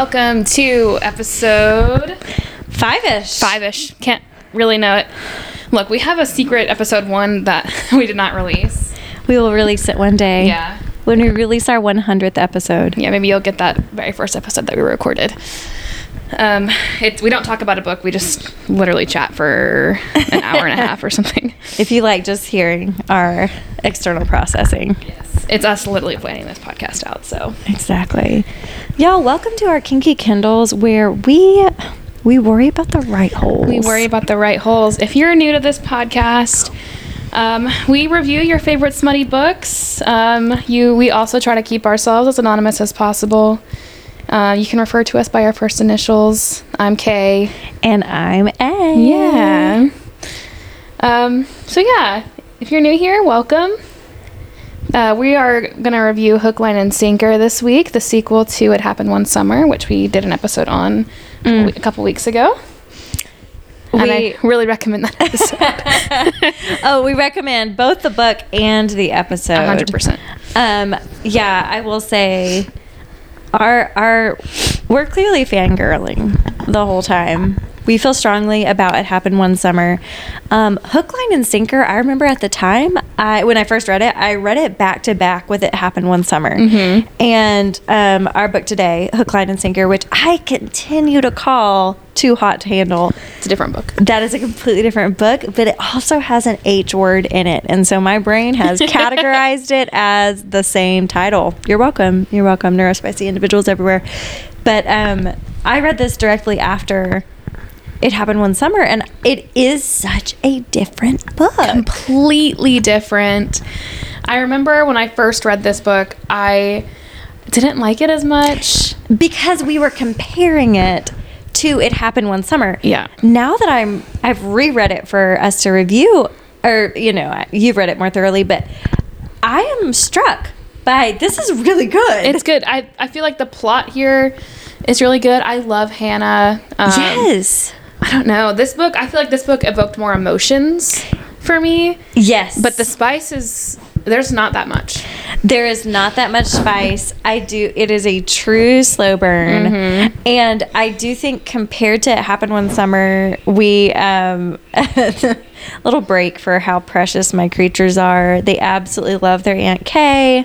welcome to episode Five ish. five ish. Can't really know it. Look, we have a secret episode one that we did not release. We will release it one day. Yeah. When we release our 100th episode. Yeah, maybe you'll get that very first episode that we recorded. Um, it, we don't talk about a book. We just literally chat for an hour and a half or something. If you like just hearing our external processing. Yes, it's us literally planning this podcast out. So Exactly. Y'all, welcome to our Kinky Kindles where we we worry about the right holes. we worry about the right holes. If you're new to this podcast, um, we review your favorite smutty books. Um, you, we also try to keep ourselves as anonymous as possible. Uh, you can refer to us by our first initials. I'm Kay. And I'm A. Yeah. Um, so yeah, if you're new here, welcome. Uh, we are going to review Hook, Line, and Sinker this week, the sequel to It Happened One Summer, which we did an episode on a we- a couple weeks ago. and I We- really recommend that episode. oh, we recommend both the book and the episode. 100%. Um, yeah, I will say our our we're clearly fangirling the whole time. We feel strongly about it happened one summer. Um, Hook, line, and sinker. I remember at the time, I when I first read it, I read it back to back with it happened one summer, and um, our book today, Hook, line, and sinker, which I continue to call too hot to handle. It's a different book. That is a completely different book, but it also has an H word in it. And so my brain has categorized it as the same title. You're welcome. You're welcome, neurospicy individuals everywhere. But um, I read this directly after it happened one summer, and it is such a different book. Completely different. I remember when I first read this book, I didn't like it as much. because we were comparing it to it happened one summer Yeah. now that i'm i've reread it for us to review or you know you've read it more thoroughly but i am struck by this is really good It's good. I, I feel like the plot here is really good. I love Hannah. Um, yes I don't know. This book, I feel like this book evoked more emotions for me, yes. But the spice is there's not that much. there is not that much spice. I do it is a true slow burn. Mm-hmm. and i do think compared to it happened one summer we um little break for how precious my creatures are. They absolutely love their aunt kay.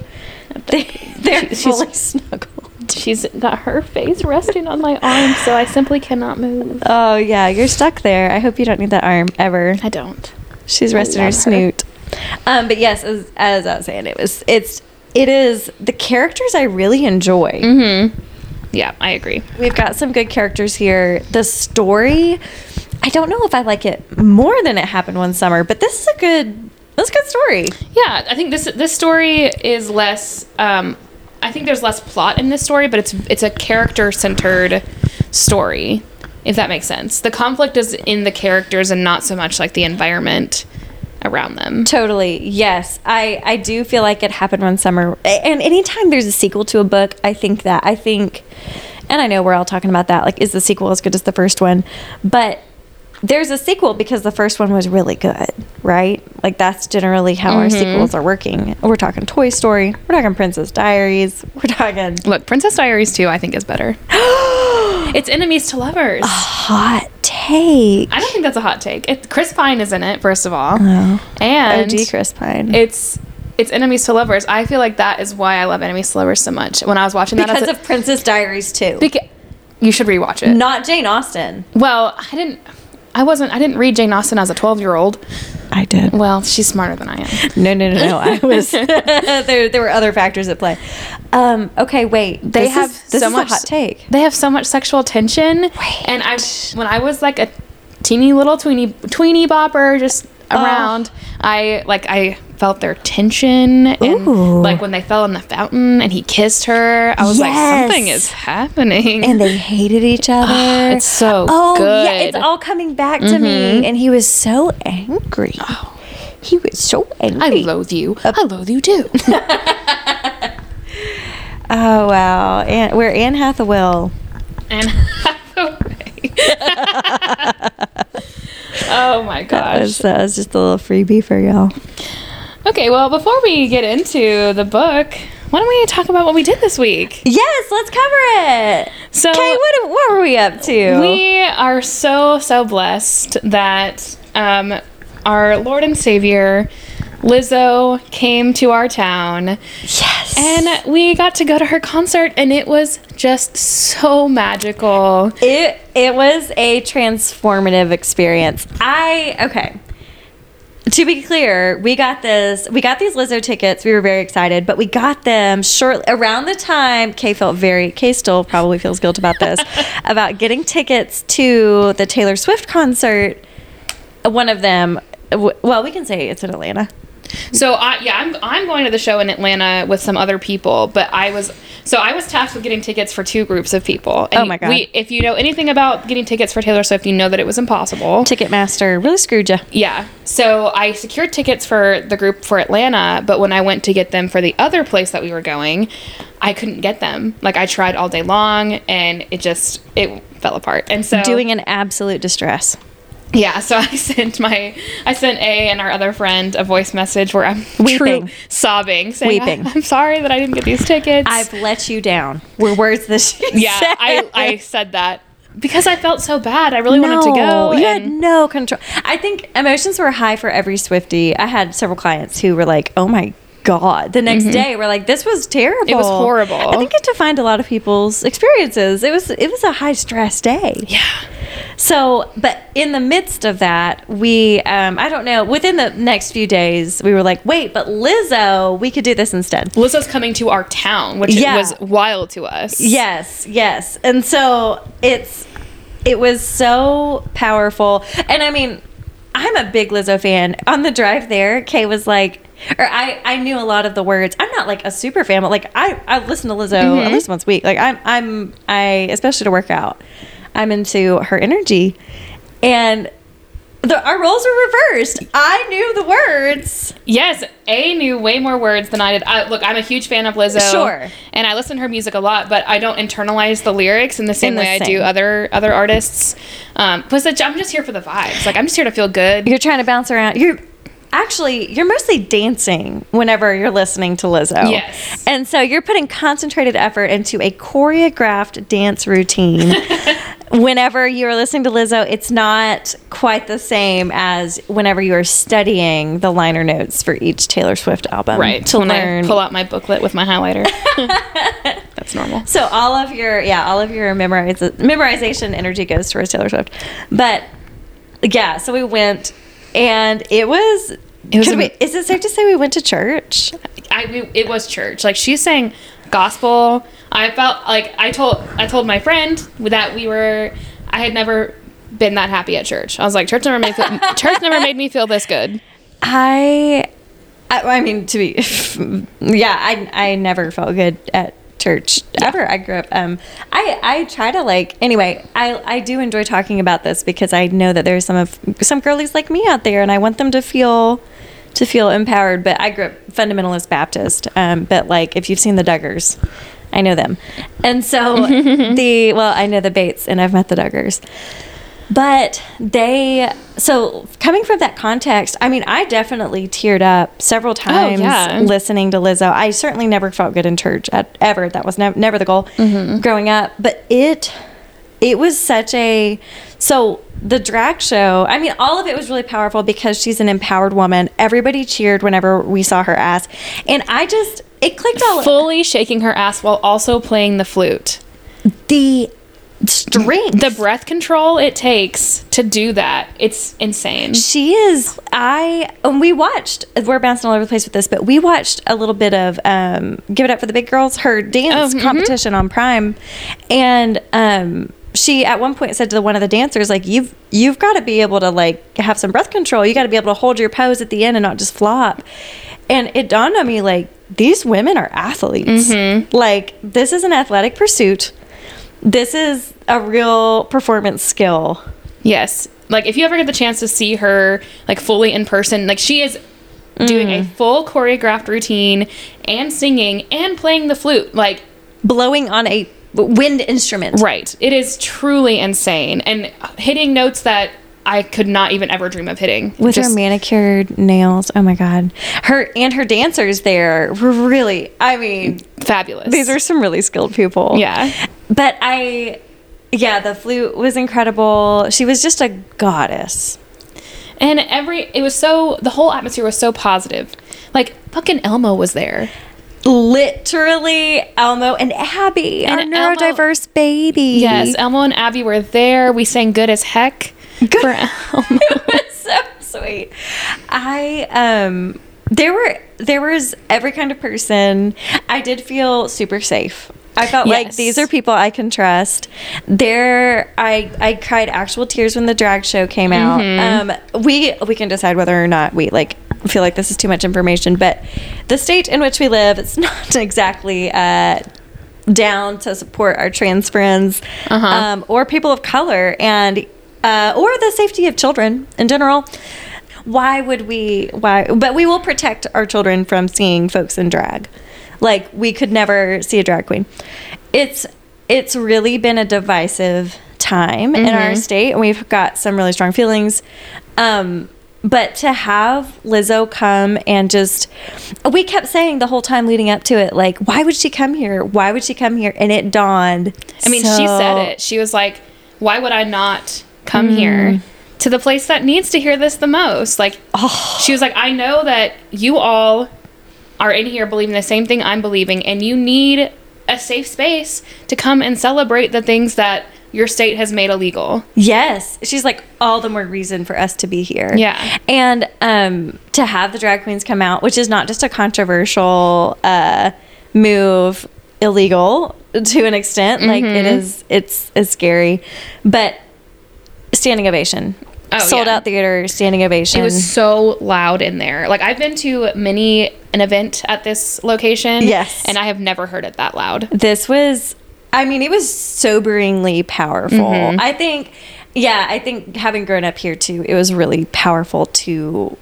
They, they're She's- fully snuggled She's got her face resting on my arm, so I simply cannot move. oh yeah you're stuck there i hope you don't need that arm ever I don't. She's resting her her. snoot. Um, but yes, as, as I was saying, it was it's it is the characters I really enjoy. Mm-hmm. Yeah, I agree. We've got some good characters here. The story, I don't know if I like it more than it happened one summer, but this is a good this is a good story. Yeah, I think this this story is less. Um, I think there's less plot in this story, but it's it's a character centered story. If that makes sense, the conflict is in the characters and not so much like the environment around them. Totally. Yes. I, I do feel like it happened one summer. And anytime there's a sequel to a book, I think that. I think, and I know we're all talking about that. Like, is the sequel as good as the first one? But there's a sequel because the first one was really good, right? Like, that's generally how our mm-hmm. sequels are working. We're talking Toy Story. We're talking Princess Diaries. We're talking Look, Princess Diaries 2, I think is better. it's enemies to lovers. hot take. I don't think that's a hot take. It, Chris Pine is in it, first of all, Oh. and OG Chris Pine. it's it's enemies to lovers. I feel like that is why I love enemies to lovers so much. When I was watching that, because a, of Princess Diaries too. Beca- you should rewatch it. Not Jane Austen. Well, I didn't. I wasn't. I didn't read Jane Austen as a twelve-year-old. I did. Well, she's smarter than I am. No, no, no, no. I was there. There were other factors at play. Um, okay, wait. They This have is, this so is much a hot take. They have so much sexual tension. Wait. And I, when I was like a teeny little tweeny tweeny bopper, just Oh. around, I like I felt their tension and Ooh. like when they fell in the fountain and he kissed her, I was like, something is happening. And they hated each ah, other. it's so oh good. yeah, it's all coming back to me. Mm-hmm. And he was so angry. Oh. He was so angry. I loathe you. Uh, I loathe you too. oh wow, and we're Anne Hathaway. and oh my That gosh. was, that was just a little freebie for y'all. Okay, well, before we get into the book, why don't we talk about what we did this week? Yes, let's cover it. So Okay, what what were we up to? we are so so blessed that um, our Lord and Savior Lizzo came to our town yes. and we got to go to her concert and it was just so magical. It it was a transformative experience. I okay. To be clear, we got this. We got these Lizzo tickets. We were very excited, but we got them shortly around the time Kay felt very. Kay still probably feels guilt about this, about getting tickets to the Taylor Swift concert. One of them. Well, we can say it's in Atlanta. So I yeah, I'm I'm going to the show in Atlanta with some other people, but I was so I was tasked with getting tickets for two groups of people. And Oh my God. We, if you know anything about getting tickets for Taylor Swift, you know that it was impossible. Ticketmaster really screwed you. Yeah. So I secured tickets for the group for Atlanta, but when I went to get them for the other place that we were going, I couldn't get them. Like I tried all day long and it just it fell apart. And so Doing an absolute distress. Yeah, so I sent my I sent A and our other friend a voice message where I'm Weeping. true sobbing, saying Weeping. I'm sorry that I didn't get these tickets. I've let you down. Were words that she yeah, said. I I said that because I felt so bad. I really wanted to go. You had no control. I think emotions were high for every Swifty. I had several clients who were like, "Oh my god!" The next day, we're like, "This was terrible. Mm-hmm. It was horrible. I think it defined a lot of people's experiences. It was it was a high stress day. yeah. So, but in the midst of that, we um, I don't know. Within the next few days, we were like, "Wait, but Lizzo, we could do this instead." Lizzo's coming to our town, which Yeah. was wild to us. Yes, yes. And so it's it was so powerful. And I mean, I'm a big Lizzo fan. On the drive there, Kay was like or I, I knew a lot of the words. I'm not like a super fan, but like I, I listen to Lizzo at least once a week. Like I'm I'm I especially to work out. I'm into her energy. And the, our roles were reversed. I knew the words. Yes, A knew way more words than I did. I, look, I'm a huge fan of Lizzo. Sure. And I listen to her music a lot, but I don't internalize the lyrics in the same In the way I do other other artists. Um, plus, I'm just here for the vibes. Like, I'm just here to feel good. You're trying to bounce around. You're actually you're mostly dancing whenever you're listening to Lizzo. Yes. And so you're putting concentrated effort into a choreographed dance routine. whenever you're listening to Lizzo, it's not quite the same as whenever you are studying the liner notes for each Taylor Swift album. Right. To when learn I pull out my booklet with my highlighter. That's normal. So all of your yeah, all of your memorize, memorization energy goes towards Taylor Swift. But yeah, so we went and it was It was we- is it safe to say we went to church? I we, it was church. Like she's saying gospel. I felt like I told I told my friend that we were. I had never been that happy at church. I was like, church never made feel, church never made me feel this good. I I, I mean to be yeah, I I never felt good at church ever. I grew up um I I try to like anyway, I I do enjoy talking about this because I know that there's some of some girlies like me out there and I want them to feel to feel empowered, but I grew up fundamentalist Baptist. Um but like if you've seen the Duggars, I know them. And so the well, I know the Bates and I've met the Duggars. But they, so coming from that context, I mean, I definitely teared up several oh, times yeah. listening to Lizzo. I certainly never felt good in church at, ever. That was nev- never the goal mm-hmm. growing up. But it, it was such a, so the drag show, I mean, all of it was really powerful because she's an empowered woman. Everybody cheered whenever we saw her ass. And I just, it clicked all Fully shaking her ass while also playing the flute. the strength. The breath control it takes to do that. It's insane. She is. I and we watched. We're bouncing all over the place with this, but we watched a little bit of um, "Give It Up for the Big Girls," her dance Oh, mhm. competition on Prime, and um, she at one point said to one of the dancers, "Like you've you've got to be able to like have some breath control. You got to be able to hold your pose at the end and not just flop." And it dawned on me like these women are athletes. Mm-hmm. Like this is an athletic pursuit. This is a real performance skill. Yes. Like if you ever get the chance to see her like fully in person, like she is doing a mm. full choreographed routine and singing and playing the flute. Like blowing on a wind instrument. right. It is truly insane and hitting notes that I could not even ever dream of hitting. with Just her manicured nails. Oh my god, her and her dancers there were really. I mean, fabulous. these are some really skilled people. yeah. But I, yeah, the flute was incredible. She was just a goddess. And every it was so the whole atmosphere was so positive. Like fucking Elmo was there. Literally, Elmo and Abby, And our Elmo- neurodiverse baby. Yes, Elmo and Abby were there. We sang good as heck for Elmo. it was so sweet. I um there were there was every kind of person. I did feel super safe. I felt like these are people I can trust. There I I cried actual tears when the drag show came out. Um we we can decide whether or not we like feel like this is too much information, but the state in which we live, it's not exactly uh down to support our trans friends Uh-huh. um, or people of color and uh, or the safety of children in general why would we why but we will protect our children from seeing folks in drag like we could never see a drag queen. It's it's really been a divisive time in our state and we've got some really strong feelings. Um but to have Lizzo come and just we kept saying the whole time leading up to it like why would she come here? Why would she come here? And it dawned I mean, she said it. She was like, "Why would I not come here? To the place that needs to hear this the most?" Like, she was like, "I know that you all are in here believing the same thing I'm believing, and you need a safe space to come and celebrate the things that your state has made illegal." Yes. She's like all the more reason for us to be here. Yeah. And um to have the drag queens come out, which is not just a controversial uh move illegal to an extent, like it Mm-hmm. is it's it's scary. But standing ovation. Oh, Sold yeah. out theater, standing ovation. It was so loud in there. Like I've been to many an event at this location, Yes. and I have never heard it that loud. this was i mean it was soberingly powerful Mm-hmm. i think yeah i think having grown up here too it was really powerful to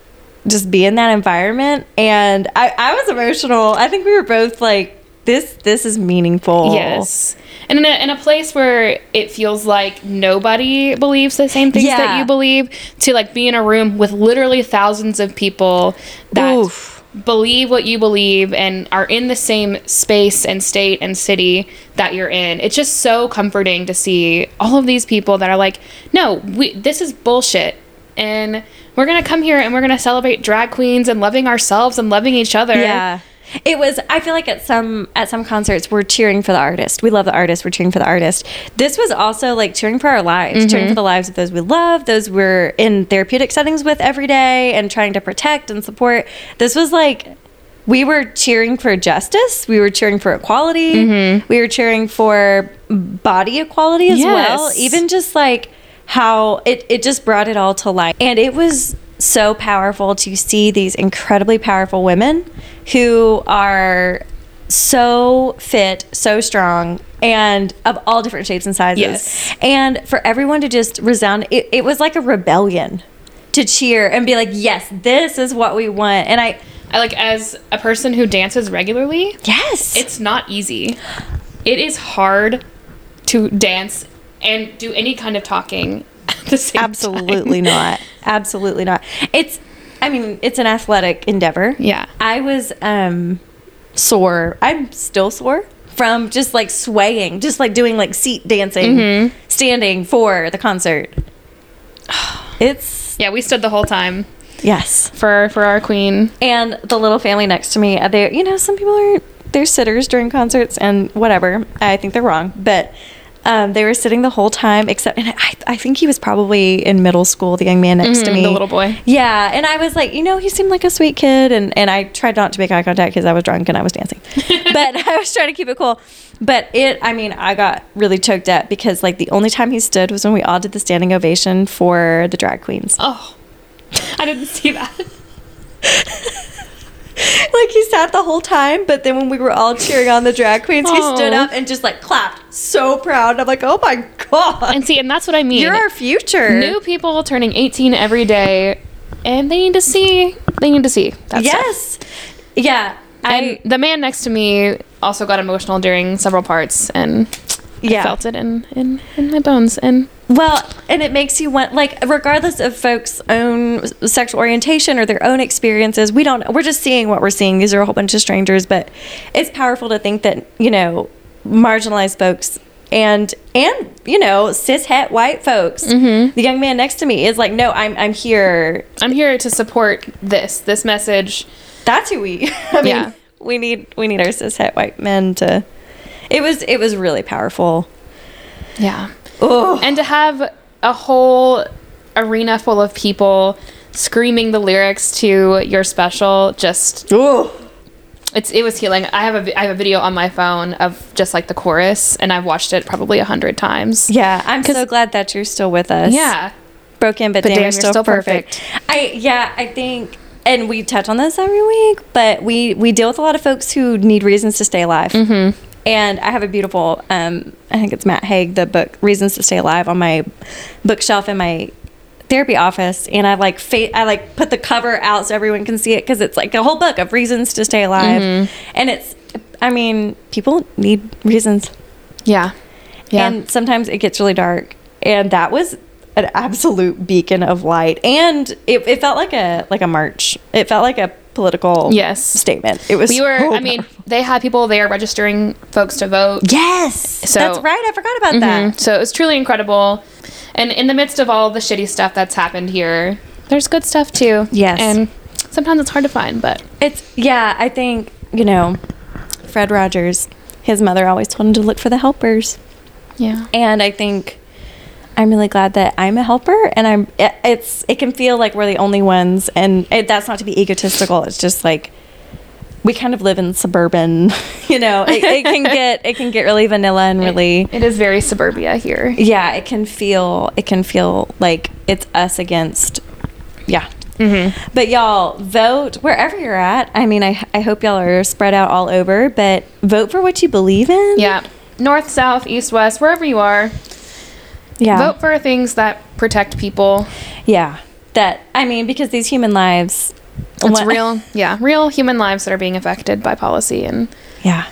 just be in that environment and i, I was emotional i think we were both like this this is meaningful Yes. And in a, in a place where it feels like nobody believes the same things that you believe, to like be in a room with literally thousands of people that Oof. believe what you believe and are in the same space and state and city that you're in. It's just so comforting to see all of these people that are like, no, we, this is bullshit. And we're going to come here and we're going to celebrate drag queens and loving ourselves and loving each other. yeah it was i feel like at some at some concerts we're cheering for the artist. We love the artist. We're cheering for the artist. This was also like cheering for our lives mm-hmm. cheering for the lives of those we love those we're in therapeutic settings with every day and trying to protect and support. This was like we were cheering for justice. We were cheering for equality. Mm-hmm. We were cheering for body equality as well. Even just like how it, it just brought it all to light and it was so powerful to see these incredibly powerful women who are so fit so strong and of all different shapes and sizes Yes. and for everyone to just resound it, it was like a rebellion to cheer and be like yes this is what we want and i I like as a person who dances regularly, yes it's not easy. It is hard to dance and do any kind of talking at the same absolutely time. not absolutely not it's i mean it's an athletic endeavor Yeah. i was um sore i'm still sore from just like swaying just like doing like seat dancing Mm-hmm. standing for the concert it's Yeah, we stood the whole time yes for for our queen. and the little family next to me uh, they you know some people are they're sitters during concerts and whatever i think they're wrong but um, they were sitting the whole time except and I, I think he was probably in middle school the young man next to Mhm, me the little boy. yeah and i was like you know he seemed like a sweet kid and, and i tried not to make eye contact because i was drunk and i was dancing but i was trying to keep it cool but it i mean i got really choked up because like the only time he stood was when we all did the standing ovation for the drag queens Oh. I didn't see that. like he sat the whole time, but then when we were all cheering on the drag queens, he stood up and just like clapped, so proud. I'm like, oh my god, And see, and that's what I mean. you're our future. new people turning 18 every day and they need to see they need to see that stuff. yes, yeah. And I the man next to me also got emotional during several parts and Yeah. I felt it in, in, in my bones. And Well, and it makes you want like regardless of folks' own sexual orientation or their own experiences, we don't we're just seeing what we're seeing. These are a whole bunch of strangers, but it's powerful to think that, you know, marginalized folks and and you know, cis het white folks. Mm-hmm. The young man next to me is like, "No, I'm I'm here. I'm here to support this, this message. That's who we I mean, Yeah. we need we need our cis het white men to It was it was really powerful. Yeah. Oh. And to have a whole arena full of people screaming the lyrics to your special just it's it was healing. I have a I have a video on my phone of just like the chorus and I've watched it probably a hundred times. Yeah, I'm so glad that you're still with us. Yeah. broken, but, But damn, damn, you're still, still perfect. I yeah, I think, and we touch on this every week, but we we deal with a lot of folks who need reasons to stay alive. Mm-hmm. And I have a beautiful, um, I think it's Matt Haig, the book "Reasons to Stay Alive" on my bookshelf in my therapy office, and I like fa- I like put the cover out so everyone can see it because it's like a whole book of reasons to stay alive, and it's, I mean, people need reasons. Yeah. Yeah. and sometimes it gets really dark. And that was an absolute beacon of light. And it, it felt like a like a march. It felt like a political Yes. statement it was we were so I mean, they had people there registering folks to vote. yes So- that's right i forgot about Mhm. that So it was truly incredible. And in the midst of all the shitty stuff that's happened here, there's good stuff too. Yes. And sometimes it's hard to find, but it's yeah i think you know fred rogers his mother always told him to look for the helpers yeah. and i think i'm really glad that i'm a helper and i'm it, it's it can feel like we're the only ones and it, that's not to be egotistical it's just like we kind of live in suburban you know it, it can get it can get really vanilla and really It is very suburbia here. yeah it can feel it can feel like it's us against yeah Mm-hmm. but y'all vote wherever you're at i mean I, I hope y'all are spread out all over but vote for what you believe in Yeah. North, south, east, west, wherever you are, yeah vote for things that protect people. Yeah. That I mean, because these human lives It's what- real, yeah, real human lives that are being affected by policy. And Yeah.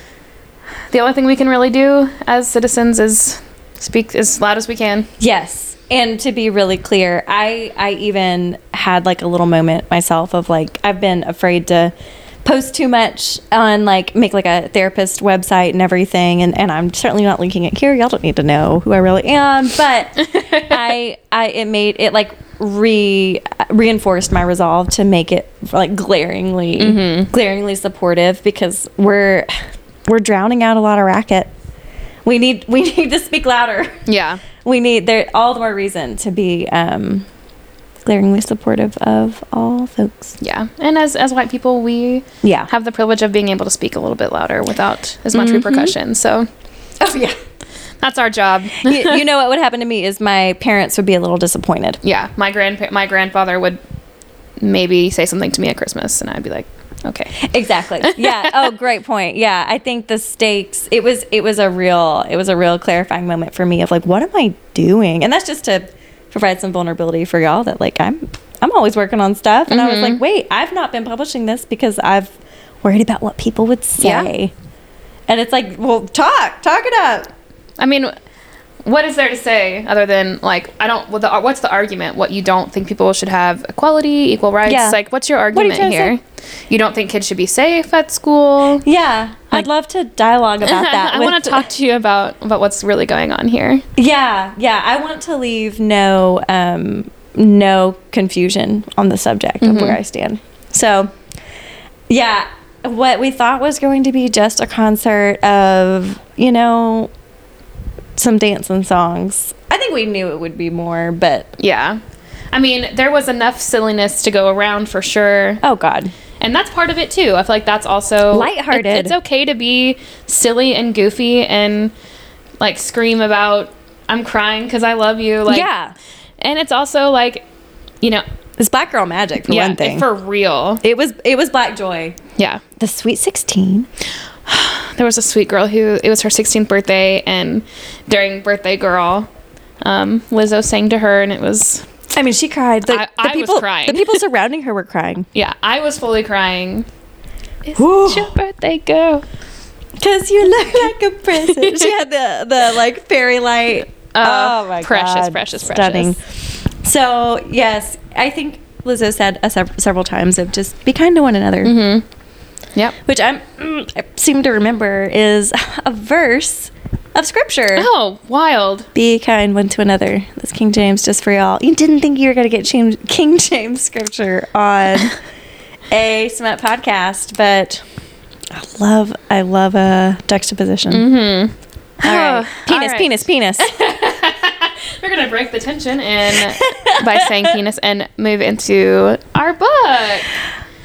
the only thing we can really do as citizens is speak as loud as we can. Yes. And to be really clear, I I even had like a little moment myself of like I've been afraid to post too much on like make like a therapist website and everything and, and I'm certainly not linking it here. Y'all don't need to know who I really am, but I I it made it like re reinforced my resolve to make it like glaringly glaringly supportive because we're we're drowning out a lot of racket. We need we need to speak louder Yeah. we need there all the more reason to be um glaringly supportive of all folks Yeah. And as, as white people, we yeah have the privilege of being able to speak a little bit louder without as much mm-hmm. repercussion. So oh yeah that's our job. you, you know what would happen to me is my parents would be a little disappointed yeah. My grandpa- my grandfather would maybe say something to me at Christmas, and I'd be like, okay. exactly yeah oh great point yeah i think the stakes it was it was a real it was a real clarifying moment for me of like what am i doing and that's just to provide some vulnerability for y'all that like i'm i'm always working on stuff. And i was like mm-hmm. wait i've not been publishing this because i've worried about what people would say. And it's like well talk talk it up. I mean, what is there to say other than like I don't? What the, what's the argument? What you don't think people should have equality, equal rights? Yeah. Like, what's your argument trying to here? You don't think kids should be safe at school? Yeah, I'd love to dialogue about that. I want to talk to you about about what's really going on here. Yeah, yeah. I want to leave no um, no confusion on the subject of where I stand. So, yeah, what we thought was going to be just a concert of you know some dance and songs. I think we knew it would be more, but Yeah, I mean, there was enough silliness to go around for sure. oh god, And that's part of it too. I feel like that's also Lighthearted. it- it's okay to be silly and goofy and like scream about I'm crying because I love you. Like, yeah, and it's also like, you know, it's Black Girl Magic for yeah, one thing. for real. it was it was Black Joy, Yeah, the Sweet Sixteen. there was a sweet girl who it was her 16th birthday, and during birthday girl, um, Lizzo sang to her, and it was I mean, she cried. The, I- the I was people, crying. The people surrounding her were crying. yeah, I was fully crying. It's your birthday girl. Because you look like a princess. she had the, the like fairy light. Oh, oh my precious, god. precious, precious, Stunning. So, yes, I think Lizzo said uh, sev- several times of just be kind to one another. Mm-hmm. Yep. Which I'm, mm, I seem to remember is a verse of scripture. Oh, wild. Be kind one to another. That's King James just for y'all. You didn't think you were going to get King, James scripture on a Smut podcast, but I love, I love a juxtaposition. Mm-hmm. All right. All Penis, right. penis, penis. We're gonna break the tension and by saying penis and move into our book.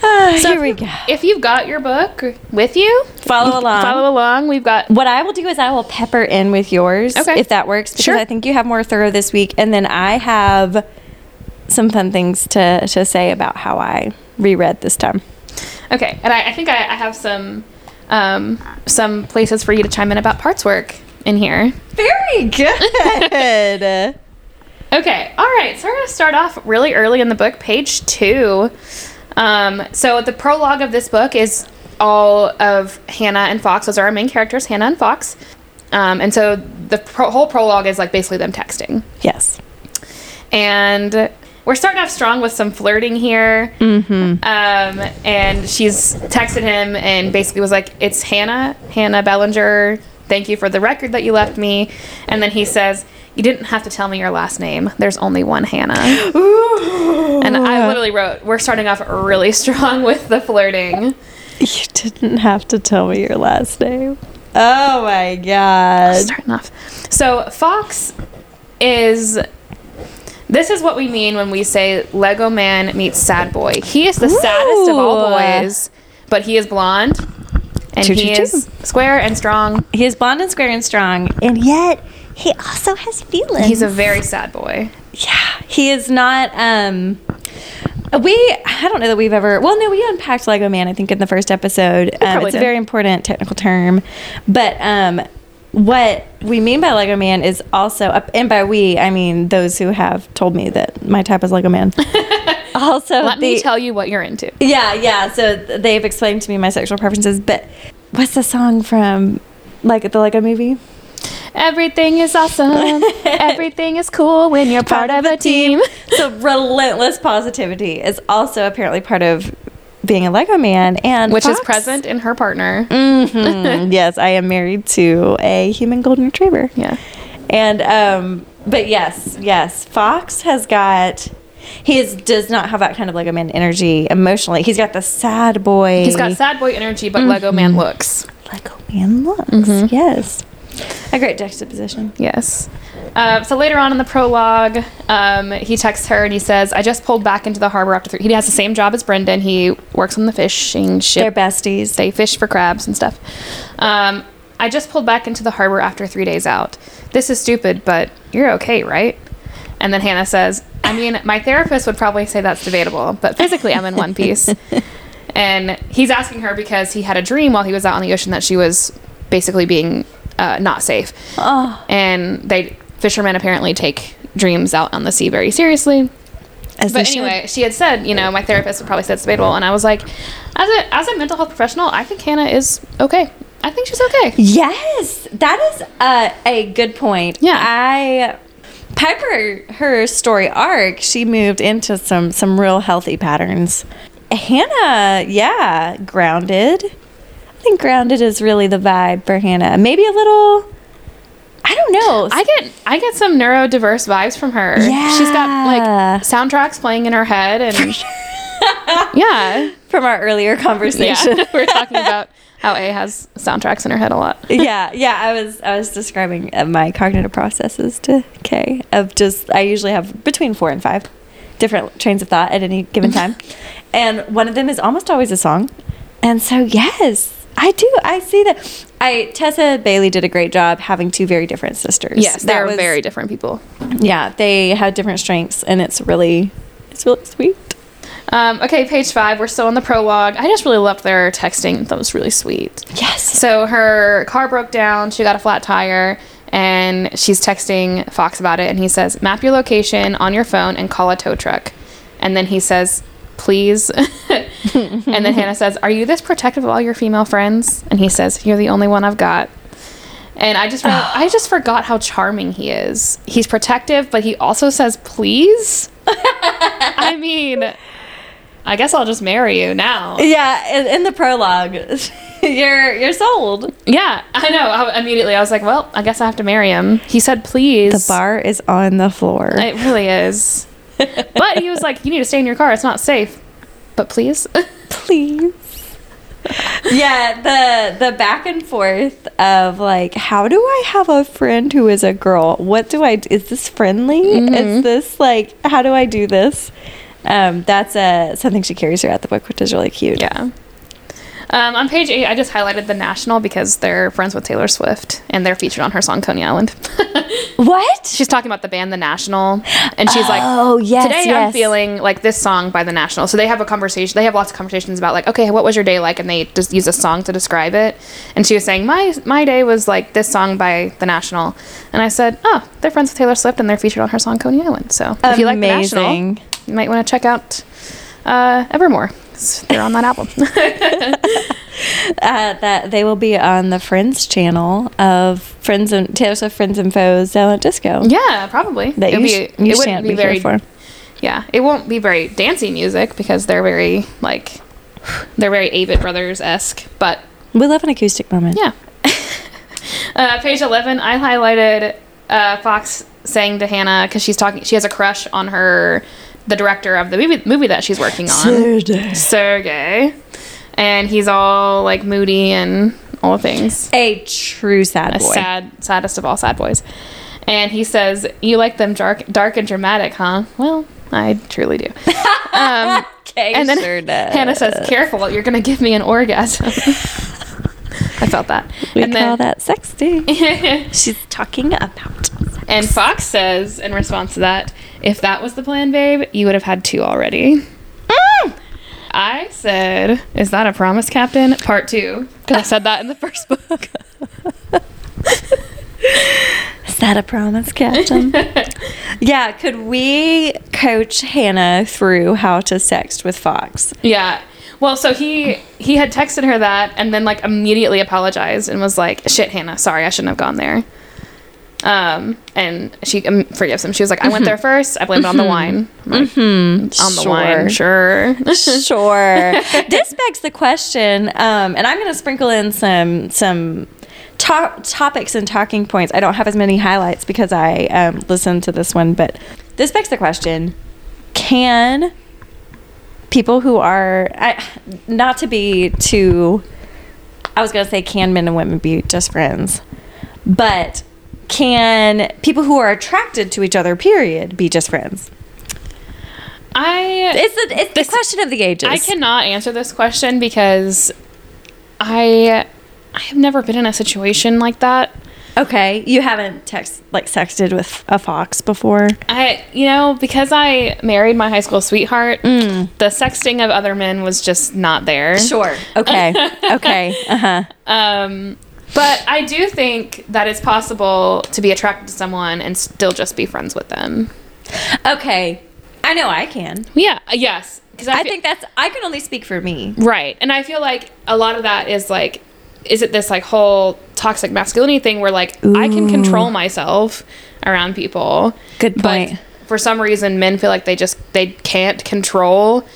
Ah, So here we go. If you've got your book with you, Follow along. follow along. We've got What I will do is I will pepper in with yours, Okay. if that works, because Sure. I think you have more thorough this week, and then I have some fun things to to say about how I reread this time. okay, and I, I think I, I have some um, some places for you to chime in about parts work in here. Very good. Okay, all right. So we're going to start off really early in the book, page two. Um, so the prologue of this book is all of Hannah and Fox. Those are our main characters, Hannah and Fox. Um, and so the pro- whole prologue is like basically them texting. yes. And we're starting off strong with some flirting here. Mm-hmm. Um, and she's texted him and basically was like, It's Hannah, Hannah Bellinger. Thank you for the record that you left me. And then he says, You didn't have to tell me your last name. There's only one Hannah. Ooh. And I literally wrote, We're starting off really strong with the flirting. You didn't have to tell me your last name. Oh my god. Starting off. So, Fox is. This is what we mean when we say Lego Man meets Sad Boy. He is the saddest of all boys, but he is blonde. And Choo, he choo, is square and strong. He is blonde and square and strong, and yet he also has feelings. He's a very sad boy. Yeah, he is not. Um, we I don't know that we've ever. Well, no, we unpacked Lego Man. I think in the first episode. Um, it's a very important technical term, but um, what we mean by Lego Man is also, and by we I mean those who have told me that my type is Lego Man. also, Let me tell you what you're into. Yeah, yeah. So they've explained to me my sexual preferences, but what's the song from like the Lego movie? Everything is awesome. Everything is cool when you're part of a team. so relentless positivity is also apparently part of being a Lego man, and Which is present in her partner. Mhm. yes, I am married to a human golden retriever. Yeah. And um, but yes, yes, Fox has got. He is, does not have that kind of Lego man energy emotionally. He's got the sad boy. He's got sad boy energy, but Lego Man looks. Lego man looks. Mm-hmm. Yes, a great juxtaposition. Yes. Uh, so later on in the prologue, um, he texts her and he says, I just pulled back into the harbor after three. He has the same job as Brendan. He works on the fishing ship. They're besties. They fish for crabs and stuff. Um, I just pulled back into the harbor after three days out. This is stupid, but you're okay, right? And then Hannah says, I mean, my therapist would probably say that's debatable, but physically I'm in one piece. and he's asking her because he had a dream while he was out on the ocean that she was basically being uh, not safe. Oh, And they fishermen apparently take dreams out on the sea very seriously. as But they should. anyway, she had said, you know, my therapist would probably say it's debatable, and I was like, as a as a mental health professional, I think Hannah is okay. I think she's okay. Yes, that is uh, a good point. Yeah. I Piper her story arc, she moved into some some real healthy patterns. Hannah, yeah, grounded. Think grounded is really the vibe for Hannah. Maybe a little I don't know. I get I get some neurodiverse vibes from her. Yeah. she's got like soundtracks playing in her head, and yeah, from our earlier yeah. conversation. we are talking about how A has soundtracks in her head a lot. yeah, yeah. I was I was describing uh, my cognitive processes to Kay of just I usually have between four and five different trains of thought at any given time, and one of them is almost always a song, and so yes, I do. I see that. I Tessa Bailey did a great job having two very different sisters. Yes, they're very different people. Yeah, they have different strengths, and it's really it's really sweet. Um, okay, page five. We're still on the prologue. I just really loved their texting. That was really sweet. Yes. So her car broke down. She got a flat tire, and she's texting Fox about it. And he says, "Map your location on your phone and call a tow truck." And then he says, "Please." and then Hannah says, "Are you this protective of all your female friends?" And he says, "You're the only one I've got." And I just I just forgot how charming he is. He's protective, but he also says please. I mean, I guess I'll just marry you now. Yeah, in, in the prologue, you're you're sold. Yeah, I know. I, immediately, I was like, "Well, I guess I have to marry him." He said, "Please." The bar is on the floor. It really is. but he was like, "You need to stay in your car. It's not safe." But please. Please. yeah, the the back and forth of like, how do I have a friend who is a girl? What do I? Is this friendly? Is this like? How do I do this? Um, that's uh, something she carries throughout the book, which is really cute. Yeah. Um, on page eight, I just highlighted the National because they're friends with Taylor Swift and they're featured on her song Coney Island. What? she's talking about the band The National, and she's like, Oh, yes, today I'm feeling like this song by The National." So they have a conversation. They have lots of conversations about like, okay, what was your day like, and they just use a song to describe it. And she was saying, "My my day was like this song by The National," and I said, "Oh, they're friends with Taylor Swift and they're featured on her song Coney Island." So if you like The National, you might want to check out uh, Evermore. They're on that album. Uh, that they will be on the Friends channel of Friends and Taylor Swift Friends and Foes Silent Disco. yeah, probably. That It'll you, be- sh- it you wouldn't shan't be be very for. Yeah, it won't be very dancey music because they're very like they're very Avett Brothers esque. But We love an acoustic moment. yeah, uh, page eleven, I highlighted uh, Fox saying to Hannah because she's talking. She has a crush on her, the director of the movie movie that she's working on, Sergey, and he's all like moody and all the things. A true sad A boy. sad, saddest of all sad boys. And he says, "You like them dark, dark and dramatic, huh?" Well, I truly do. Um, Okay, and then sure does. Hannah says, "Careful, you're gonna give me an orgasm." I felt that. We and call then, that sexy. She's talking about. And Fox says in response to that, "If that was the plan, babe, you would have had two already." Mm. I said, "Is that a promise, Captain?" Part two, because I said that in the first book. Is that a promise, Captain? yeah, could we coach Hannah through how to sext with Fox? Yeah. Well, so he he had texted her that and then like immediately apologized and was like, "Shit, Hannah, sorry, I shouldn't have gone there." Um, and she um, forgives him. She was like, "I went there first. I blame it on the wine." Like, on the wine, sure. sure. this begs the question, um, and I'm going to sprinkle in some some to- topics and talking points. I don't have as many highlights because I um, listened to this one, but this begs the question: Can people who are I, not to be too I was going to say can men and women be just friends, but can people who are attracted to each other period be just friends? I It's the it's This- the question of the ages. I cannot answer this question because I I have never been in a situation like that. Okay, you haven't text like sexted with a fox before. I, you know, because I married my high school sweetheart, the sexting of other men was just not there. Sure. Okay. okay. Uh huh. Um, but I do think that it's possible to be attracted to someone and still just be friends with them. Okay. I know I can. Yeah, uh, yes. Because I think that's. I can only speak for me. right, and I feel like a lot of that is like, is it this like whole toxic masculinity thing where like I can control myself around people. Good point. But for some reason, men feel like they just they can't control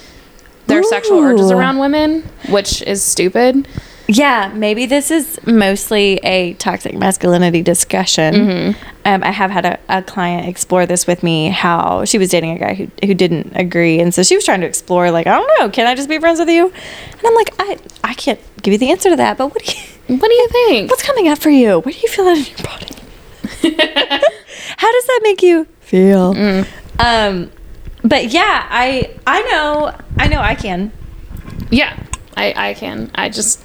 their sexual urges around women, which is stupid. Yeah, maybe this is mostly a toxic masculinity discussion. Um, I have had a, a client explore this with me how she was dating a guy who, who didn't agree. And so she was trying to explore, like, I don't know, can I just be friends with you? And I'm like, I, I can't give you the answer to that, but what do you, What do you think? what's coming up for you? What do you feel that in your body? how does that make you feel? Um, but yeah, I, I know, I know I can. Yeah, I, I can. I just,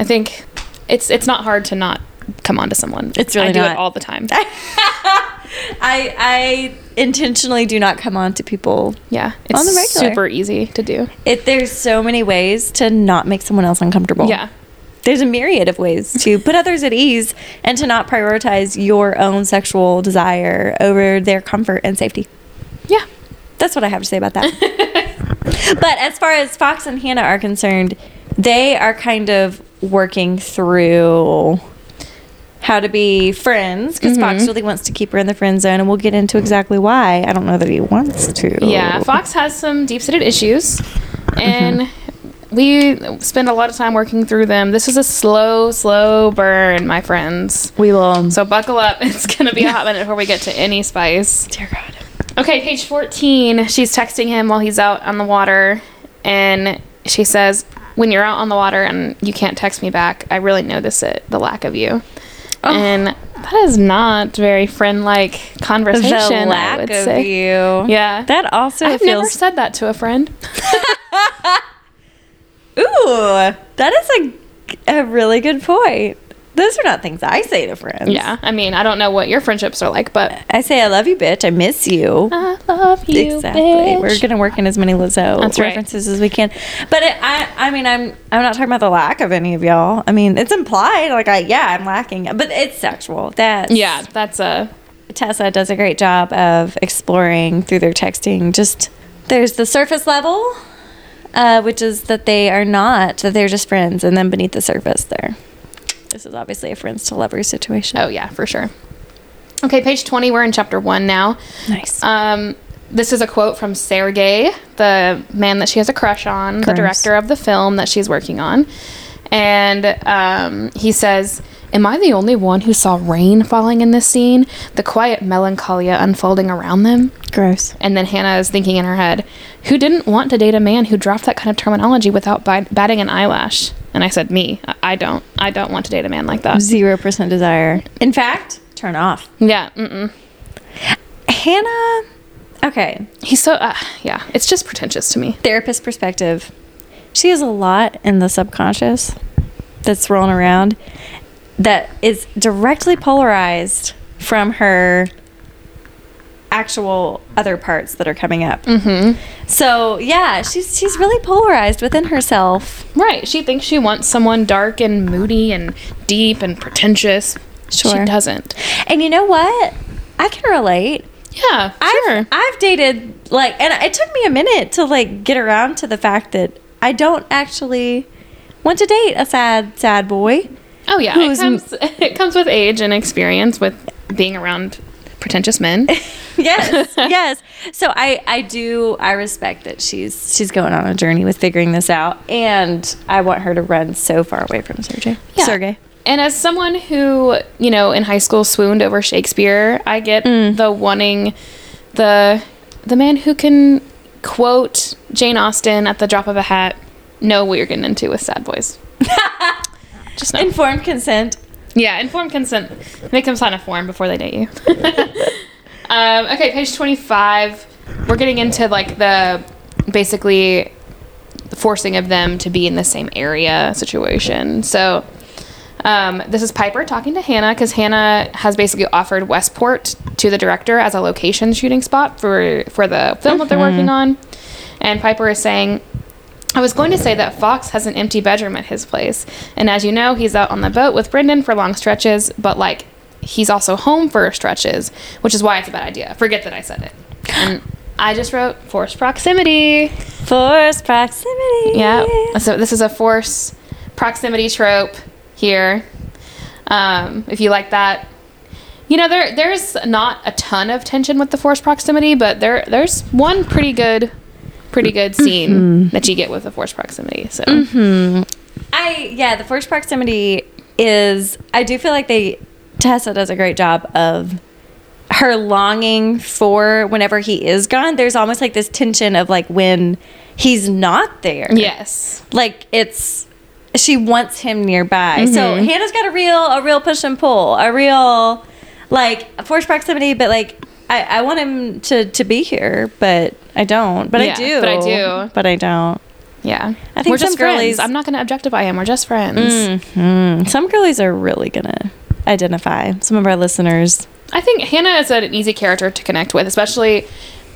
I think it's it's not hard to not come on to someone. It's really I do not. it all the time. I, I intentionally do not come on to people Yeah, it's On the regular. super easy to do. It there's so many ways to not make someone else uncomfortable. Yeah, There's a myriad of ways to put others at ease and to not prioritize your own sexual desire over their comfort and safety. yeah. That's what I have to say about that. but as far as Fox and Hannah are concerned, they are kind of working through how to be friends because Fox mm-hmm. really wants to keep her in the friend zone, and we'll get into exactly why. I don't know that he wants to. Yeah, Fox has some deep seated issues, and mm-hmm. we spend a lot of time working through them. This is a slow, slow burn, my friends. we will. So buckle up. It's going to be a hot minute before we get to any spice. dear God. Okay, page 14. She's texting him while he's out on the water, and she says, When you're out on the water and you can't text me back, I really notice it, the lack of you. Oh. And that is not very friend like conversation. The I lack would of say. you. Yeah. That also I've never said that to a friend. Ooh, that is a, a really good point. Those are not things I say to friends. Yeah. I mean, I don't know what your friendships are like, but I say, I love you, bitch. I miss you. I love you. exactly. bitch. We're gonna work in as many Lizzo right. references as we can. But it, I, I mean, I'm, I'm not talking about the lack of any of y'all. I mean, it's implied. Like, I, yeah, I'm lacking, but it's sexual. That's Yeah, that's a. Tessa does a great job of exploring through their texting. Just there's the surface level, uh, which is that they are not that they're just friends, and then beneath the surface, there. This is obviously a friends to lovers situation. Oh, yeah, for sure. Okay, page 20. We're in chapter one now. nice. Um, this is a quote from Sergey, the man that she has a crush on, the director of the film that she's working on. And um, he says, Am I the only one who saw rain falling in this scene? The quiet melancholia unfolding around them? Gross. And then Hannah is thinking in her head, Who didn't want to date a man who dropped that kind of terminology without bat- batting an eyelash? And I said, Me. I- I don't. I don't want to date a man like that. Zero percent desire. In fact, turn off. Yeah. Mm-mm. Hannah. Okay, He's so, uh, yeah, it's just pretentious to me. therapist perspective. She has a lot in the subconscious that's rolling around that is directly polarized from her actual other parts that are coming up. Mm-hmm. So yeah, she's she's really polarized within herself. Right. She thinks she wants someone dark and moody and deep and pretentious. Sure. She doesn't. And you know what? I can relate. Yeah, sure. I've, I've dated like, and it took me a minute to like get around to the fact that I don't actually want to date a sad, sad boy. oh yeah, it comes it comes with age and experience with being around pretentious men. yes, yes. So I, I do, I respect that she's she's going on a journey with figuring this out, and I want her to run so far away from Sergey. Yeah. Sergey. And as someone who, you know, in high school swooned over Shakespeare, I get Mm. the wanting the the man who can quote Jane Austen at the drop of a hat know what you're getting into with sad boys. Just know. Informed consent. Yeah, informed consent. Make them sign a form before they date you. um, okay, page 25. We're getting into like the basically forcing of them to be in the same area situation. So um, this is Piper talking to Hannah because Hannah has basically offered Westport to the director as a location shooting spot for for the film that they're working on. And Piper is saying, I was going to say that Fox has an empty bedroom at his place. And as you know, he's out on the boat with Brendan for long stretches, but like he's also home for stretches, which is why it's a bad idea. Forget that I said it. And I just wrote force proximity. Force proximity. Yeah. So this is a force proximity trope here. Um, if you like that. You know, there there's not a ton of tension with the force proximity, but there there's one pretty good pretty good scene that you get with the force proximity. So I yeah, the forced proximity is I do feel like they Tessa does a great job of her longing for whenever he is gone. There's almost like this tension of like when he's not there. yes. Like it's she wants him nearby. So Mm-hmm. Hannah's got a real a real push and pull, a real like forced proximity, but like I, I want him to to be here, but I don't. But Yeah, I do. but I do. But I don't. Yeah. I think we're just some friends. girlies- I'm not going to objectify him. We're just friends. Mhm. Some girlies are really gonna identify. Some of our listeners. I think Hannah is an easy character to connect with, especially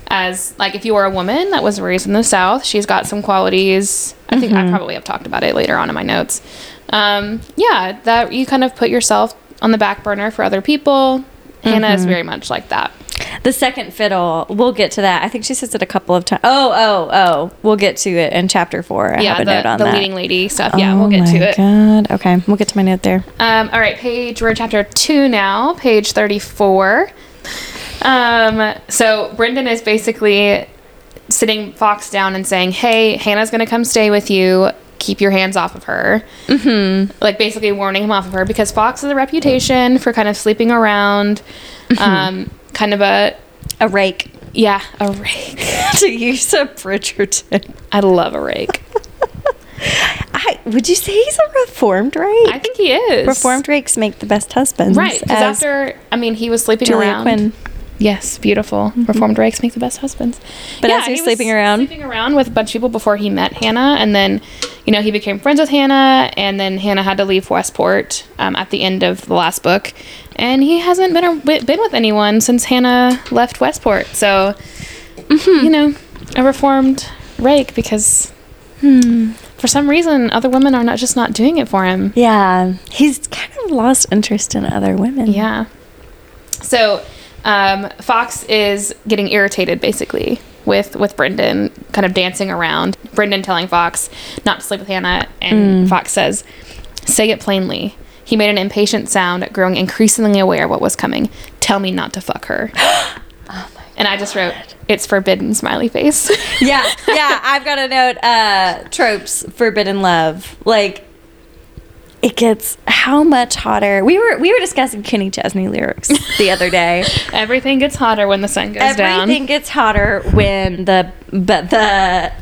as like if you were a woman that was raised in the South. She's got some qualities. I think I probably have talked about it later on in my notes. Um, yeah, that you kind of put yourself on the back burner for other people. Hannah is very much like that. The second fiddle, we'll get to that. I think she says it a couple of times. Oh, oh, oh. We'll get to it in chapter four. I yeah, have a the, note on the that. leading lady stuff. Yeah, we'll Oh get to it. God. Okay, we'll get to my note there. Um, all right, page we're chapter two now, page thirty-four. Um, so Brendan is basically sitting Fox down and saying, "Hey, Hannah's gonna come stay with you. Keep your hands off of her." Mm-hmm. Like basically warning him off of her because Fox has a reputation for kind of sleeping around, um, kind of a A rake. yeah, a rake. to use a Bridgerton. I love a rake. I would you say he's a reformed rake? I think he is reformed rakes make the best husbands. right because after I mean he was sleeping Julia around. Quinn. Yes, beautiful. Reformed rakes make the best husbands. But as he's he was sleeping around- sleeping around with a bunch of people before he met Hannah, and then, you know, he became friends with Hannah, and then Hannah had to leave Westport um, at the end of the last book, and he hasn't been a, been with anyone since Hannah left Westport. So, Mm-hmm. you know, a reformed rake because Hmm. for some reason other women are not just not doing it for him. Yeah, he's kind of lost interest in other women. Yeah. So um, Fox is getting irritated basically with with Brendan kind of dancing around. Brendan telling Fox not to sleep with Hannah, and Fox says, "Say it plainly." He made an impatient sound, growing increasingly aware of what was coming. Tell me not to fuck her. oh and I just wrote, "It's forbidden." Smiley face. yeah, yeah. I've got a note. Uh, tropes, forbidden love. Like it gets how much hotter. We were we were discussing Kenny Chesney lyrics the other day. Everything gets hotter when the sun goes down. Everything gets hotter when the but the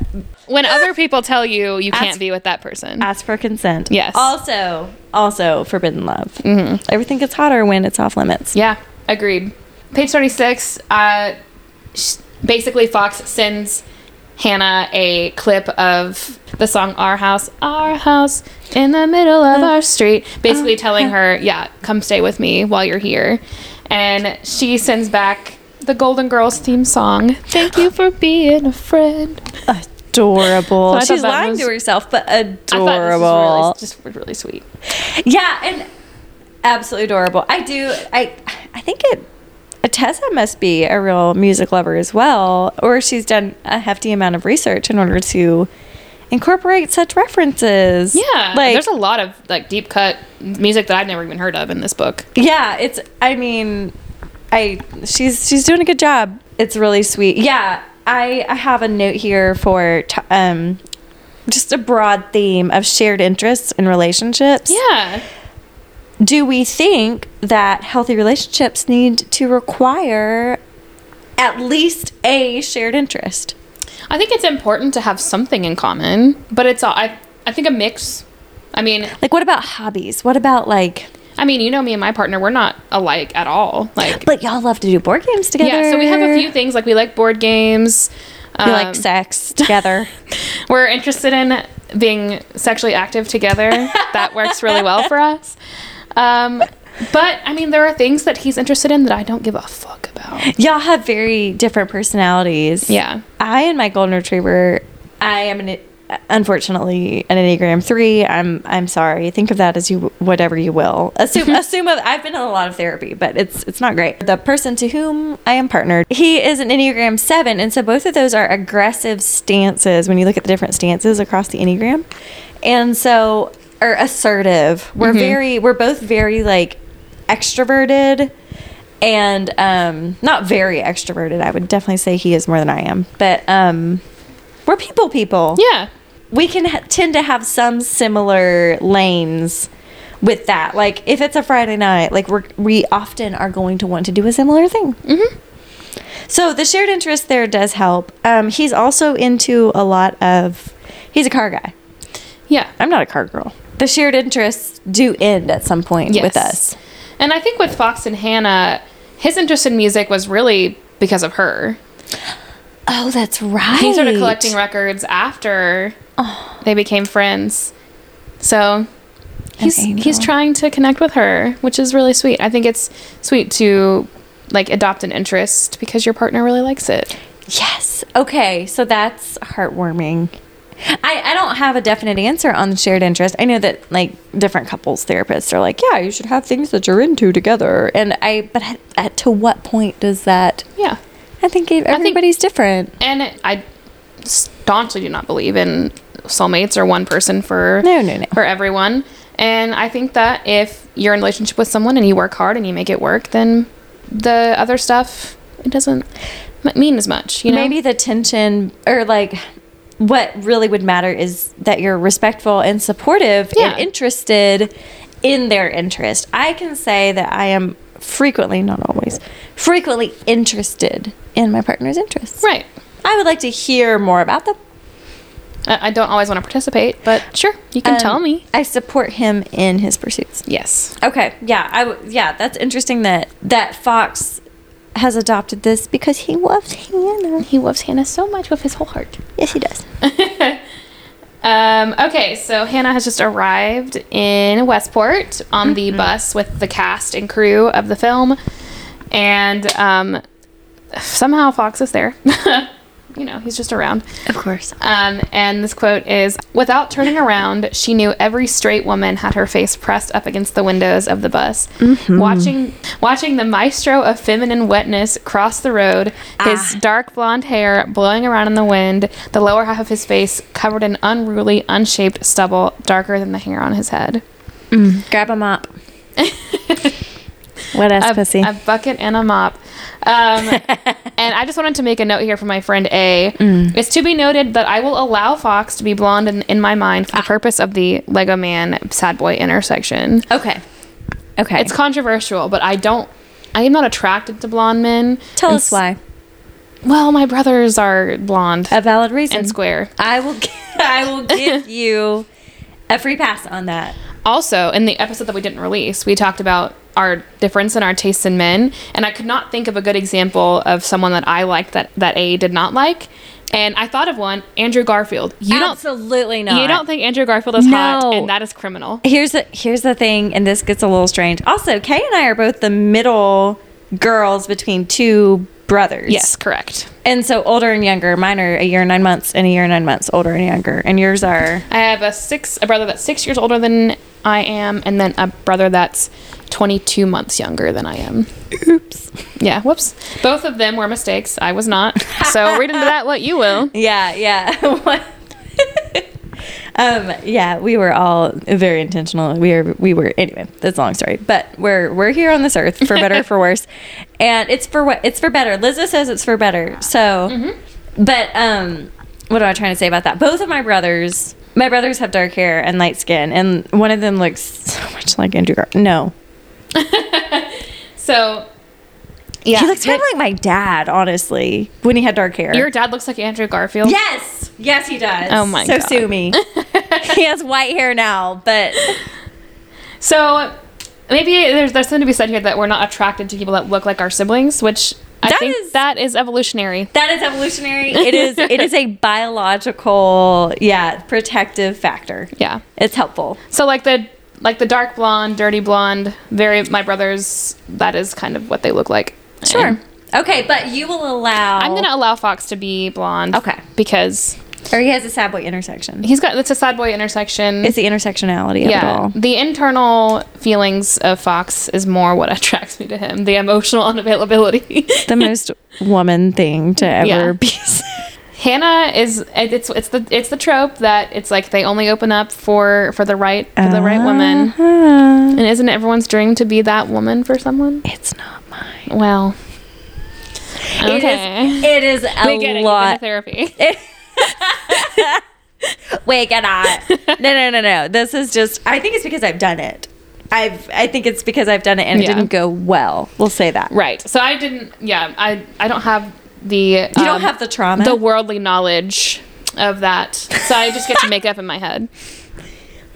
When other people tell you you can't Ask- be with that person. ask for consent. Yes. Also, also forbidden love. Mm-hmm. Everything gets hotter when it's off limits. Yeah, agreed. Page 36, uh, sh- basically, Fox sends Hannah a clip of the song Our House, Our House in the middle of our street, basically oh, telling her, yeah, come stay with me while you're here. And she sends back the Golden Girls theme song. Thank you for being a friend. Adorable. So She's lying was- to herself, but I adorable. really, just really sweet. Yeah, and absolutely adorable. I do. I I think it. Tessa must be a real music lover as well, or she's done a hefty amount of research in order to incorporate such references. Yeah, like there's a lot of like deep cut music that I've never even heard of in this book. yeah. It's. I mean, I she's she's doing a good job. It's really sweet. Yeah, I I have a note here for t- um just a broad theme of shared interests and relationships. Yeah. Do we think that healthy relationships need to require at least a shared interest? I think it's important to have something in common, but it's all I I think a mix. I mean, Like, what about hobbies? What about like, I mean, you know me and my partner, we're not alike at all. Like but y'all love to do board games together? Yeah, so we have a few things like we like board games. We um, like sex together. We're interested in being sexually active together. that works really well for us. Um, but I mean, there are things that he's interested in that I don't give a fuck about. y'all have very different personalities. Yeah. I and my golden retriever, I am an unfortunately an enneagram three. I'm I'm sorry. Think of that as you whatever you will. Assume assume of, I've been in a lot of therapy, but it's it's not great. The person to whom I am partnered, he is an enneagram seven, and so both of those are aggressive stances. When you look at the different stances across the enneagram, and so or assertive. We're very we're both very like extroverted and um not very extroverted i would definitely say he is more than i am but um we're people people Yeah. we can ha- tend to have some similar lanes with that like if it's a friday night like we're we often are going to want to do a similar thing mm-hmm. so the shared interest there does help um he's also into a lot of he's a car guy Yeah. i'm not a car girl the shared interests do end at some point with us And I think with Fox and Hannah, his interest in music was really because of her. oh that's right He started collecting records after oh. they became friends. So he's he's trying to connect with her, which is really sweet. I think it's sweet to like adopt an interest because your partner really likes it. Yes. Okay, so that's heartwarming. I, I don't have a definite answer on the shared interest. I know that like different couples therapists are like, yeah, you should have things that you're into together. And I, but at, at to what point does that? Yeah. I think everybody's different. And it, I staunchly do not believe in soulmates or one person for No, no, no. for everyone. And I think that if you're in a relationship with someone and you work hard and you make it work, then the other stuff it doesn't mean as much. You know, Maybe the tension or like what really would matter is that you're respectful and supportive Yeah. and interested in their interest. I can say that I am frequently, not always, frequently interested in my partner's interests. right? I would like to hear more about them. I, I don't always want to participate, but sure, you can Um, tell me. I support him in his pursuits. Yes. Okay, yeah, I w- yeah, that's interesting that that Fox has adopted this because he loves Hannah. He loves Hannah so much with his whole heart. Yes, he does. Um, okay, so Hannah has just arrived in Westport on the bus with the cast and crew of the film, and um, somehow Fox is there. you know, he's just around. Of course. Um, and this quote is Without turning around, she knew every straight woman had her face pressed up against the windows of the bus. Mm-hmm. Watching watching the maestro of feminine wetness cross the road, ah. his dark blonde hair blowing around in the wind, the lower half of his face covered in unruly, unshaped stubble darker than the hair on his head. Mm. Grab a mop. what else, a, pussy? a bucket and a mop. Um, and I just wanted to make a note here for my friend A. Mm. It's to be noted that I will allow Fox to be blonde in, in my mind Ah. for the purpose of the Lego Man sad boy intersection. okay. Okay. It's controversial, but I don't. I am not attracted to blonde men. Tell And us why. Well, my brothers are blonde A valid reason. and square. I will. I will give you a free pass on that. Also, in the episode that we didn't release, we talked about our difference in our tastes in men, and I could not think of a good example of someone that I liked that that A did not like. And I thought of one, Andrew Garfield. You Absolutely don't you don't think Andrew Garfield is hot, No. and that is criminal. Here's the here's the thing, and this gets a little strange. Also, Kay and I are both the middle girls between two brothers. Yes, correct. And so older and younger. Mine are a year and nine months and a year and nine months older and younger. And yours are I have a six a brother that's six years older than I am, and then a brother that's twenty two months younger than I am. oops. Yeah, whoops. Both of them were mistakes. I was not. So read into that what you will. Yeah, yeah. Um, yeah, we were all very intentional. We were, we were. Anyway, that's a long story. But we're we're here on this earth for better or for worse, and it's for what it's for better. Liza says it's for better. So, but um, what am I trying to say about that? Both of my brothers, my brothers have dark hair and light skin, and one of them looks so much like Andrew Gar. No, So yeah, he looks kind of like my dad, honestly, when he had dark hair. your dad looks like Andrew Garfield. Yes, yes, he does. Oh my so God. sue me. he has white hair now, but So maybe there's there's something to be said here that we're not attracted to people that look like our siblings, which I That think is- that is evolutionary. that is evolutionary. It is. It is a biological, yeah, protective factor. Yeah. It's helpful. So like the like the dark blonde, dirty blonde, very my brothers. That is kind of what they look like. And Okay, but you will allow. I'm gonna allow Fox to be blonde. Okay. Because Or he has a sad boy intersection. he's got it's a sad boy intersection. It's the intersectionality of it yeah, all. the internal feelings of Fox is more what attracts me to him. The emotional unavailability. The most woman thing to ever Yeah. be. Hannah is it's it's the it's the trope that it's like they only open up for for the right for the right woman. Uh-huh. And isn't everyone's dream to be that woman for someone? It's not mine. Well, It okay. is. It is a we get it. You've been lot. therapy. Wait, get on. No, no, no, no. This is just. I think it's because I've done it. I've. I think it's because I've done it and Yeah. it didn't go well. We'll say that. right. So I didn't. Yeah. I I don't have the. You don't um, have the trauma. the worldly knowledge of that. So I just get to make up in my head.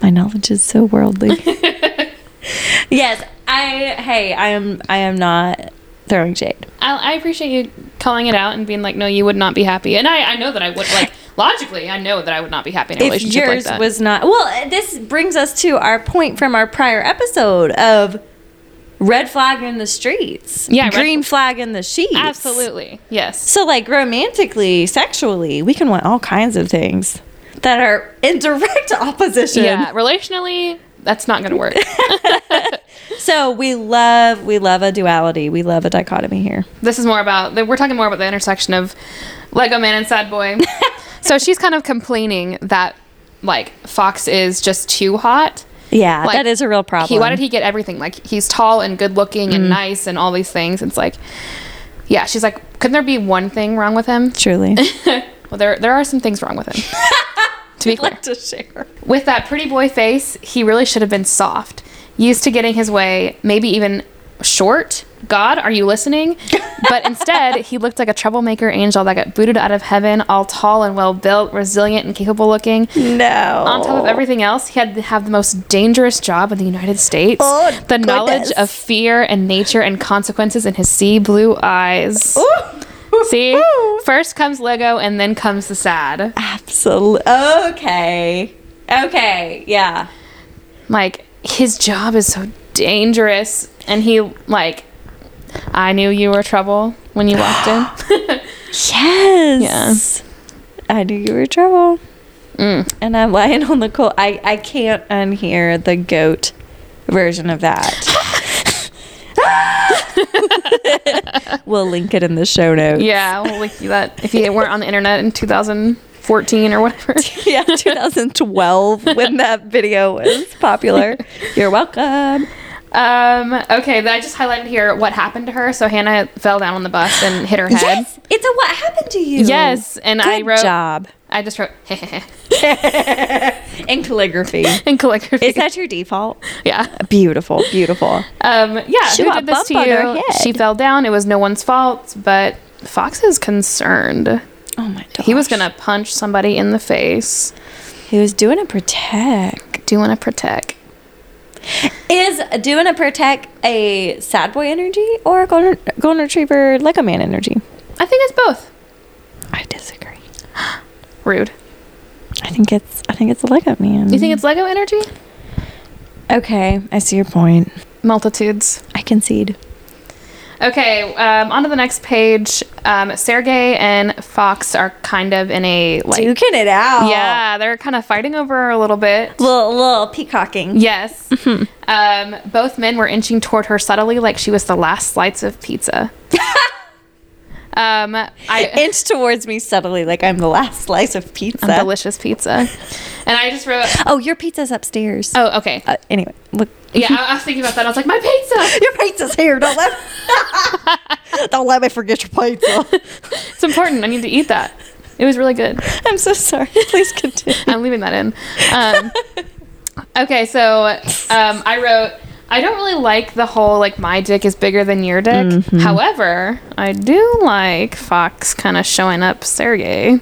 My knowledge is so worldly. yes, I. Hey, I am. I am not throwing shade. I, I appreciate you calling it out and being like, no, you would not be happy. And I, I know that I would like logically. I know that I would not be happy in a If relationship yours like that. was not well, this brings us to our point from our prior episode of red flag in the streets, Yeah, green flag in the sheets. Absolutely. Yes. So, like romantically, sexually, we can want all kinds of things. that are in direct opposition. Yeah, relationally, that's not going to work. So we love we love a duality. We love a dichotomy here. this is more about we're talking more about the intersection of Lego Man and Sad Boy. so she's kind of complaining that like Fox is just too hot. Yeah, Like, that is a real problem. He, why did he get everything? Like he's tall and good looking and mm. nice and all these things. It's like, yeah, she's like, couldn't there be one thing wrong with him? Truly. well, there there are some things wrong with him. to be clear, to share. with that pretty boy face, he really should have been soft, used to getting his way, maybe even short. God, are you listening? But instead, he looked like a troublemaker angel that got booted out of heaven, all tall and well built, resilient and capable looking. No. On top of everything else, he had to have the most dangerous job in the United States. Oh, the knowledge of fear and nature and consequences in his sea blue eyes. See? First comes Lego and then comes the sad. Absolutely. Okay. Okay. Yeah. Like, his job is so dangerous. And he, like, I knew you were trouble when you walked in. Yes. I knew you were trouble. Mm. And I'm lying on the cold. I, I can't unhear the goat version of that. we'll link it in the show notes. Yeah, we'll link you that if you weren't on the internet in 2014 or whatever. yeah, 2012 when that video was popular. You're welcome. Um, okay, I just highlighted here what happened to her. So Hannah fell down on the bus and hit her head. Yes, it's a what happened to you. Yes, and I Good wrote job I just wrote in calligraphy. in calligraphy. Is that your default? yeah. Beautiful, beautiful. Um, yeah, She who did this to bump on her you? She fell down. It was no one's fault, but Fox is concerned. Oh my god. He was gonna punch somebody in the face. He was doing a protect. Do you want to protect? Is doing a protect a sad boy energy or a golden, golden retriever Lego man energy? I think it's both. I disagree. Rude. I think it's I think it's a Lego man. You think it's Lego energy? okay? I see your point. Multitudes. I concede. Okay, um, on to the next page. Um, Sergey and Fox are kind of in a like. Duking it out. Yeah, they're kind of fighting over her a little bit. Little little peacocking. Yes. um, both men were inching toward her subtly, like she was the last slice of pizza. um, I Inch towards me subtly, like I'm the last slice of pizza. I'm delicious pizza, and I just wrote. Oh, your pizza's upstairs. Oh, okay. Uh, anyway, look. Yeah, I, I was thinking about that. I was like, my pizza. Your pizza's here. Don't let don't let me forget your pizza. It's important. I need to eat that. It was really good. I'm so sorry. Please continue. I'm leaving that in. Um, okay, so um, I wrote. I don't really like the whole like my dick is bigger than your dick. However, I do like Fox kind of showing up Sergey.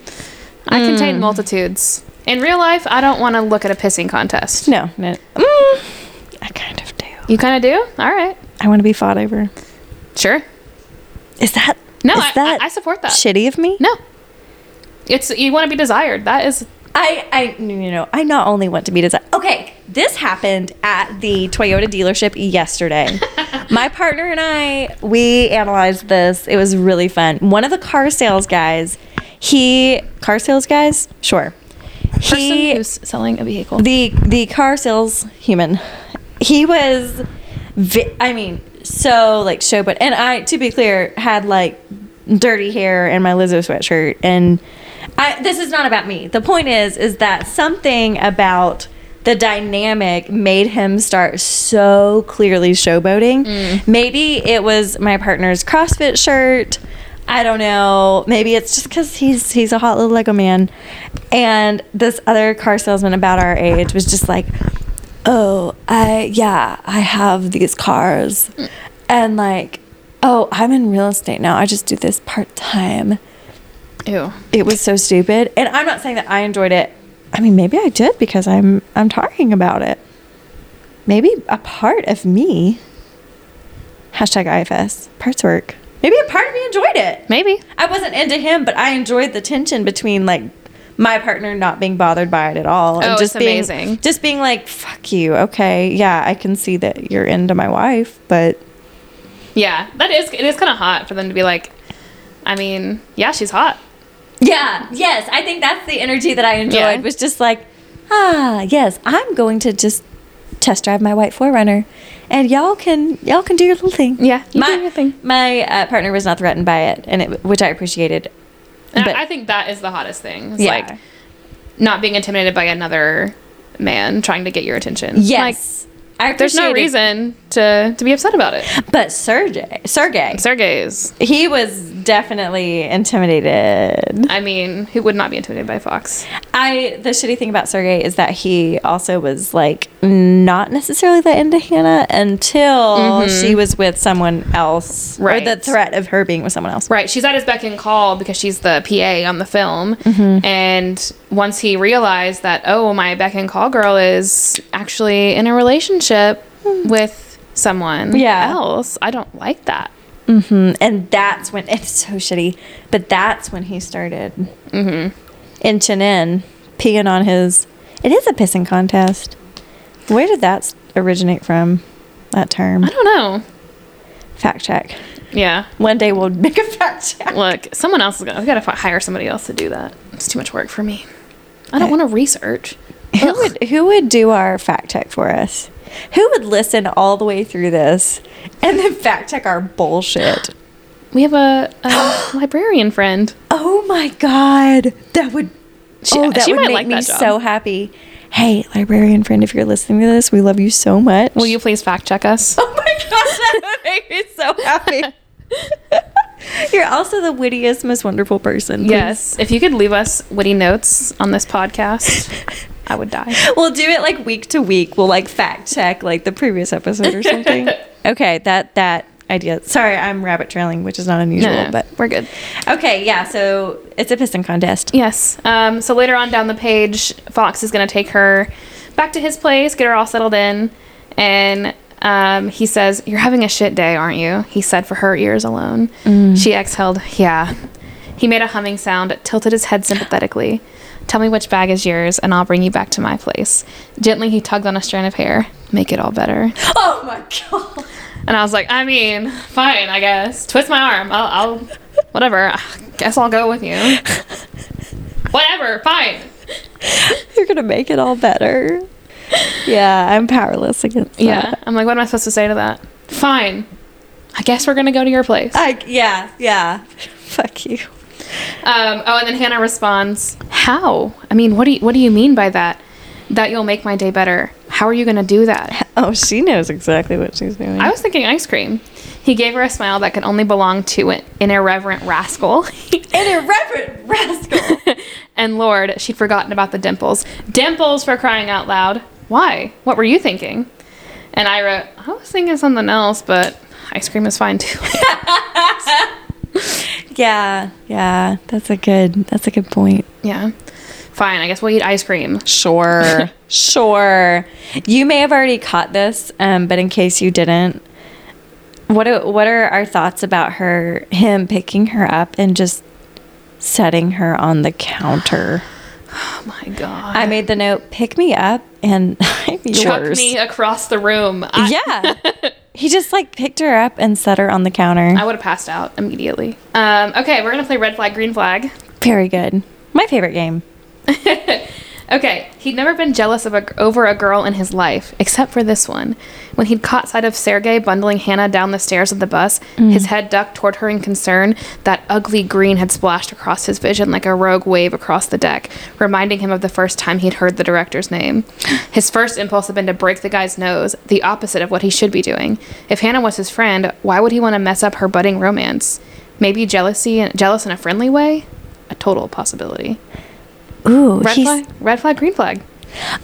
I contain multitudes. In real life, I don't want to look at a pissing contest. No, no. Mm, I kind of do. You kind of do? All right. I want to be fought over. Sure. Is that No, Is I, that I, I support that. shitty of me? No. It's you want to be desired. That is I, I, you know, I not only want to be designed. Okay, this happened at the Toyota dealership yesterday. My partner and I, we analyzed this. It was really fun. One of the car sales guys, he, car sales guys, sure. person He, who's selling a vehicle. the the car sales human he was vi- i mean so like showboat and i to be clear had like dirty hair and my lizzo sweatshirt and i this is not about me. The point is is that something about the dynamic made him start so clearly showboating. Mm. Maybe it was my partner's crossfit shirt. I don't know. Maybe it's just because he's he's a hot little Lego man, and this other car salesman about our age was just like, "Oh, I yeah, I have these cars, and like, oh, I'm in real estate now. I just do this part time." Ew. It was so stupid, and I'm not saying that I enjoyed it. I mean, maybe I did because I'm I'm talking about it. Maybe a part of me. Hashtag IFS parts work. Maybe a part of me enjoyed it. Maybe. I wasn't into him, but I enjoyed the tension between like my partner not being bothered by it at all, Oh, just being amazing. just being like, "Fuck you." Okay, yeah, I can see that you're into my wife, but Yeah, that is it is kind of hot for them to be like I mean, yeah, she's hot. Yeah, yes. I think that's the energy that I enjoyed. Yeah. Was just like, ah, yes, I'm going to just test drive my white 4Runner, and y'all can y'all can do your little thing. Yeah, you my do your thing. my uh, partner was not threatened by it, and it which I appreciated. And But- I, think that is the hottest thing. It's Yeah. like not being intimidated by another man trying to get your attention. Yes, I there's no reason to, to be upset about it. But Sergey, Sergey, Sergey's. he was definitely intimidated. I mean, who would not be intimidated by Fox? I the shitty thing about Sergey is that he also was like not necessarily that into Hannah until mm-hmm. she was with someone else, or the threat of her being with someone else. Right. She's at his beck and call because she's the PA on the film. Mm-hmm. And once he realized that, oh, my beck and call girl is actually in a relationship with someone Yeah. else, I don't like that. hmm And that's when it's so shitty. But that's when he started inching in, peeing on his. It is a pissing contest. Where did that originate from? That term. I don't know. Fact check. Yeah. One day we'll make a fact check. Look, someone else is going to, we got to hire somebody else to do that. It's too much work for me. I don't want to research. Who would who would do our fact check for us? Who would listen all the way through this and then fact check our bullshit? We have a, a librarian friend. Oh my god, that would She- oh that would make like me so happy. Hey, librarian friend, if you're listening to this, we love you so much. Will you please fact check us? Oh my gosh, that would make me so happy. you're also the wittiest, most wonderful person. Please. Yes. If you could leave us witty notes on this podcast, I would die. We'll do it like week to week. We'll like fact check like the previous episode or something. okay, that that idea. Sorry, I'm rabbit trailing, which is not unusual, No, no, but we're good. okay, yeah. So it's a piston contest. Yes. Um, so later on down the page, Fox is going to take her back to his place, get her all settled in, and um, he says, "You're having a shit day, aren't you?" He said for her ears alone. She exhaled, "Yeah." He made a humming sound, tilted his head sympathetically. Tell me which bag is yours, and I'll bring you back to my place. Gently, he tugged on a strand of hair. Make it all better. Oh my god. And I was like, I mean, fine, I guess. Twist my arm. I'll, I'll whatever. I guess I'll go with you. whatever, fine. You're gonna make it all better. Yeah, I'm powerless against Yeah. that. I'm like, what am I supposed to say to that? Fine. I guess we're gonna go to your place. I yeah yeah. Fuck you. Um, oh, and then Hannah responds, "How? I mean, what do you, what do you mean by that? That you'll make my day better? How are you gonna do that?" Oh, she knows exactly what she's doing. I was thinking ice cream. He gave her a smile that could only belong to an, an irreverent rascal. an irreverent rascal. and Lord, she'd forgotten about the dimples. Dimples for crying out loud. Why? What were you thinking? And I wrote, I was thinking something else, but ice cream is fine too. yeah, yeah. That's a good. That's a good point. yeah. Fine, I guess we'll eat ice cream. Sure, sure. You may have already caught this, um, but in case you didn't, what are, what are our thoughts about her, him picking her up and just setting her on the counter? Oh my god. I made the note, pick me up and I'm Chuck me across the room. I, Yeah. He just like picked her up and set her on the counter. I would have passed out immediately. Um, okay, we're gonna play red flag, green flag. Very good. My favorite game. Okay, he'd never been jealous of a, over a girl in his life, except for this one. When he'd caught sight of Sergei bundling Hannah down the stairs of the bus, mm. his head ducked toward her in concern, that ugly green had splashed across his vision like a rogue wave across the deck, reminding him of the first time he'd heard the director's name. His first impulse had been to break the guy's nose, the opposite of what he should be doing. If Hannah was his friend, why would he want to mess up her budding romance? Maybe jealousy, jealous in a friendly way? A total possibility. Ooh, Red flag, red flag, green flag.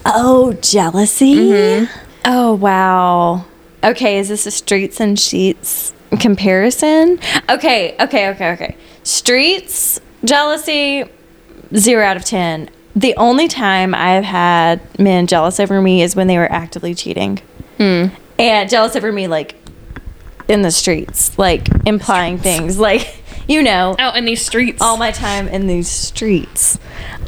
Oh, jealousy? Mm-hmm. Oh, wow. Okay, is this a streets and sheets comparison? Okay, okay, okay, okay. Streets, jealousy, zero out of 10. The only time I've had men jealous over me is when they were actively cheating. Hmm. And jealous over me, like, in the streets, like, implying things, like, you know, Out in these streets. all my time in these streets.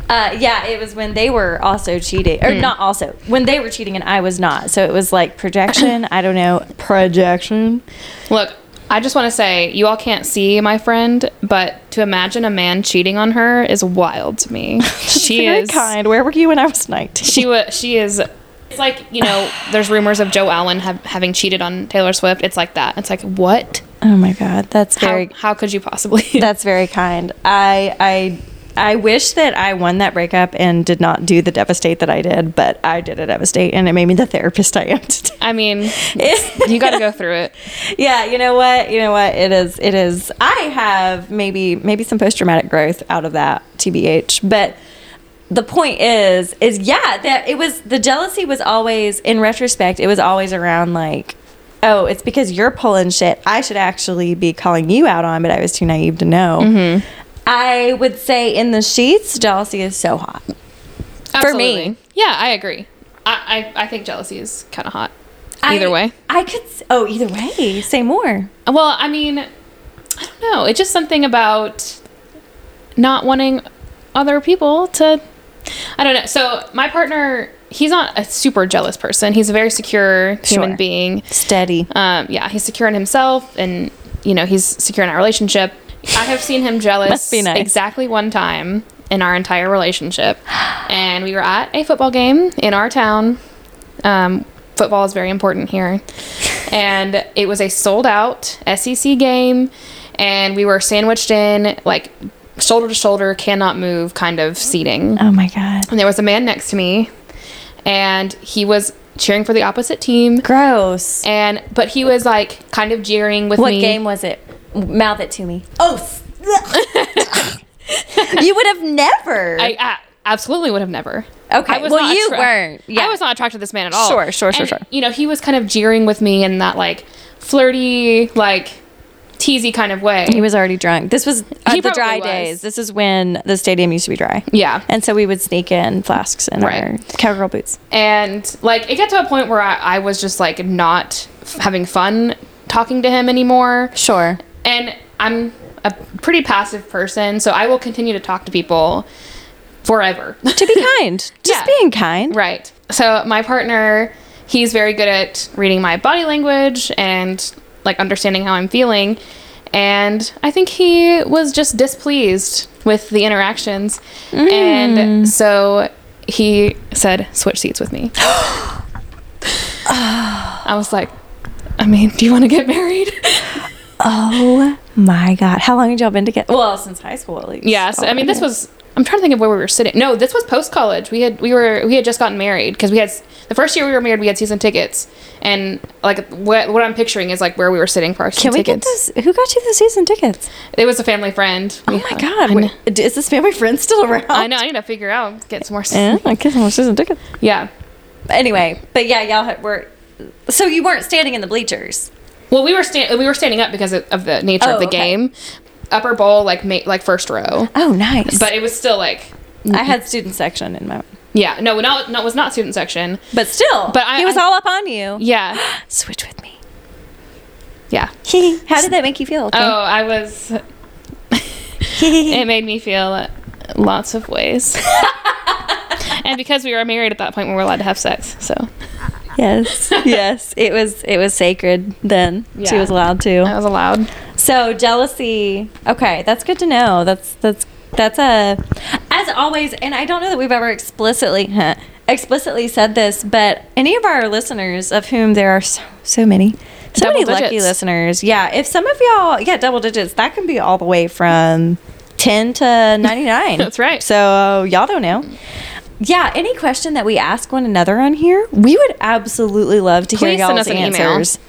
Uh, yeah, it was when they were also cheating, or not also when they were cheating and I was not. So it was like projection. I don't know projection. Look, I just want to say, you all can't see my friend, but to imagine a man cheating on her is wild to me. She Very is kind. Where were you when I was 19? She was. She is. It's like you know, there's rumors of Joe Alwyn have, having cheated on Taylor Swift. It's like that. It's like what? oh my god, that's How, very how could you possibly? That's very kind. I I I wish that I won that breakup and did not do the devastate that I did, but I did a devastate and it made me the therapist I am today. I mean, you got to go through it. yeah, you know what? You know what? It is it is I have maybe maybe some post traumatic growth out of that, TBH. But the point is is yeah, that it was the jealousy was always in retrospect, it was always around like Oh, it's because you're pulling shit. I should actually be calling you out on, but I was too naive to know. Mm-hmm. I would say in the sheets, jealousy is so hot. For me. Yeah, I agree. I, I, I think jealousy is kind of hot. Either I- way. I could. Oh, either way. Say more. Well, I mean, I don't know. It's just something about not wanting other people to. I don't know. So my partner, he's not a super jealous person. He's a very secure human Sure. being. Steady. Um, yeah, he's secure in himself, and you know he's secure in our relationship. I have seen him jealous nice. exactly one time in our entire relationship, and we were at a football game in our town. Um, football is very important here, and it was a sold out SEC game, and we were sandwiched in like shoulder to shoulder, cannot move kind of seating. Oh my god. And there was a man next to me, and he was cheering for the opposite team. Gross. And but he was like kind of jeering with What me. What game was it? Mouth it to me. Oh. you would have never. I, I absolutely would have never. Okay, well, not you attra- weren't. Yeah. I was not attracted to this man at all. Sure, sure, sure, And, sure. You know, he was kind of jeering with me in that like flirty, like teasy kind of way. he was already drunk. This was uh, He the dry was. days. This is when the stadium used to be dry. Yeah. And so we would sneak in flasks in Right. our cowgirl boots. and like it got to a point where I, I was just like not f- having fun talking to him anymore. Sure. And I'm a pretty passive person, so I will continue to talk to people forever. To be kind. Just Yeah. being kind. Right. So my partner, he's very good at reading my body language and like understanding how I'm feeling. And I think he was just displeased with the interactions. And mm. so he said, switch seats with me. I was like, I mean, do you want to get married? Oh my god. How long had y'all been together? Well, since high school at least. Yes, I mean this was. I'm trying to think of where we were sitting. No, this was post college. We had we were we had just gotten married because we had the first year we were married. We had season tickets, and like what what I'm picturing is like where we were sitting for our season Can we get tickets. this? Who got you the season tickets? It was a family friend. Oh my had- god. Wait, is this family friend still around? I know. I need to figure out get some more. Yeah, I guess more season tickets. Yeah. Anyway, but yeah, y'all had, were. So you weren't standing in the bleachers. Well, we were stand we were standing up because of, of the nature Oh, of the oh, okay. game. Upper bowl, like ma- like first row, Oh, nice. but it was still like I had student section in my. yeah. No, no, no. It was not student section. But still, But I- he was I- all up on you. Yeah. Switch with me. Yeah. How did that make you feel? Oh, I was. it made me feel lots of ways. and because we were married at that point, we were allowed to have sex. So yes, yes. It was it was sacred then. She was allowed I to. was allowed. So jealousy. Okay, that's good to know. That's that's that's a as always. And I don't know that we've ever explicitly huh, explicitly said this, but any of our listeners, of whom there are so so many. So Double many lucky listeners. Yeah. If some of y'all, yeah, double digits, that can be all the way from 10 to 99. That's right. So y'all don't know. Yeah, any question that we ask one another on here, we would absolutely love to Please hear send y'all's us an email. answers.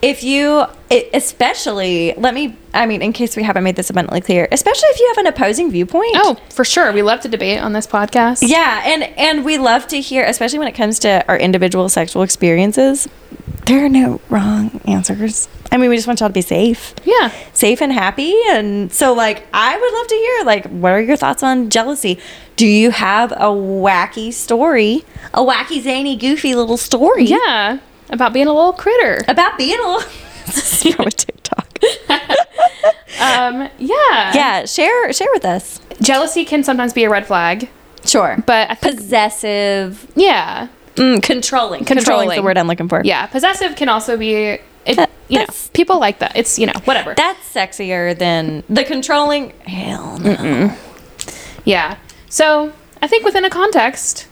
If you, especially, let me, I mean, in case we haven't made this abundantly clear, especially if you have an opposing viewpoint. Oh, for sure. We love to debate on this podcast. Yeah, and and we love to hear, especially when it comes to our individual sexual experiences. There are no wrong answers. I mean, we just want y'all to be safe Yeah. safe and happy and so like i would love to hear like what are your thoughts on jealousy do you have a wacky story a wacky zany goofy little story Yeah. About being a little critter. about being a little this is from a tiktok Um, yeah. yeah share share with us Jealousy can sometimes be a red flag, sure but think, possessive yeah. Mm, controlling controlling is the word i'm looking for Yeah. Possessive can also be it, That- you know, people like that. It's you know whatever. That's sexier than the controlling. Hell no. yeah. So I think within a context,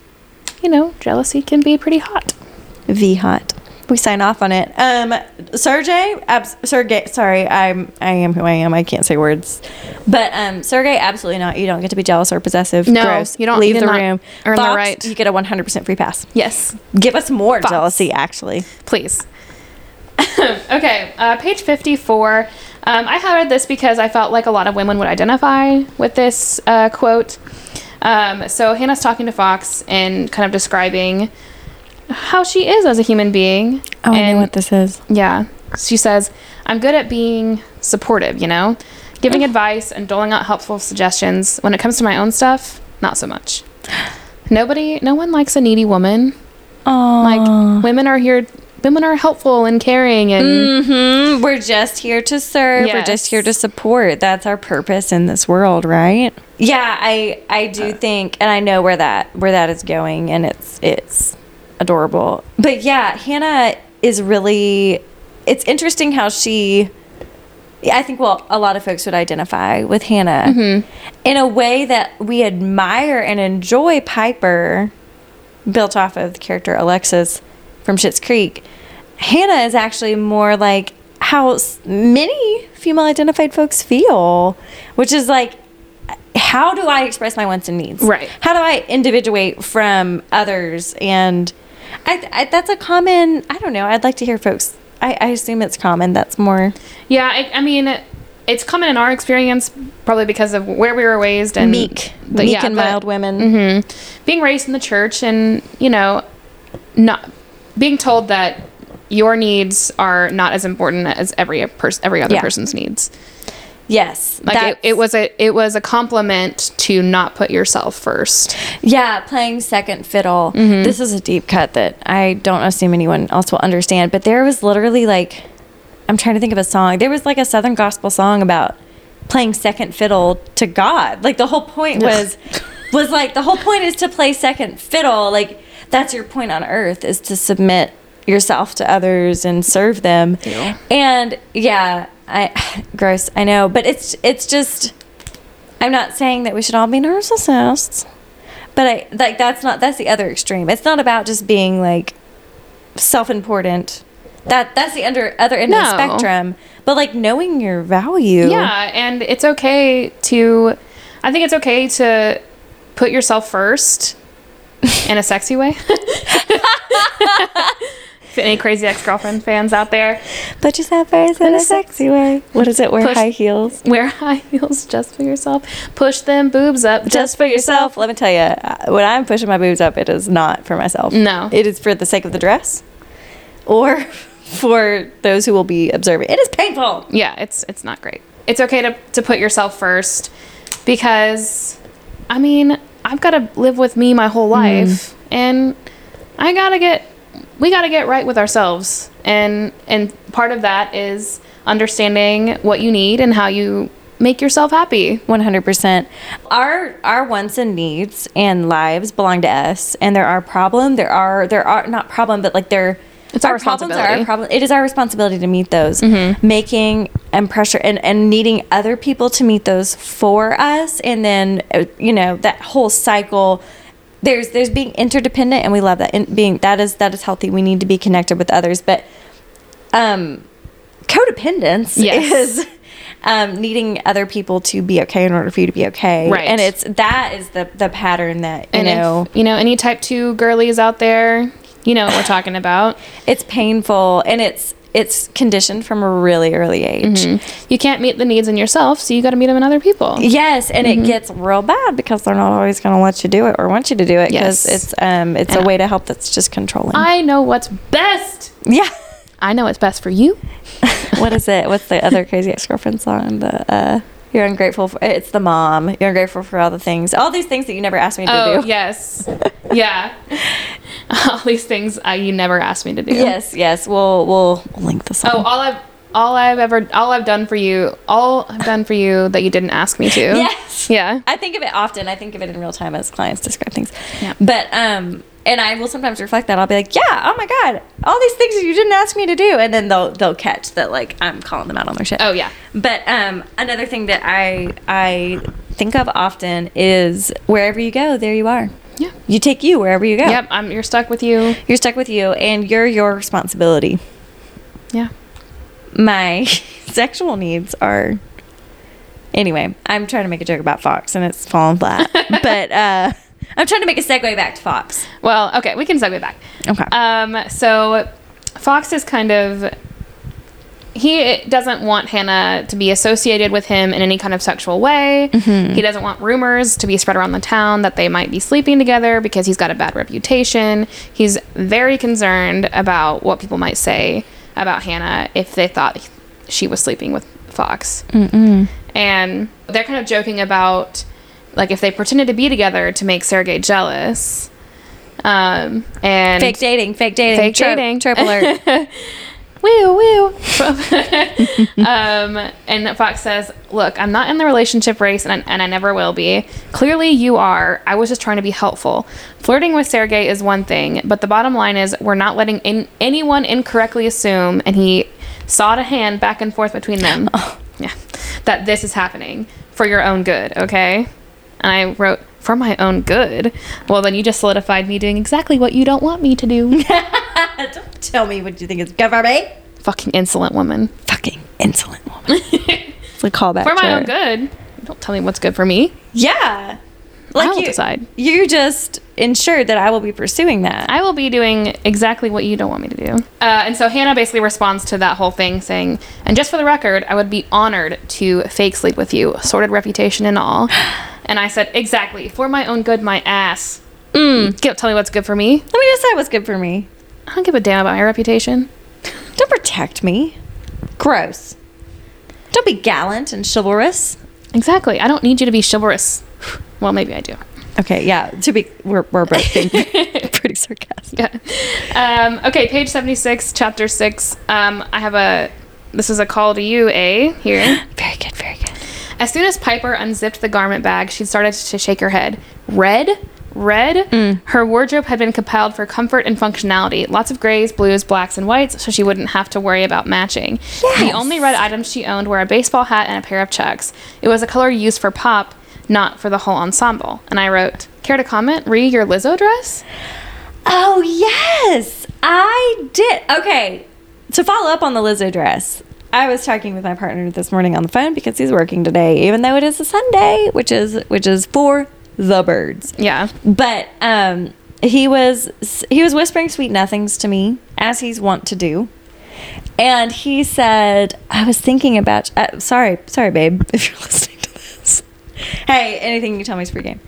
you know, jealousy can be pretty hot. V hot. We sign off on it. Um, Sergey, abs- Sergey. Sorry, I'm I am who I am. I can't say words, but um, Sergey, absolutely not. You don't get to be jealous or possessive. No, Gross. you don't- leave the room. earn the right. You get a 100 percent free pass. Yes, Give us more Fox. jealousy, actually. please. okay, uh, page 54. Um, I highlighted this because I felt like a lot of women would identify with this uh, quote. Um, so Hannah's talking to Fox and kind of describing how she is as a human being. Oh, I know what this is. Yeah. She says, I'm good at being supportive, you know? Giving advice and doling out helpful suggestions. When it comes to my own stuff, not so much. Nobody, no one likes a needy woman. Oh, Like, women are here, women are helpful and caring and. hmm we're just here to serve. We're just here to support. That's our purpose in this world, right? Yeah, I I do think, and I know where that where that is going, and it's it's adorable. But yeah, Hannah is really. It's interesting how she. I think well, a lot of folks would identify with Hannah mm-hmm. in a way that we admire and enjoy Piper, built off of the character Alexis from Schitt's Creek. Hannah is actually more like how many female identified folks feel, which is like, how do I express my wants and needs? Right. How do I individuate from others? And I, I that's a common, I don't know, I'd like to hear folks. I, I assume it's common. That's more Yeah, I, I mean, it, it's common in our experience, probably because of where we were raised and meek, the- meek yeah, and the- mild women. hmm Being raised in the church and, you know, not being told that your needs are not as important as every person, every other Yeah. person's needs. Yes, Like it, it was a it was a compliment to not put yourself first. Yeah, playing second fiddle. Mm-hmm. This is a deep cut that I don't assume anyone else will understand. But there was literally like, I'm trying to think of a song. There was like a Southern gospel song about playing second fiddle to God. Like the whole point was, was like the whole point is to play second fiddle. Like that's your point on earth is to submit yourself to others and serve them. Ew. And yeah, I gross. I know, but it's it's just. I'm not saying that we should all be narcissists, but I like that's not that's the other extreme. It's not about just being like self-important. That that's the under other end of the spectrum. But like knowing your value. Yeah, and it's okay to I think it's okay to put yourself first in a sexy way. Any crazy ex-girlfriend fans out there? But just have first in a sexy way. What is it? Wear Push- high heels. Wear high heels just for yourself. Push them boobs up Just for yourself. Let me tell you, uh, when I'm pushing my boobs up, it is not for myself. No. It is for the sake of the dress or for those who will be observing. It is painful. yeah, it's it's not great. It's okay to to put yourself first because I mean, I've got to live with me my whole life and I got to get we got to get right with ourselves. And and part of that is understanding what you need and how you make yourself happy. 100%. Our our wants and needs and lives belong to us and there are problem there are there are not problem but like there It's our problems are our problem it is our responsibility to meet those making and pressure and and needing other people to meet those for us and then uh, you know that whole cycle there's there's being interdependent and we love that and being that is that is healthy we need to be connected with others but um codependence Yes. is um, needing other people to be okay in order for you to be okay. Right. And it's that is the the pattern that you And know if, you know, any type 2 girlies out there, you know what we're talking about. it's painful and it's it's conditioned from a really early age. You can't meet the needs in yourself, so you got to meet them in other people. Yes, and Mm-hmm. it gets real bad because they're not always going to let you do it or want you to do it because Yes. it's um it's a way to help that's just controlling. I know what's best. yeah. I know what's best for you. what is it? What's the other crazy ex-girlfriend song? The uh you're ungrateful for it's the mom. You're ungrateful for all the things. All these things that you never asked me to Oh, do. yes. Yeah. All these things uh, you never asked me to do. Yes, yes. We'll we'll link song. Oh, all I've all I've ever all I've done for you, all I've done for you that you didn't ask me to. Yes. Yeah. I think of it often. I think of it in real time as clients describe things. Yeah. But um and I will sometimes reflect that. I'll be like, yeah, oh my god, all these things you didn't ask me to do, and then they'll they'll catch that like I'm calling them out on their shit. Oh yeah. But um, another thing that I I think of often is wherever you go, there you are. Yeah. You take you wherever you go. Yep. I'm. You're stuck with you. You're stuck with you, and you're your responsibility. Yeah. My sexual needs are. Anyway, I'm trying to make a joke about Fox, and it's fallen flat. but uh, I'm trying to make a segue back to Fox. Well, okay, we can segue back. Okay. Um, so Fox is kind of he doesn't want Hannah to be associated with him in any kind of sexual way. He doesn't want rumors to be spread around the town that they might be sleeping together because he's got a bad reputation. He's very concerned about what people might say about Hannah if they thought she was sleeping with Fox. And they're kind of joking about like if they pretended to be together to make Sergey jealous. Um, and fake dating, fake dating, Fake trope- dating. trope alert. woo woo. um, and Fox says, "Look, I'm not in the relationship race, and I, and I never will be. Clearly, you are. I was just trying to be helpful. Flirting with Sergey is one thing, but the bottom line is we're not letting in, anyone incorrectly assume." And he sawed a hand back and forth between them. Yeah, that this is happening for your own good. Okay. And I wrote. For my own good. Well, then you just solidified me doing exactly what you don't want me to do. Don't tell me what you think is good for me. Fucking insolent woman. Fucking insolent woman. it's a callback. for my own good. Don't tell me what's good for me. Yeah. I will you, decide. You just ensured that I will be pursuing that. I will be doing exactly what you don't want me to do. Uh, and so Hannah basically responds to that whole thing saying, and just for the record, I would be honored to fake sleep with you, sordid reputation and all. And I said, exactly, for my own good, my ass. Mm. Get, tell me what's good for me. Let me decide what's good for me. I don't give a damn about my reputation. Don't protect me. Gross. Don't be gallant and chivalrous. Exactly. I don't need you to be chivalrous. Well, maybe I do. Okay, yeah. To be, we're, we're both being pretty sarcastic. Yeah. Um, okay, page 76, chapter 6. Um, I have a, this is a call to you, A, here. Very good, very good. As soon as Piper unzipped the garment bag, she started to shake her head. Red? Red? Mm. Her wardrobe had been compiled for comfort and functionality. Lots of grays, blues, blacks, and whites, so she wouldn't have to worry about matching. The only red items she owned were a baseball hat and a pair of chucks. It was a color used for pop, not for the whole ensemble. And I wrote, Care to comment? Re your Lizzo dress? Oh, yes. I did. Okay. To follow up on the Lizzo dress, I was talking with my partner this morning on the phone because he's working today, even though it is a Sunday, which is which is for the birds. Yeah. But um, he was he was whispering sweet nothings to me as he's wont to do, and he said, "I was thinking about. Uh, sorry, sorry, babe, if you're listening to this. Hey, anything you tell me is free game."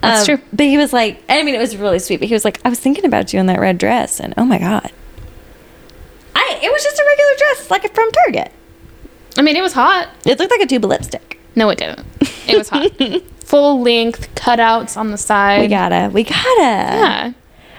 That's Um, true. But he was like, I mean, it was really sweet. But he was like, I was thinking about you in that red dress, and oh my god, I it was just a regular dress, like from Target. I mean, it was hot. It looked like a tube of lipstick. No, it didn't. It was hot. Full length cutouts on the side. We gotta, we gotta. Yeah.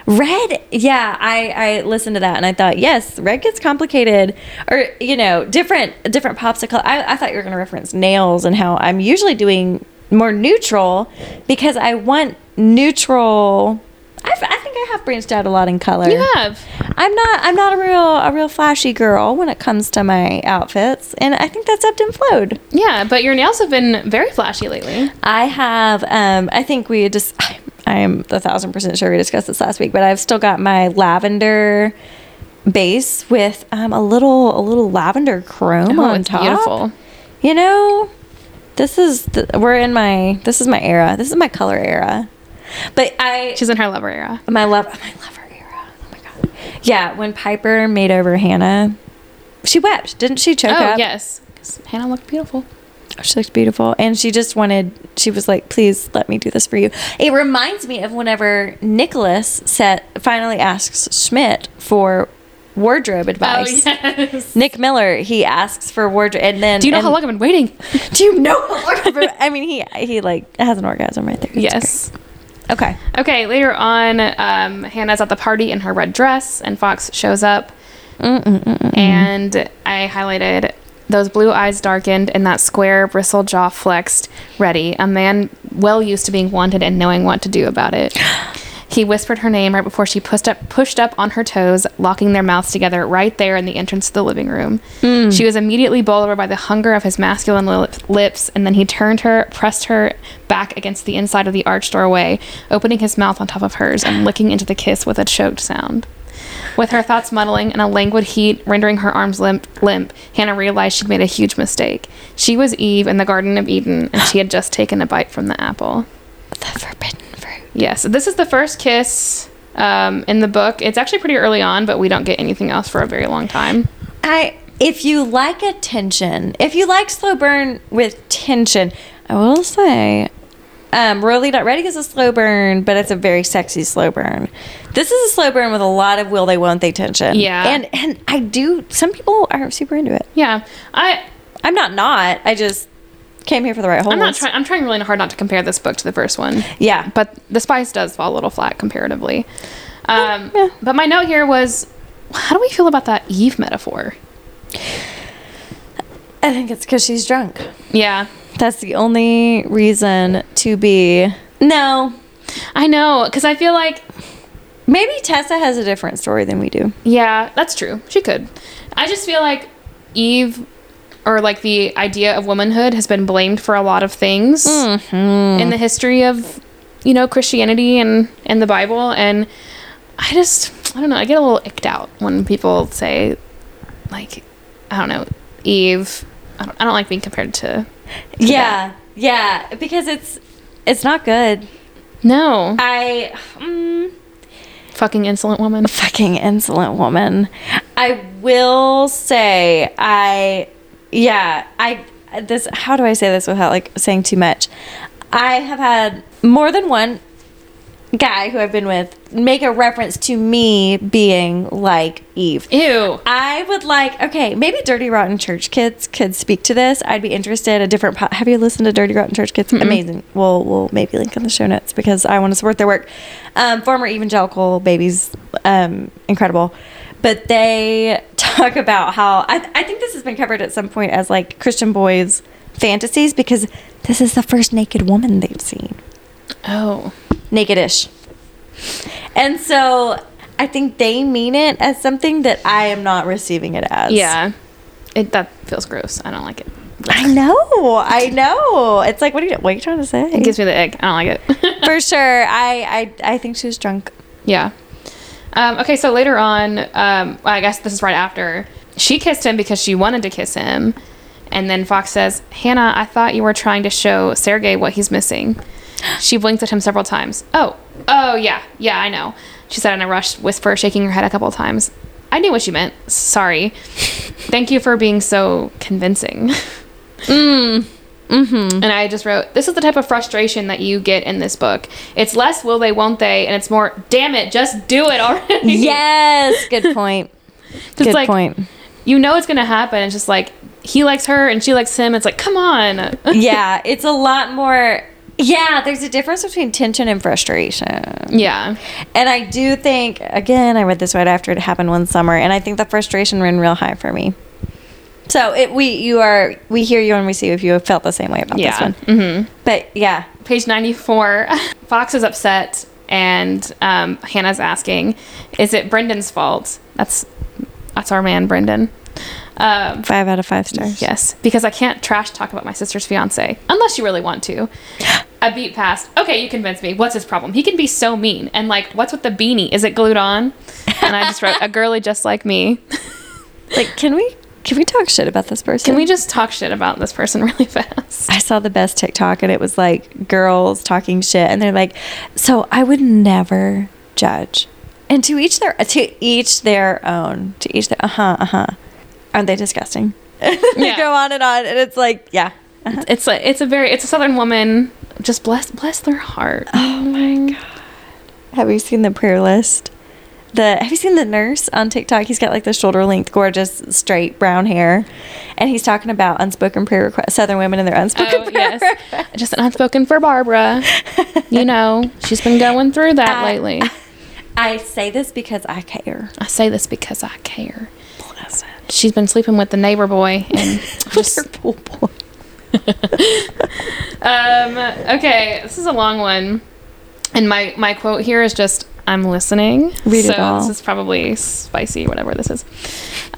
Red, yeah, I I listened to that and I thought, yes, red gets complicated, or you know, different different popsicle. I, I thought you were going to reference nails and how I'm usually doing more neutral because I want neutral. I, I I have branched out a lot in color. You have. I'm not I'm not a real a real flashy girl when it comes to my outfits, and I think that's ebbed and flowed. Yeah, but your nails have been very flashy lately. I have. Um, I think we just. I, I am a thousand percent sure we discussed this last week, but I've still got my lavender base with um, a little a little lavender chrome Oh, on it's top. beautiful. You know, this is the, we're in my this is my era. This is my color era. But I She's in her lover era. my love my lover era. Oh my god. Yeah, when Piper made over Hannah, she wept, didn't she? Choke Oh, up. yes. 'Cause Hannah looked beautiful. Oh, she looked beautiful. And she just wanted, she was like, please let me do this for you. It reminds me of whenever Nicholas set, finally asks Schmidt for wardrobe oh, advice. Oh, yes. Nick Miller, he asks for wardrobe. And then. Do you know and- how long I've been waiting? Do you know how long? I've been- I mean, he, he like has an orgasm right there. It's yes. great. Okay. Okay, later on, um, Hannah's at the party in her red dress, and Fox shows up. And I highlighted those blue eyes darkened and that square bristle jaw flexed, ready. A man well used to being wanted and knowing what to do about it. He whispered her name right before she pushed up pushed up on her toes, locking their mouths together right there in the entrance to the living room. Mm. She was immediately bowled over by the hunger of his masculine lip- lips, and then he turned her, pressed her back against the inside of the arched doorway, opening his mouth on top of hers and licking into the kiss with a choked sound. With her thoughts muddling and a languid heat rendering her arms limp, limp, Hannah realized she'd made a huge mistake. She was Eve in the Garden of Eden, and she had just taken a bite from the apple. The forbidden. Yes, this is the first kiss um, in the book. It's actually pretty early on, but we don't get anything else for a very long time. I if you like a tension, if you like slow burn with tension, I will say um, Really Not Ready is a slow burn, but it's a very sexy slow burn. This is a slow burn with a lot of will they, won't they tension. Yeah. And and I do, some people are super into it. Yeah, I I'm not not. I just came here for the right holes. I'm not trying. I'm trying really hard not to compare this book to the first one. Yeah. but the spice does fall a little flat comparatively. Um, Yeah. But my note here was, how do we feel about that Eve metaphor? I think it's because she's drunk. Yeah, That's the only reason to be. No. I know, because I feel like, Maybe Tessa has a different story than we do. yeah, that's true. She could. I just feel like Eve, or like the idea of womanhood, has been blamed for a lot of things in the history of, you know, Christianity and and the Bible, and I just, I don't know, I get a little icked out when people say, like, I don't know, Eve. I don't, I don't like being compared to. Yeah, yeah, because it's it's not good. No, I mm, fucking insolent woman. fucking insolent woman. I will say I yeah, I this how do I say this without like saying too much? I have had more than one guy who I've been with make a reference to me being like Eve. Ew. I would like okay, maybe Dirty Rotten Church Kids could speak to this. I'd be interested. A different. Po- Have you listened to Dirty Rotten Church Kids? Amazing. We'll we'll maybe link in the show notes because I want to support their work. Um, former evangelical babies, um, incredible. But they talk about how I I think this has been covered at some point as like Christian boys fantasies because this is the first naked woman they've seen Oh. naked-ish. And so I think they mean it as something that I am not receiving it as. Yeah. It that feels gross. I don't like it. I know. I know. It's like, what are you, what are you trying to say? It gives me the ick. I don't like it. For sure. I, I, I think she was drunk. yeah. Um, okay, so later on, um, I guess this is right after, she kissed him because she wanted to kiss him. And then Fox says, Hannah, I thought you were trying to show Sergey what he's missing. She blinked at him several times. Oh, oh, yeah, yeah, I know. She said in a rushed whisper, shaking her head a couple of times. I knew what she meant. Sorry. Thank you for being so convincing. Mm. Mm-hmm. And I just wrote, this is the type of frustration that you get in this book. It's less will they, won't they, and it's more, damn it, just do it already. Yes. Good point. Just Good like, point. You know it's going to happen. It's just like, he likes her and she likes him. It's like, come on. yeah. It's a lot more. Yeah. There's a difference between tension and frustration. yeah. And I do think, again, I read this right after it happened one summer, and I think the frustration ran real high for me. So it, we, you are, we hear you and we see if you have felt the same way about Yeah. this one. Mm-hmm. But yeah, Page 94. Fox is upset and um, Hannah's asking, is it Brendan's fault? That's, that's our man, Brendan. Um, five out of five stars. Yes, because I can't trash talk about my sister's fiance unless you really want to. A beat past. Okay, you convinced me. What's his problem? He can be so mean. And like, what's with the beanie? Is it glued on? And I just wrote a girly just like me. Like, can we, can we talk shit about this person? Can we just talk shit about this person really fast? I saw the best TikTok and it was like girls talking shit and they're like, so I would never judge. And to each their to each their own. To each their uh huh uh huh. Aren't they disgusting? they Yeah. go on and on and it's like yeah. Uh-huh. It's like it's a very it's a southern woman. Just bless bless their heart. Oh my god. Have you seen the prayer list? The have you seen the nurse on TikTok? He's got like the shoulder length, gorgeous, straight brown hair, and he's talking about unspoken prayer requests, Southern women and their unspoken Oh prayer. yes, just an unspoken for Barbara. You know, she's been going through that I- lately. I say this because I care. I say this because I care. Bless it. She's been sleeping with the neighbor boy and just Her pool boy. Um, okay, this is a long one. And my my quote here is just I'm listening. Read so it all. this is probably spicy, whatever this is.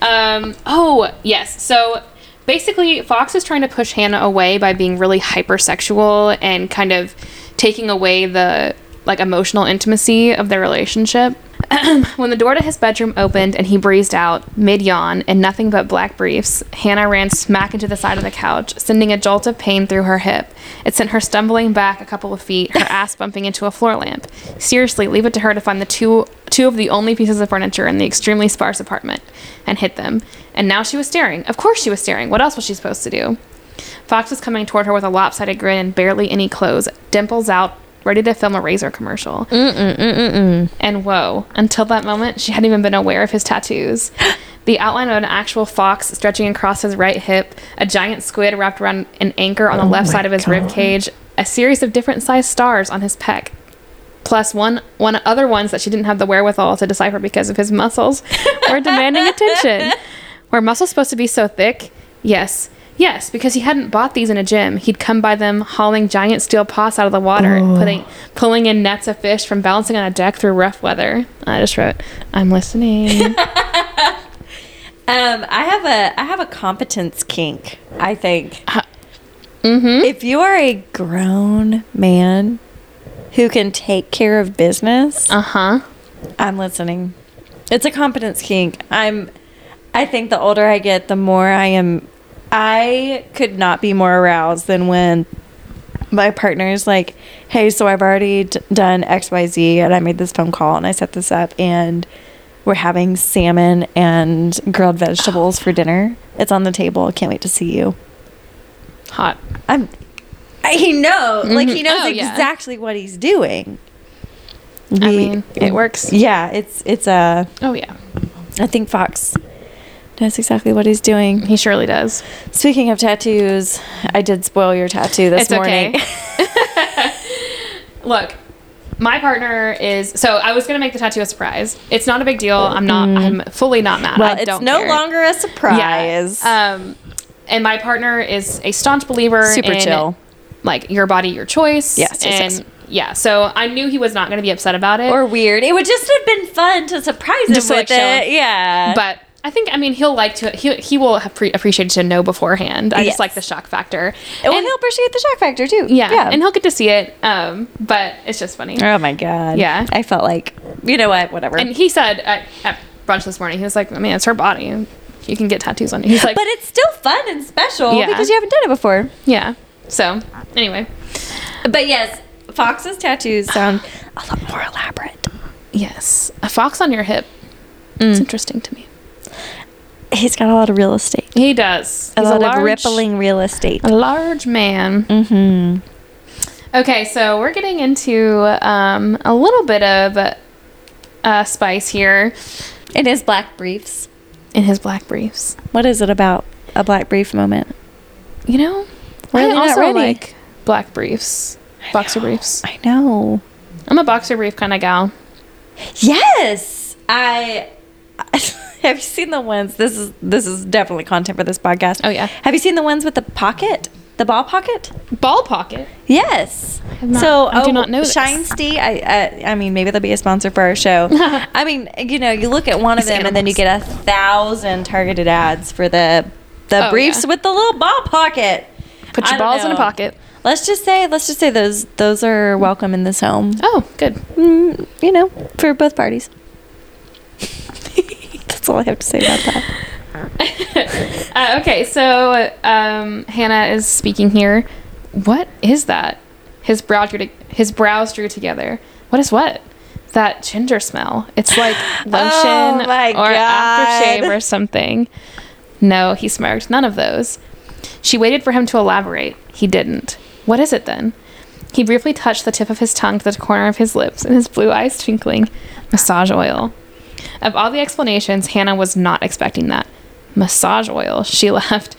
Um, oh yes. So basically, Fox is trying to push Hannah away by being really hypersexual and kind of taking away the like emotional intimacy of their relationship. when the door to his bedroom opened and he breezed out mid yawn in nothing but black briefs, Hannah ran smack into the side of the couch, sending a jolt of pain through her hip. It sent her stumbling back a couple of feet, her ass bumping into a floor lamp. Seriously, leave it to her to find the two two of the only pieces of furniture in the extremely sparse apartment and hit them. And now she was staring. Of course she was staring. What else was she supposed to do? Fox was coming toward her with a lopsided grin and barely any clothes, dimples out, ready to film a razor commercial. And whoa, until that moment, she hadn't even been aware of his tattoos. The outline of an actual fox stretching across his right hip, a giant squid wrapped around an anchor on the left side of his rib cage, a series of different sized stars on his pec, plus one one other ones that she didn't have the wherewithal to decipher because of his muscles were demanding attention. Were muscles supposed to be so thick? Yes. Yes, because he hadn't bought these in a gym. He'd come by them hauling giant steel pots out of the water, putting pulling in nets of fish from balancing on a deck through rough weather. I just wrote, "I'm listening." Um, I have a I have a competence kink. I think mm-hmm. if you are a grown man who can take care of business, Uh huh. I'm listening. It's a competence kink. I'm. I think the older I get, the more I am. I could not be more aroused than when my partner's like, "Hey, so I've already d- done X, Y, Z, and I made this phone call and I set this up, and we're having salmon and grilled vegetables for dinner. It's on the table. Can't wait to see you." Hot. I'm. I he know, like he Mhm. knows Oh, yeah. exactly what he's doing. I We- mean, it works. Yeah, it's it's a. Oh yeah, I think Fox knows exactly what he's doing. he surely does. Speaking of tattoos, I did spoil your tattoo this It's morning. okay. Look, my partner is so I was gonna make the tattoo a surprise. It's not a big deal. I'm not. I'm fully not mad. Well, I it's no care. longer a surprise. Yeah. Um, and my partner is a staunch believer. Super in, chill. Like your body, your choice. Yes, yes, and yes. yeah. So I knew he was not going to be upset about it. or weird. It would just have been fun to surprise him Just with like, it. Yeah. but I think I mean he'll like to he he will have pre- appreciate to know beforehand. I Yes. just like the shock factor. well, And- he'll appreciate the shock factor too. yeah, and he'll get to see it. Um, but it's just funny. oh my god. Yeah. I felt like you know what, whatever. And he said at, at brunch this morning, he was like, I mean, it's her body. You can get tattoos on it. He's like, but it's still fun and special Yeah. because you haven't done it before. yeah. So anyway, But yes, Fox's tattoos sound a lot more elaborate. yes, a fox on your hip. Mm. It's interesting to me. He's got a lot of real estate. He does. A He's lot large, of rippling real estate. a large man. Mm-hmm. Okay, so we're getting into um, a little bit of uh, spice here In his black briefs. in his black briefs. What is it about a black brief moment? You know, Really I also ready. like black briefs, boxer briefs. I know. I'm a boxer brief kind of gal. Yes, I. Have you seen the ones? This is this is definitely content for this podcast. Oh, yeah. Have you seen the ones with the pocket, the ball pocket? Ball pocket. Yes. not- so I do oh, not know this. Shinesty. I, I I mean maybe they'll be a sponsor for our show. I mean you know you look at one of These them and then you get a thousand targeted ads for the the Oh, briefs yeah. with the little ball pocket. Put your balls in a pocket. Let's just say let's just say those those are welcome in this home. Oh, good. Mm, you know for both parties. That's all I have to say about that. Uh, okay, so um, Hannah is speaking here. What is that? His brow drew to, his brows drew together. What is what? That ginger smell. It's like lotion Oh or God. aftershave or something. No, he smirked. None of those. She waited for him to elaborate. He didn't. What is it then? He briefly touched the tip of his tongue to the corner of his lips, and his blue eyes twinkling. Massage oil. Of all the explanations, Hannah was not expecting that. Massage oil. She laughed.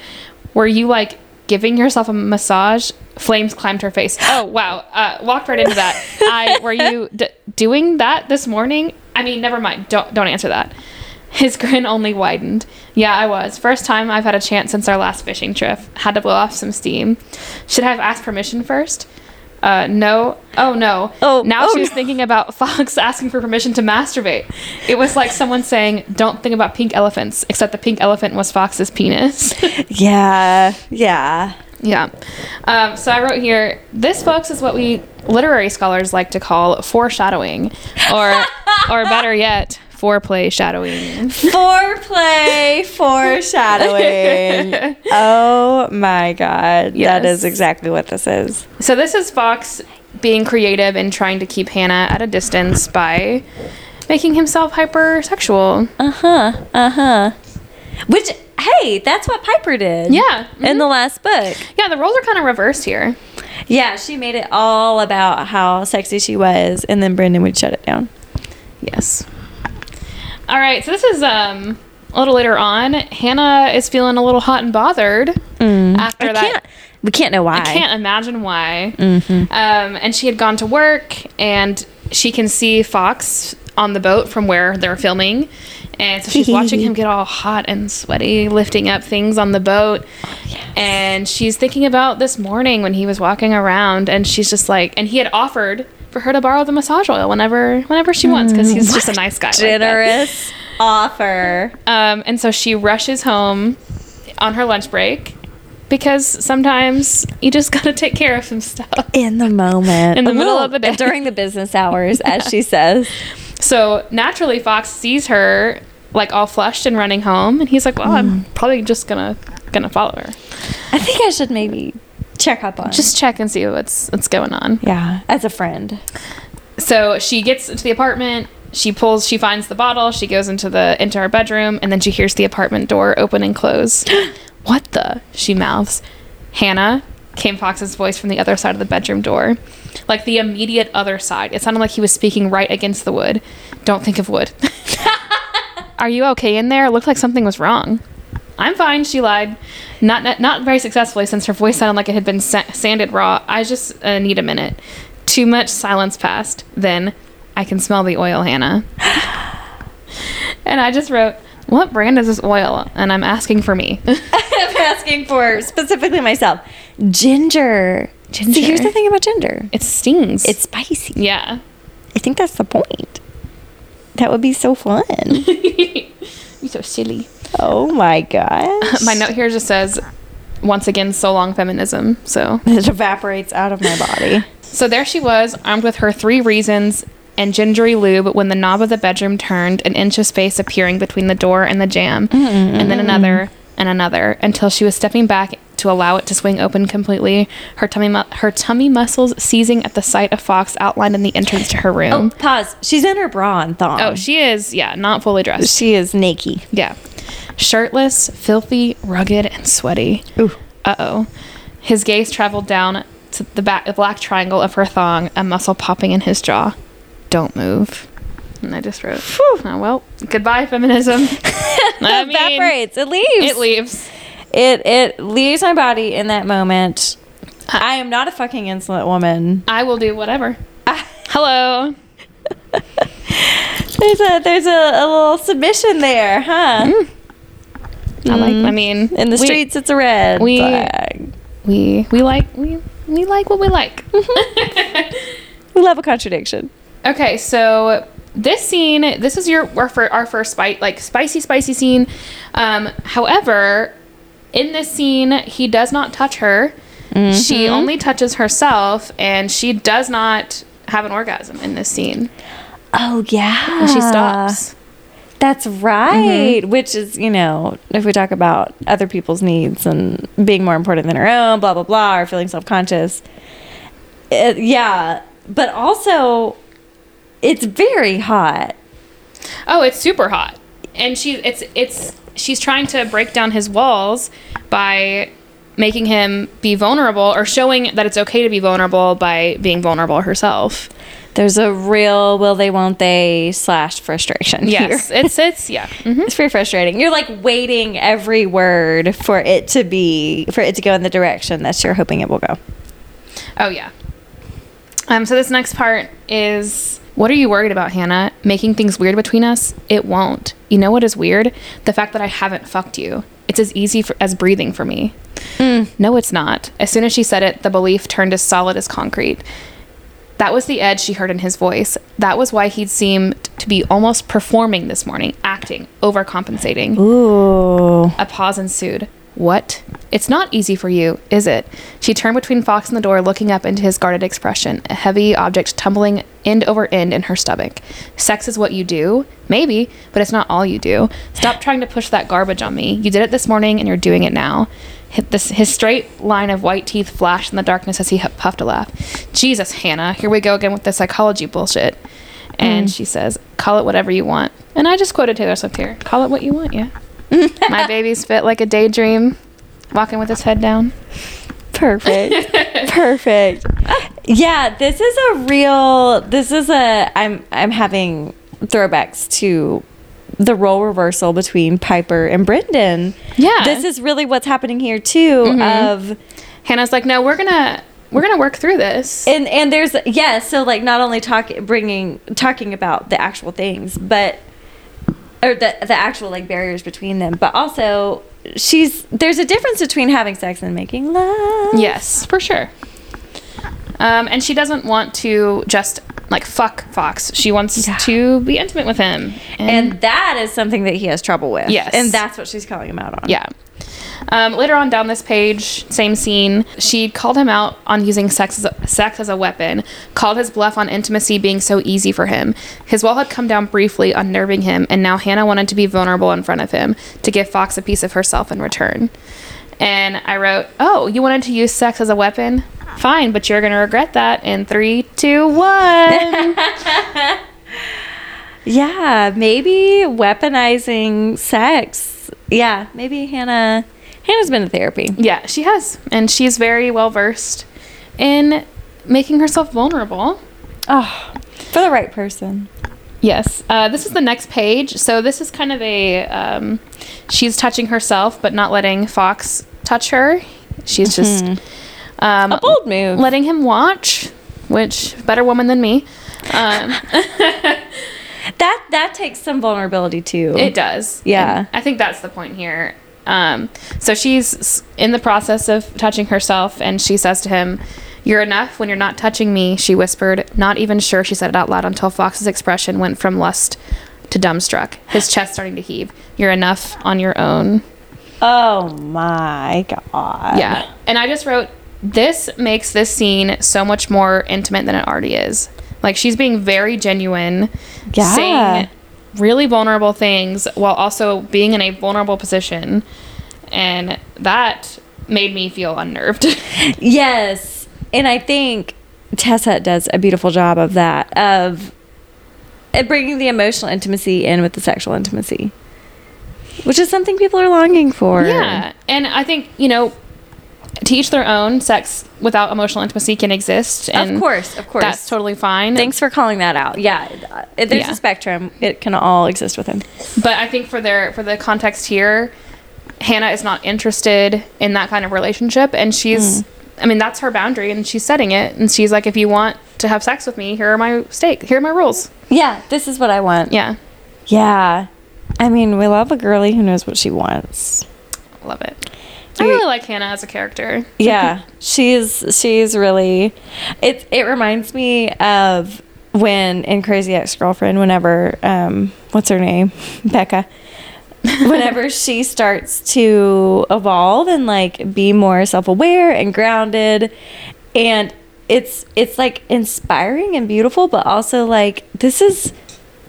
Were you like giving yourself a massage? Flames climbed her face. Oh wow! Uh, walked right into that. I were you d- doing that this morning? I mean, never mind. Don't don't answer that. His grin only widened. Yeah, I was. First time I've had a chance since our last fishing trip. Had to blow off some steam. Should I have asked permission first? Uh, no. Oh no. Oh, Now oh, she was no. thinking about Fox asking for permission to masturbate. It was like someone saying, "Don't think about pink elephants," except the pink elephant was Fox's penis. Yeah. Yeah. yeah. Um, so I wrote here. This, folks, is what we literary scholars like to call foreshadowing, or, or better yet, foreplay shadowing. Foreplay, foreshadowing. oh my god. That Yes. is exactly what this is. So this is Fox being creative and trying to keep Hannah at a distance by making himself hypersexual. Uh-huh. Uh-huh. Which hey, that's what Piper did. Yeah. In the last book. Yeah, the roles are kind of reversed here. Yeah, she made it all about how sexy she was and then Brendan would shut it down. Yes. All right, so this is um a little later on. Hannah is feeling a little hot and bothered after I that. can't we can't know why. I can't imagine why. Mm-hmm. Um, and she had gone to work, and she can see Fox on the boat from where they're filming. And so she's watching him get all hot and sweaty, lifting up things on the boat. And she's thinking about this morning when he was walking around, and she's just like, and he had offered for her to borrow the massage oil whenever, whenever she wants, because he's just a nice guy. like. Generous offer. Um, and so she rushes home on her lunch break because sometimes you just gotta take care of some stuff. In the moment. In the middle of the day. During the business hours, as she says. So naturally, Fox sees her like all flushed and running home, and he's like, "Well, I'm probably just gonna gonna follow her. I think I should maybe check up on Just check and see what's what's going on." Yeah. As a friend. So she gets to the apartment. She pulls. She finds the bottle. She goes into the into her bedroom, and then she hears the apartment door open and close. what the? She mouths. Hannah came Fox's voice from the other side of the bedroom door, like the immediate other side. It sounded like he was speaking right against the wood. Don't think of wood. Are you okay in there? It looked like something was wrong. I'm fine. She lied, not not, not very successfully since her voice sounded like it had been sa- sanded raw. I just uh, need a minute. Too much silence passed. Then I can smell the oil, Hannah. and I just wrote, "What brand is this oil?" And I'm asking for me. I'm asking for specifically myself. Ginger. Ginger. See, here's the thing about ginger. it stings. It's spicy. yeah. I think that's the point. That would be so fun. You're so silly. oh my gosh. My note here just says, once again, so long feminism. So It evaporates out of my body. So there she was, armed with her three reasons and gingery lube when the knob of the bedroom turned, an inch of space appearing between the door and the jam, and then another and another until she was stepping back to allow it to swing open completely, her tummy mu- her tummy muscles seizing at the sight of Fox outlined in the entrance to her Oh, room. pause. She's in her bra and thong. Oh, she is, yeah, not fully dressed. she is naked. Yeah. Shirtless, filthy, rugged, and sweaty. Ooh. Uh oh. His gaze traveled down to the back, the black triangle of her thong, a muscle popping in his jaw. Don't move. And I just wrote, oh, well, goodbye, feminism. I mean, evaporates. It leaves. It leaves. It it leaves my body in that moment. I am not a fucking insolent woman. I will do whatever. Hello. There's a there's a, a little submission there, huh? Mm. I like. I mm. mean, In the we- streets, it's a red we- flag. we we like we we like what we like. Mm-hmm. We love a contradiction. Okay, so this scene, this is your our, our first spice, like spicy, spicy scene. Um, however, in this scene, he does not touch her. She mm-hmm. only touches herself, and she does not have an orgasm in this scene. Oh yeah, She stops. That's right. Mm-hmm. Which is, you know, if we talk about other people's needs and being more important than our own, blah blah blah, or feeling self conscious. Uh, yeah, but also, it's very hot. Oh, it's super hot, and she it's it's she's trying to break down his walls by making him be vulnerable or showing that it's okay to be vulnerable by being vulnerable herself. There's a real will they won't they slash frustration. Yes, here. it's it's yeah. mhm. It's very frustrating. You're like waiting every word for it to be for it to go in the direction that you're hoping it will go. Oh yeah. Um, so this next part is What are you worried about, Hannah? Making things weird between us? It won't. You know what is weird? The fact that I haven't fucked you. It's as easy for, as breathing for me. Mm. No, it's not. As soon as she said it, the belief turned as solid as concrete. That was the edge she heard in his voice. That was why he'd seemed to be almost performing this morning, acting, overcompensating. Ooh. A pause ensued. What? It's not easy for you, is it? She turned between Fox and the door, looking up into his guarded expression, a heavy object tumbling end over end in her stomach. Sex is what you do? Maybe, but it's not all you do. Stop trying to push that garbage on me. You did it this morning and you're doing it now. This, his straight line of white teeth flashed in the darkness as he puffed a laugh. Jesus, Hannah, here we go again with the psychology bullshit. And mm. she says, Call it whatever you want. And I just quoted Taylor Swift here. Call it what you want, yeah. My babies fit like a daydream, walking with his head down. Perfect. Perfect. Yeah, this is a real this is a I'm I'm having throwbacks to the role reversal between Piper and Brendan. Yeah. This is really what's happening here too Mm-hmm. of Hannah's like, no, we're gonna we're gonna work through this. and and there's yeah, so like not only talk bringing talking about the actual things, but or the the actual like barriers between them, but also she's there's a difference between having sex and making love. yes, for sure. Um, and she doesn't want to just like fuck Fox. She wants Yeah. to be intimate with him. And that is something that he has trouble with. Yes. And that's what she's calling him out on. Yeah. Um, later on down this page, same scene, she called him out on using sex as, a, sex as a weapon, called his bluff on intimacy being so easy for him. His wall had come down briefly, unnerving him, and now Hannah wanted to be vulnerable in front of him to give Fox a piece of herself in return. And I wrote, Oh, you wanted to use sex as a weapon? Fine, but you're going to regret that in three, two, one. Yeah, maybe weaponizing sex. Yeah, maybe Hannah Hannah's been to therapy. yeah, she has. And she's very well versed in making herself vulnerable. Oh, for the right person. Yes. Uh, this is the next page. So this is kind of a um, she's touching herself, but not letting Fox touch her. She's just um, A bold move. letting him watch, which better woman than me. Um, That that takes some vulnerability too. it does. Yeah. And I think that's the point here. Um, so she's in the process of touching herself, and she says to him, "You're enough when you're not touching me." She whispered, not even sure she said it out loud until Fox's expression went from lust to dumbstruck, his chest starting to heave. "You're enough on your own." Oh my god. Yeah. And I just wrote, this makes this scene so much more intimate than it already is. Like she's being very genuine, Yeah. saying really vulnerable things while also being in a vulnerable position. And that made me feel unnerved. Yes. And I think Tessa does a beautiful job of that, of bringing the emotional intimacy in with the sexual intimacy, which is something people are longing for. yeah. And I think, you know, to each their own, sex without emotional intimacy can exist. And Of course, of course. That's totally fine. Thanks for calling that out. Yeah. There's Yeah. a spectrum. It can all exist within. But I think for their for the context here, Hannah is not interested in that kind of relationship, and she's. Hmm. I mean, that's her boundary, and she's setting it. And she's like, if you want to have sex with me, here are my stake. Here are my rules. Yeah, this is what I want. Yeah, Yeah. I mean, we love a girly who knows what she wants. love it. I really like Hannah as a character. Yeah, she's she's really. It it reminds me of when in Crazy Ex Girlfriend, whenever um, what's her name, Becca. Whenever she starts to evolve and like be more self aware and grounded, and it's it's like inspiring and beautiful, but also like this is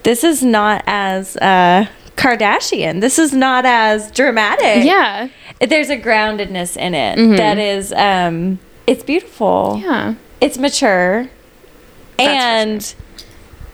this is not as uh, Kardashian. This is not as dramatic. Yeah, there's a groundedness in it Mhm. that is um it's beautiful. Yeah, it's mature. For and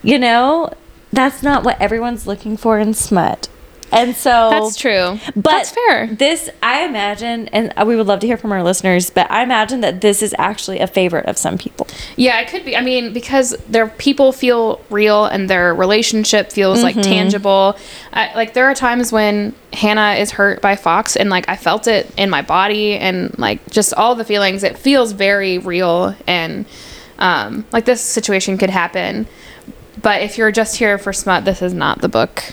you know that's not what everyone's looking for in smut and so that's true. but that's fair. this i imagine and we would love to hear from our listeners but i imagine that this is actually a favorite of some people Yeah, it could be. I mean, because their people feel real and their relationship feels like tangible. I, like there are times when Hannah is hurt by Fox, and like I felt it in my body, and like just all the feelings. It feels very real, and um, like this situation could happen. but if you're just here for smut, this is not the book.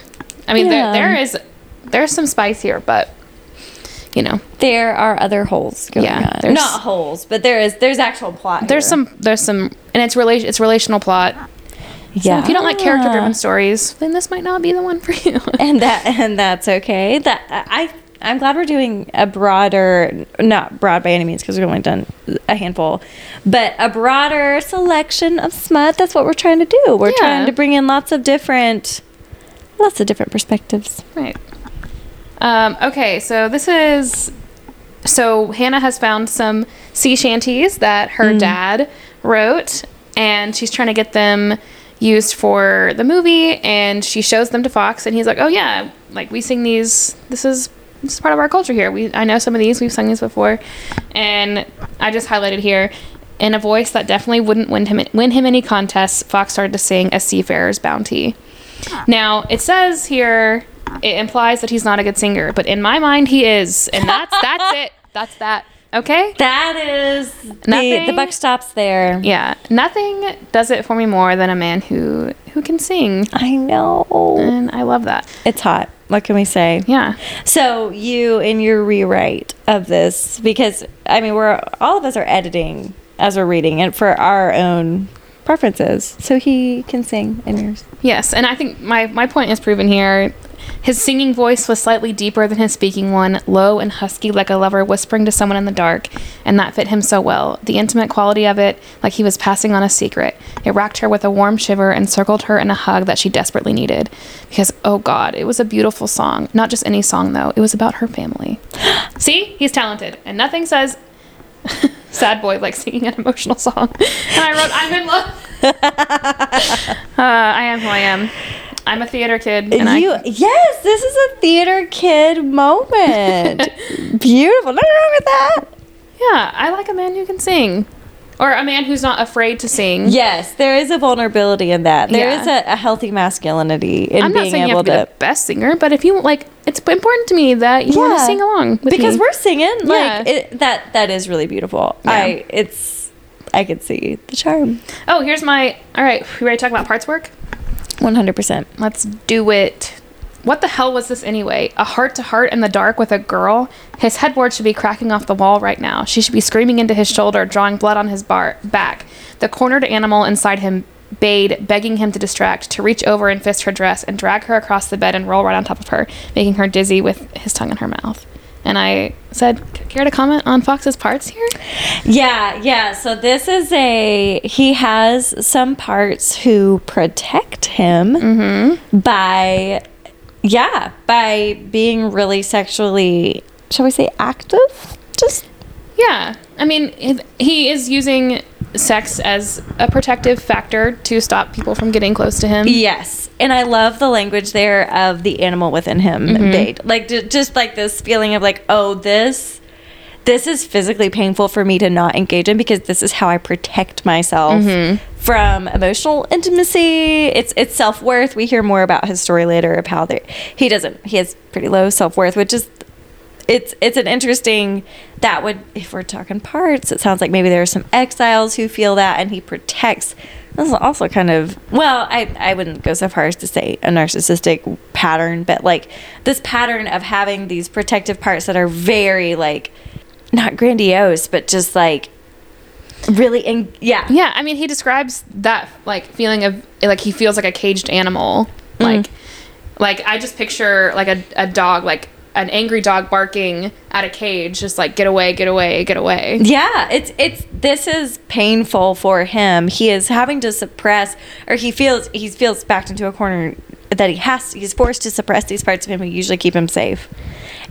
I mean, Yeah. there, there is there's some spice here, but you know, There are other holes going Yeah, on. there's- Not holes, but there is there's actual plot. there's here. some there's some and it's relation it's relational plot. So if you don't like character driven stories, then this might not be the one for you. and that and that's okay. That I I'm glad we're doing a broader, not broad by any means because we've only done a handful, but a broader selection of smut. That's what we're trying to do. We're Yeah. trying to bring in lots of different, lots of different perspectives. Right. Um, okay, so this is so Hannah has found some sea shanties that her dad wrote, and she's trying to get them used for the movie. And she shows them to Fox, and he's like, "Oh yeah, like we sing these. This is this is part of our culture here. We I know some of these. We've sung these before." And I just highlighted here. In a voice that definitely wouldn't win him win him any contests, Fox started to sing "A Seafarer's Bounty." Now it says here it implies that he's not a good singer, but in my mind he is, and that's that's it. That's that. Okay. That is the, Nothing- the buck stops there. Yeah. Nothing does it for me more than a man who who can sing, I know. and I love that. It's hot. What can we say? Yeah. So you in your rewrite of this, because I mean, we're all of us are editing as we're reading and for our own preferences. So he can sing in yours. Yes, and I think my my point is proven here. His singing voice was slightly deeper than his speaking one, low and husky like a lover whispering to someone in the dark, and that fit him so well. The intimate quality of it, like he was passing on a secret. It racked her with a warm shiver and circled her in a hug that she desperately needed. Because, oh God, it was a beautiful song. Not just any song, though, it was about her family. See? He's talented, and nothing says sad boy like singing an emotional song. And I wrote, I'm in love. uh, I am who I am. I'm a theater kid, and you, I yes, this is a theater kid moment. Beautiful. Nothing wrong with that. yeah, I like a man who can sing, or a man who's not afraid to sing. Yes, there is a vulnerability in that. There Yeah. is a, a healthy masculinity in I'm not being saying you able have to be the best singer, but if you like, it's important to me that you want to sing along with because me. we're singing like Yeah. it, that that is really beautiful Yeah. i it's i could see the charm Oh, here's my. All right, we ready to talk about parts work? 100% Let's do it. What the hell was this anyway? A heart to heart in the dark with a girl? His headboard should be cracking off the wall right now. She should be screaming into his shoulder, drawing blood on his bar- back. The cornered animal inside him bayed, begging him to distract, to reach over and fist her dress and drag her across the bed and roll right on top of her, making her dizzy with his tongue in her mouth. And I said, care to comment on Fox's parts here? yeah yeah so this is a he has some parts who protect him Mm-hmm. by yeah by being really sexually shall we say active just Yeah. I mean, he is using sex as a protective factor to stop people from getting close to him. Yes, and I love the language there of the animal within him, Mm-hmm. bait. Like ju- just like this feeling of like, oh, this, this is physically painful for me to not engage in because this is how I protect myself Mm-hmm. from emotional intimacy. It's it's self worth. We hear more about his story later of how he doesn't he has pretty low self worth, which is it's it's an interesting that would if we're talking parts it sounds like maybe there are some exiles who feel that and he protects this is also kind of well i i wouldn't go so far as to say a narcissistic pattern but like this pattern of having these protective parts that are very like not grandiose but just like really in yeah Yeah, I mean, he describes that like feeling of like he feels like a caged animal. Mm-hmm. Like, like I just picture like a, a dog, like an angry dog barking at a cage, just like get away, get away, get away. Yeah, it's it's this is painful for him. He is having to suppress or he feels he feels backed into a corner that he has he's forced to suppress these parts of him who usually keep him safe.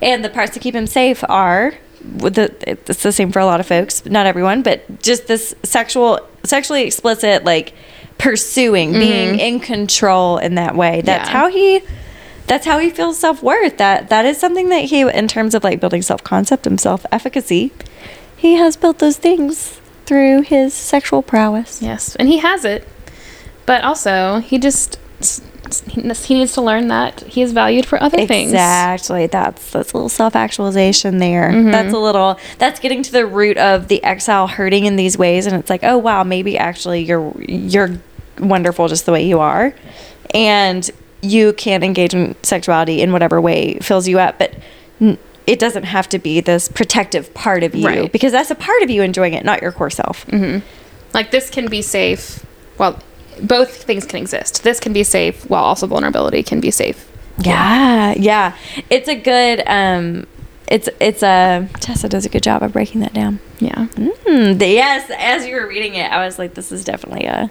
And the parts that keep him safe are the it's the same for a lot of folks, not everyone, but just this sexual sexually explicit like pursuing, being in control in that way. That's Mm-hmm. Yeah. how he that's how he feels self-worth that that is something that he in terms of like building self-concept and self-efficacy he has built those things through his sexual prowess Yes, and he has it, but also he just he needs to learn that he is valued for other things. exactly that's that's a little self-actualization there Mm-hmm. that's a little that's getting to the root of the exile hurting in these ways and it's like oh wow maybe actually you're you're wonderful just the way you are, and you can engage in sexuality in whatever way fills you up, but. n- It doesn't have to be this protective part of you Right. because that's a part of you enjoying it, not your core self. Like this can be safe. Well, both things can exist. This can be safe while also vulnerability can be safe. Yeah, yeah. It's a good. Um, it's it's a Tessa does a good job of breaking that down. Yeah. Mm, the- yes, as you were reading it, I was like, this is definitely a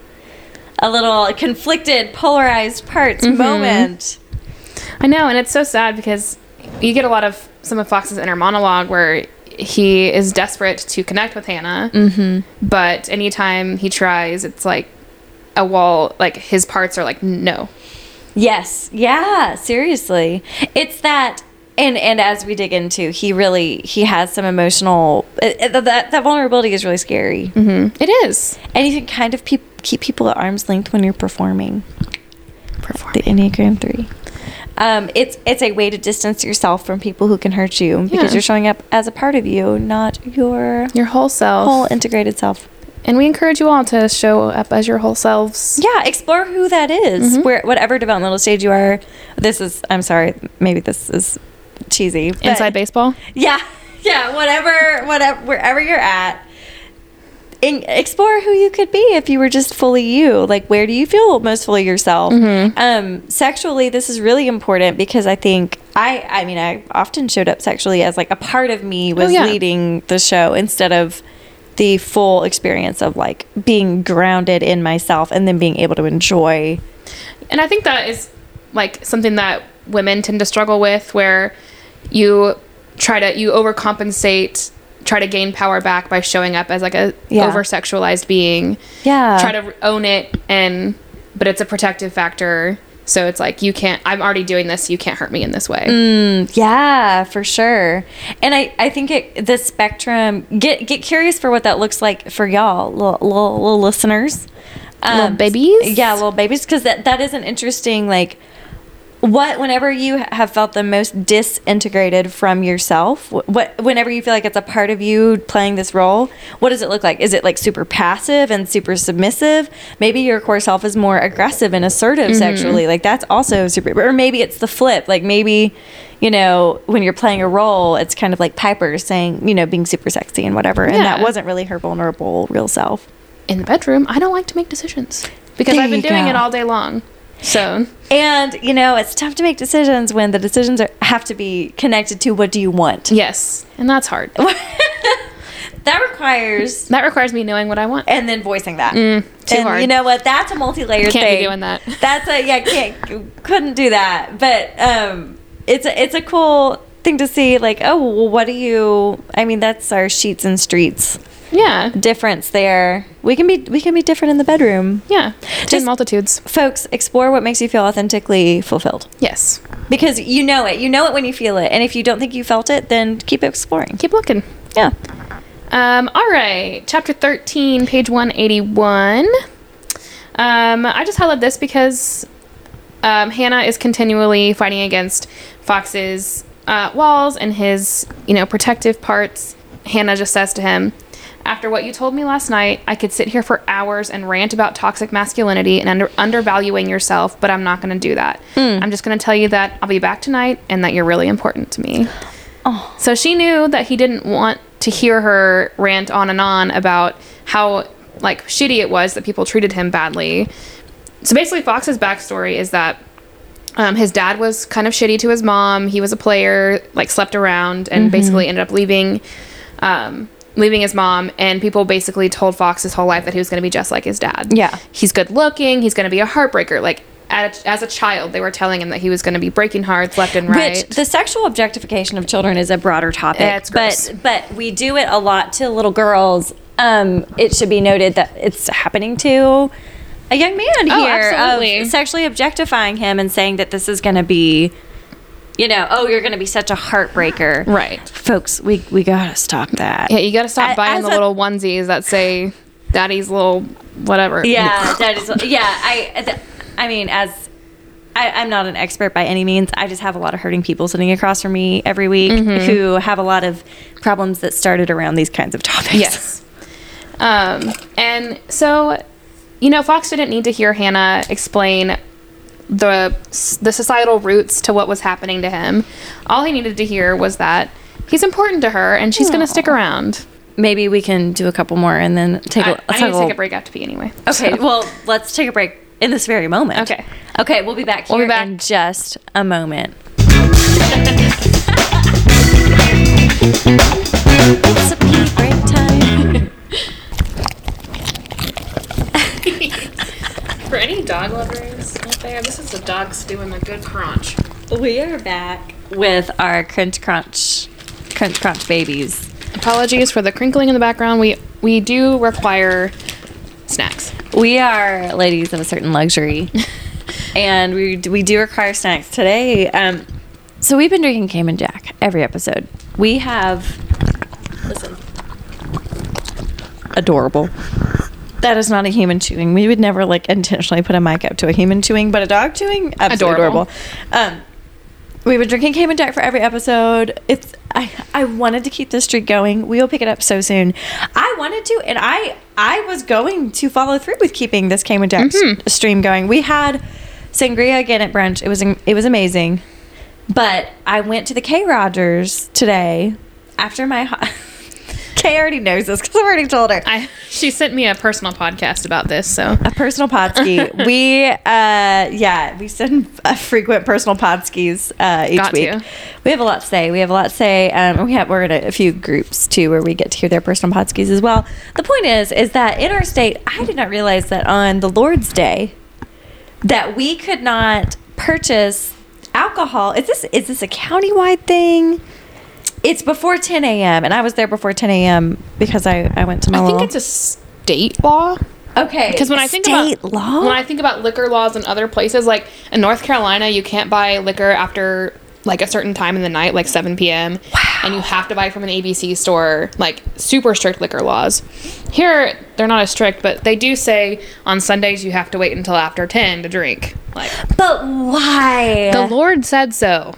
a little conflicted, polarized parts moment. I know, and it's so sad because you get a lot of some of Fox's inner monologue where he is desperate to connect with Hannah, mm-hmm. but anytime he tries, it's like a wall. Like his parts are like no. Yes, yeah, seriously, it's that. And, and as we dig into, he really he has some emotional it, it- that that vulnerability is really scary, Mm, It is. and you can kind of peop, keep people at arm's length when you're performing. Perform. the Enneagram Three. Um, it's it's a way to distance yourself from people who can hurt you because Yeah. you're showing up as a part of you, not your Your whole self. whole integrated self. And we encourage you all to show up as your whole selves. Yeah, explore who that is. Mm-hmm. Where whatever developmental stage you are. This is. I'm sorry. Maybe this is cheesy. Inside baseball. Yeah, yeah. Whatever, whatever, wherever you're at. In, explore who you could be if you were just fully you. Like, where do you feel most fully yourself? Mm-hmm. Um, sexually, this is really important because I think I, I mean, I often showed up sexually as like a part of me was Oh, yeah. leading the show instead of the full experience of like being grounded in myself and then being able to enjoy. And I think that is like something that women tend to struggle with where you try to you overcompensate try to gain power back by showing up as like a Yeah. over sexualized being Yeah. try to own it and but it's a protective factor so it's like you can't i'm already doing this you can't hurt me in this way Mm, yeah, for sure. And I, I think it, the spectrum, get, get curious for what that looks like for y'all, little, little, little listeners. Little babies? Yeah, little babies. Because that, that is an interesting, like, what, whenever you have felt the most disintegrated from yourself, what, whenever you feel like it's a part of you playing this role, what does it look like? Is it like super passive and super submissive? Maybe your core self is more aggressive and assertive mm-hmm. sexually. Like that's also super, or maybe it's the flip. Like maybe, you know, when you're playing a role, it's kind of like Piper saying, you know, being super sexy and whatever. And that wasn't really her vulnerable real self. in the bedroom i don't like to make decisions because There i've been doing go. it all day long so And, you know, it's tough to make decisions when the decisions are, have to be connected to what do you want. yes and that's hard that requires that requires me knowing what i want and then voicing that. Mm, too and hard. you know what? That's a multi-layered Can't be thing. doing that. That's a yeah, can't couldn't do that. But um, it's a, it's a cool thing to see. Like, oh, well, what do you? I mean, that's our sheets and streets yeah difference there. We can be we can be different in the bedroom. yeah Just- in multitudes Folks, explore what makes you feel authentically fulfilled yes because you know it. You know it when you feel it, and if you don't think you felt it, then keep exploring. keep looking Yeah. Um, all right, chapter 13, page 181. Um, I just highlighted this because um, Hannah is continually fighting against Fox's uh, walls and his, you know, protective parts. Hannah just says to him, After what you told me last night, I could sit here for hours and rant about toxic masculinity and under- undervaluing yourself, but I'm not going to do that. I'm just going to tell you that I'll be back tonight and that you're really important to me. So she knew that he didn't want to hear her rant on and on about how like shitty it was that people treated him badly. So basically, Fox's backstory is that um, his dad was kind of shitty to his mom. He was a player, like slept around, and basically ended up leaving, um, leaving his mom. And people basically told Fox his whole life that he was going to be just like his dad. Yeah. he's good looking. He's going to be a heartbreaker. Like a, as a child, they were telling him that he was going to be breaking hearts left and right. Which the sexual objectification of children is a broader topic. Yeah, but but we do it a lot to little girls. Um, it should be noted that it's happening to a young man Oh, here of sexually objectifying him and saying that this is going to be, you know, oh, you're going to be such a heartbreaker, Right. Folks, we we gotta stop that. Yeah, you got to stop I- buying the a- little onesies that say "Daddy's little whatever." Yeah, is. Yeah, I. th- I mean, as I, I'm not an expert by any means. I just have a lot of hurting people sitting across from me every week Mm-hmm. who have a lot of problems that started around these kinds of topics. Yes. Um, and so you know, Fox didn't need to hear Hannah explain the the societal roots to what was happening to him. All he needed to hear was that he's important to her and she's going to stick around. Maybe we can do a couple more and then take a, I, let's I need to take a break. Have to pee anyway. Okay, So- well, let's take a break in this very moment. Okay. Okay, we'll be back here We'll be back. in just a moment. it's a pee break time. For any dog lovers out there, this is the dogs doing a good crunch. we are back with our crunch crunch, crunch crunch babies. Apologies for the crinkling in the background. We we do require snacks. We are ladies of a certain luxury, and we we do require snacks today. Um, so we've been drinking Cayman Jack every episode. We have listen, adorable. That is not a human chewing. We would never like intentionally put a mic up to a human chewing, but a dog chewing, absolutely Adorable. adorable. Um, we've been drinking Cayman Jack for every episode. It's I I wanted to keep this streak going. We will pick it up so soon. I wanted to, and I I was going to follow through with keeping this Cayman Jack s- stream going. We had sangria again at brunch. It was it was amazing, but I went to the Krogers today after my. Ho- Kay already knows this because I've already told her I she sent me a personal podcast about this, so a personal podski. we, uh, yeah, we send uh, frequent personal podskis uh, each Got week. to. We have a lot to say. We have a lot to say. Um, we have we're in a, a few groups too where we get to hear their personal podskis as well. The point is, is that in our state, I did not realize that on the Lord's Day, that we could not purchase alcohol. Is this is this a countywide thing? It's before 10 a.m. and I was there before 10 a.m. because I, I went to my I think it's a state law. okay Because when I think state about law when I think about liquor laws in other places, like in North Carolina, you can't buy liquor after like a certain time in the night, like 7 p.m. Wow. And you have to buy from an ABC store, like super strict liquor laws. Here, they're not as strict, but they do say on Sundays you have to wait until after 10 to drink. Like But why? the Lord said so.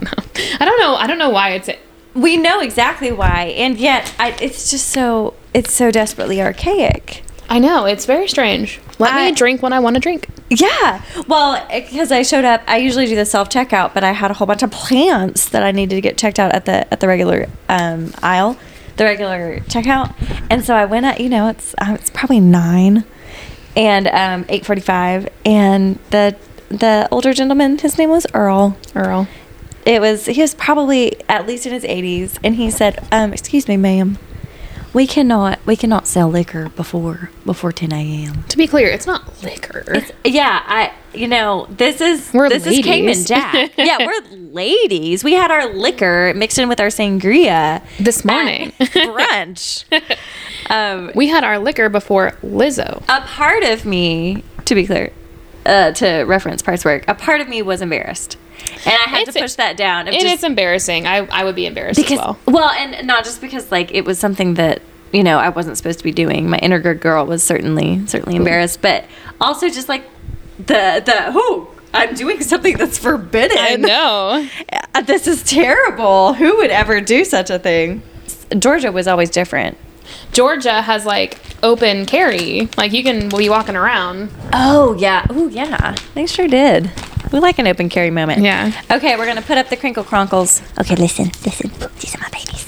I don't know. I don't know. I don't know why it's. we know exactly why, and yet I, it's just so it's so desperately archaic. I know it's very strange. Let I- me drink when I want to drink. Yeah, well, because I showed up, I usually do the self checkout, but I had a whole bunch of plants that I needed to get checked out at the at the regular um, aisle, the regular checkout, and so I went at you know it's um, it's probably nine, and um, eight forty five, and the the older gentleman, his name was Earl. Earl. It was he was probably at least in his 80s and he said um excuse me ma'am we cannot we cannot sell liquor before before 10 a.m To be clear, it's not liquor. it's, yeah i you know this is We're this is cayman ladies. jack yeah we're ladies we had our liquor mixed in with our sangria this morning. brunch um we had our liquor before Lizzo. a part of me to be clear uh, to reference parts work a part of me was embarrassed and i had It's- to push that down It is just- embarrassing. I, I would be embarrassed because as well. well. and not just because like it was something that you know I wasn't supposed to be doing. My inner good girl was certainly certainly embarrassed, but also just like the the oh I'm doing something that's forbidden. I know. Uh, This is terrible. Who would ever do such a thing? Georgia was always different. Georgia has like open carry. Like you can be walking around. Oh yeah. Oh yeah. They sure did. We like an open carry moment. Yeah. Okay, we're gonna put up the crinkle cronkles. Okay, listen, listen. These are my babies.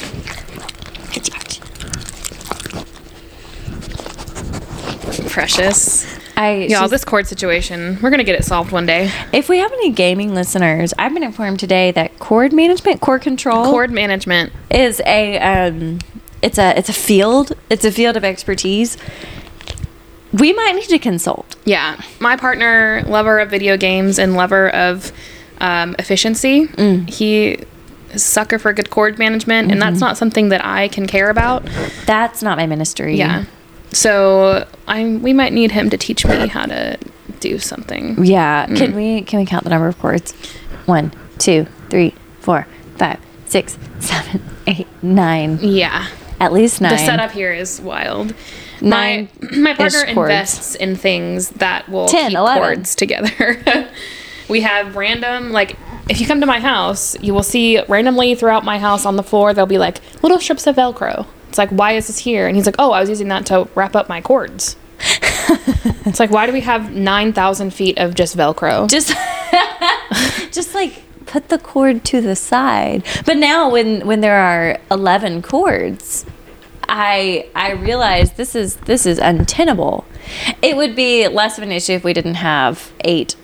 Precious. I Y'all, this cord situation, we're gonna get it solved one day. If we have any gaming listeners, I've been informed today that cord management, cord control, Cord management. is a um, it's a it's a field. It's a field of expertise. We might need to consult. Yeah. My partner, lover of video games and lover of um, efficiency, mm. he is a sucker for good cord management, and that's mm-hmm. not something that I can care about. That's not my ministry. Yeah. So I we might need him to teach me how to do something. Yeah. Mm. Can we can we count the number of cords? One, two, three, four, five, six, seven, eight, nine. Yeah. At least nine. The setup here is wild. Nine my my partner invests in things that will 10, keep 11. cords together. we have random like if you come to my house, you will see randomly throughout my house on the floor there'll be like little strips of velcro. It's like why is this here? And he's like, "Oh, I was using that to wrap up my cords." it's like, why do we have 9,000 feet of just Velcro? just just like put the cord to the side but now when when there are 11 cords i i realize this is this is untenable it would be less of an issue if we didn't have eight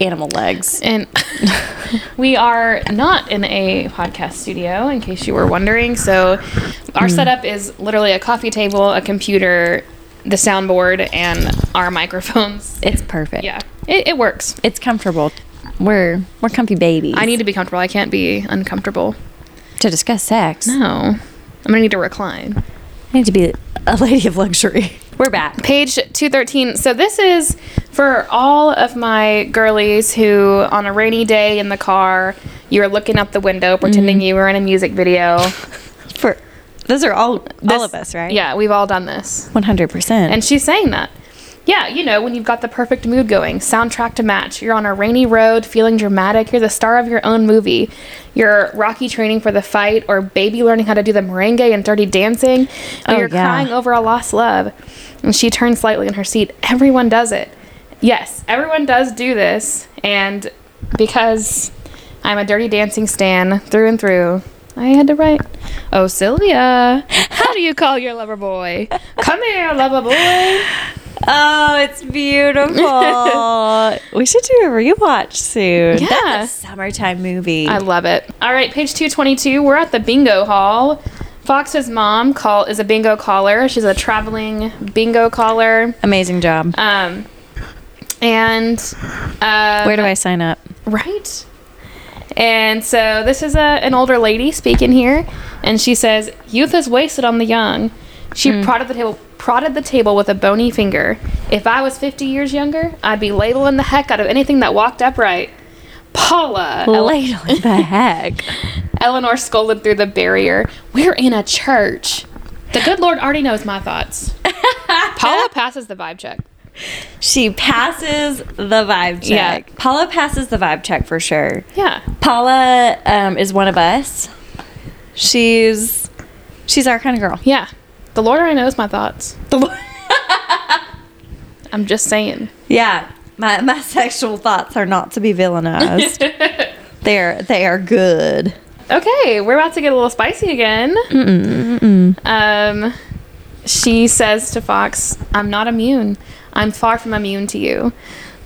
animal legs And we are not in a podcast studio, in case you were wondering. So, our hmm. setup is literally a coffee table, a computer, the soundboard, and our microphones. it's perfect Yeah, it, it works. it's comfortable we're we're comfy babies I need to be comfortable. I can't be uncomfortable. to discuss sex No, I'm gonna need to recline. I need to be a lady of luxury we're back Page 213. So, this is for all of my girlies who, on a rainy day in the car, you're looking out the window pretending mm-hmm. you were in a music video. for those are all all of us right Yeah, we've all done this. 100% And she's saying that. Yeah, you know, when you've got the perfect mood going, soundtrack to match. You're on a rainy road, feeling dramatic. You're the star of your own movie. You're Rocky training for the fight, or baby learning how to do the merengue and dirty dancing. Or Oh, you're yeah. crying over a lost love. And she turns slightly in her seat. Everyone does it. Yes, everyone does do this. And because I'm a dirty dancing stan through and through, I had to write, Oh, Sylvia, how do you call your lover boy? Come here, lover boy. Oh, it's beautiful. we should do a rewatch soon. Yeah. That's a summertime movie. I love it. All right, page 222. We're at the bingo hall. Fox's mom call is a bingo caller. She's a traveling bingo caller. Amazing job. Um, and uh, Where do I sign up? Right. And so this is a, an older lady speaking here, and she says, "Youth is wasted on the young." She prodded the table, prodded the table with a bony finger. If I was 50 years younger, I'd be labeling the heck out of anything that walked upright. Paula, Ladle the heck. Eleanor scolded through the barrier. We're in a church. The good Lord already knows my thoughts. Paula passes the vibe check. She passes the vibe check. Yeah. check. Paula passes the vibe check for sure. Yeah. Paula um, is one of us. She's she's our kind of girl. Yeah. The Lord already knows my thoughts. The Lord- I'm just saying. yeah, my my sexual thoughts are not to be villainized. They're they are good. Okay, we're about to get a little spicy again. Um, she says to Fox, I'm not immune. I'm far from immune to you.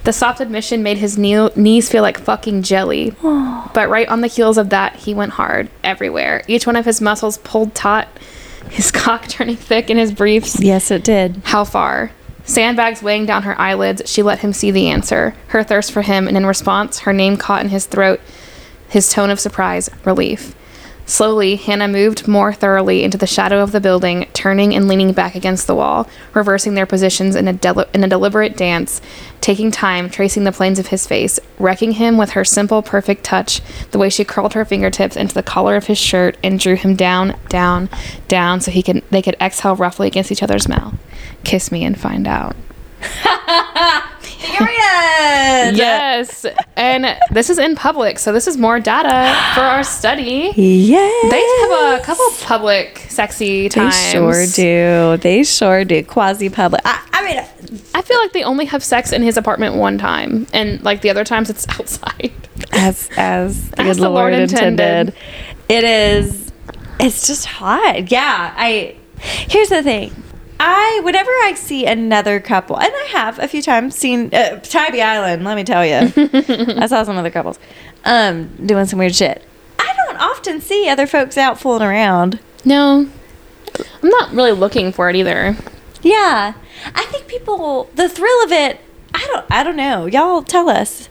The soft admission made his knee- knees feel like fucking jelly. But right on the heels of that, he went hard everywhere. Each one of his muscles pulled taut, his cock turning thick in his briefs. Yes, it did. How far? Sandbags weighing down her eyelids, she let him see the answer. Her thirst for him, and in response, her name caught in his throat, his tone of surprise, relief. Slowly, Hannah moved more thoroughly into the shadow of the building, turning and leaning back against the wall, reversing their positions in a, deli- in a deliberate dance, taking time, tracing the planes of his face, wrecking him with her simple, perfect touch, the way she curled her fingertips into the collar of his shirt and drew him down, down, down, so he could they could exhale roughly against each other's mouth. Kiss me and find out. Period. Yes, and this is in public, so this is more data for our study. Yes. They have a couple public sexy times. They sure do. They sure do. Quasi public. I, I mean, I feel like they only have sex in his apartment one time, and like the other times it's outside. as as the As the Lord, Lord intended. intended. It is. It's just hot. Yeah. I. Here's the thing. I whenever I see another couple, and I have a few times seen uh, Tybee Island. Let me tell you, I saw some other couples um, doing some weird shit. I don't often see other folks out fooling around. No, I'm not really looking for it either. Yeah, I think people the thrill of it. I don't. I don't know. Y'all tell us.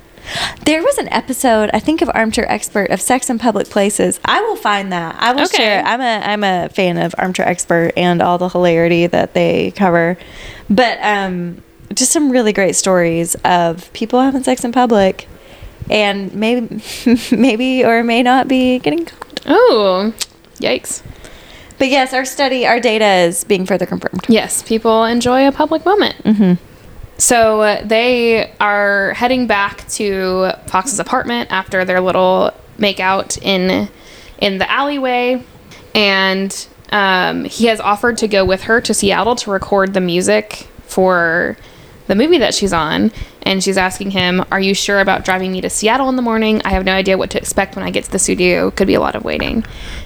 There was an episode I think of Armchair Expert of Sex in Public Places. I will find that. I will Okay. share. I'm a I'm a fan of Armchair Expert and all the hilarity that they cover, but um, just some really great stories of people having sex in public, and maybe maybe or may not be getting caught. Oh, yikes. But yes, our study, our data is being further confirmed. Yes, people enjoy a public moment. Mm-hmm. So uh, they are heading back to Fox's apartment after their little makeout in in the alleyway, and um, he has offered to go with her to Seattle to record the music for the movie that she's on. And she's asking him, Are you sure about driving me to Seattle in the morning? I have no idea what to expect when I get to the studio. Could be a lot of waiting.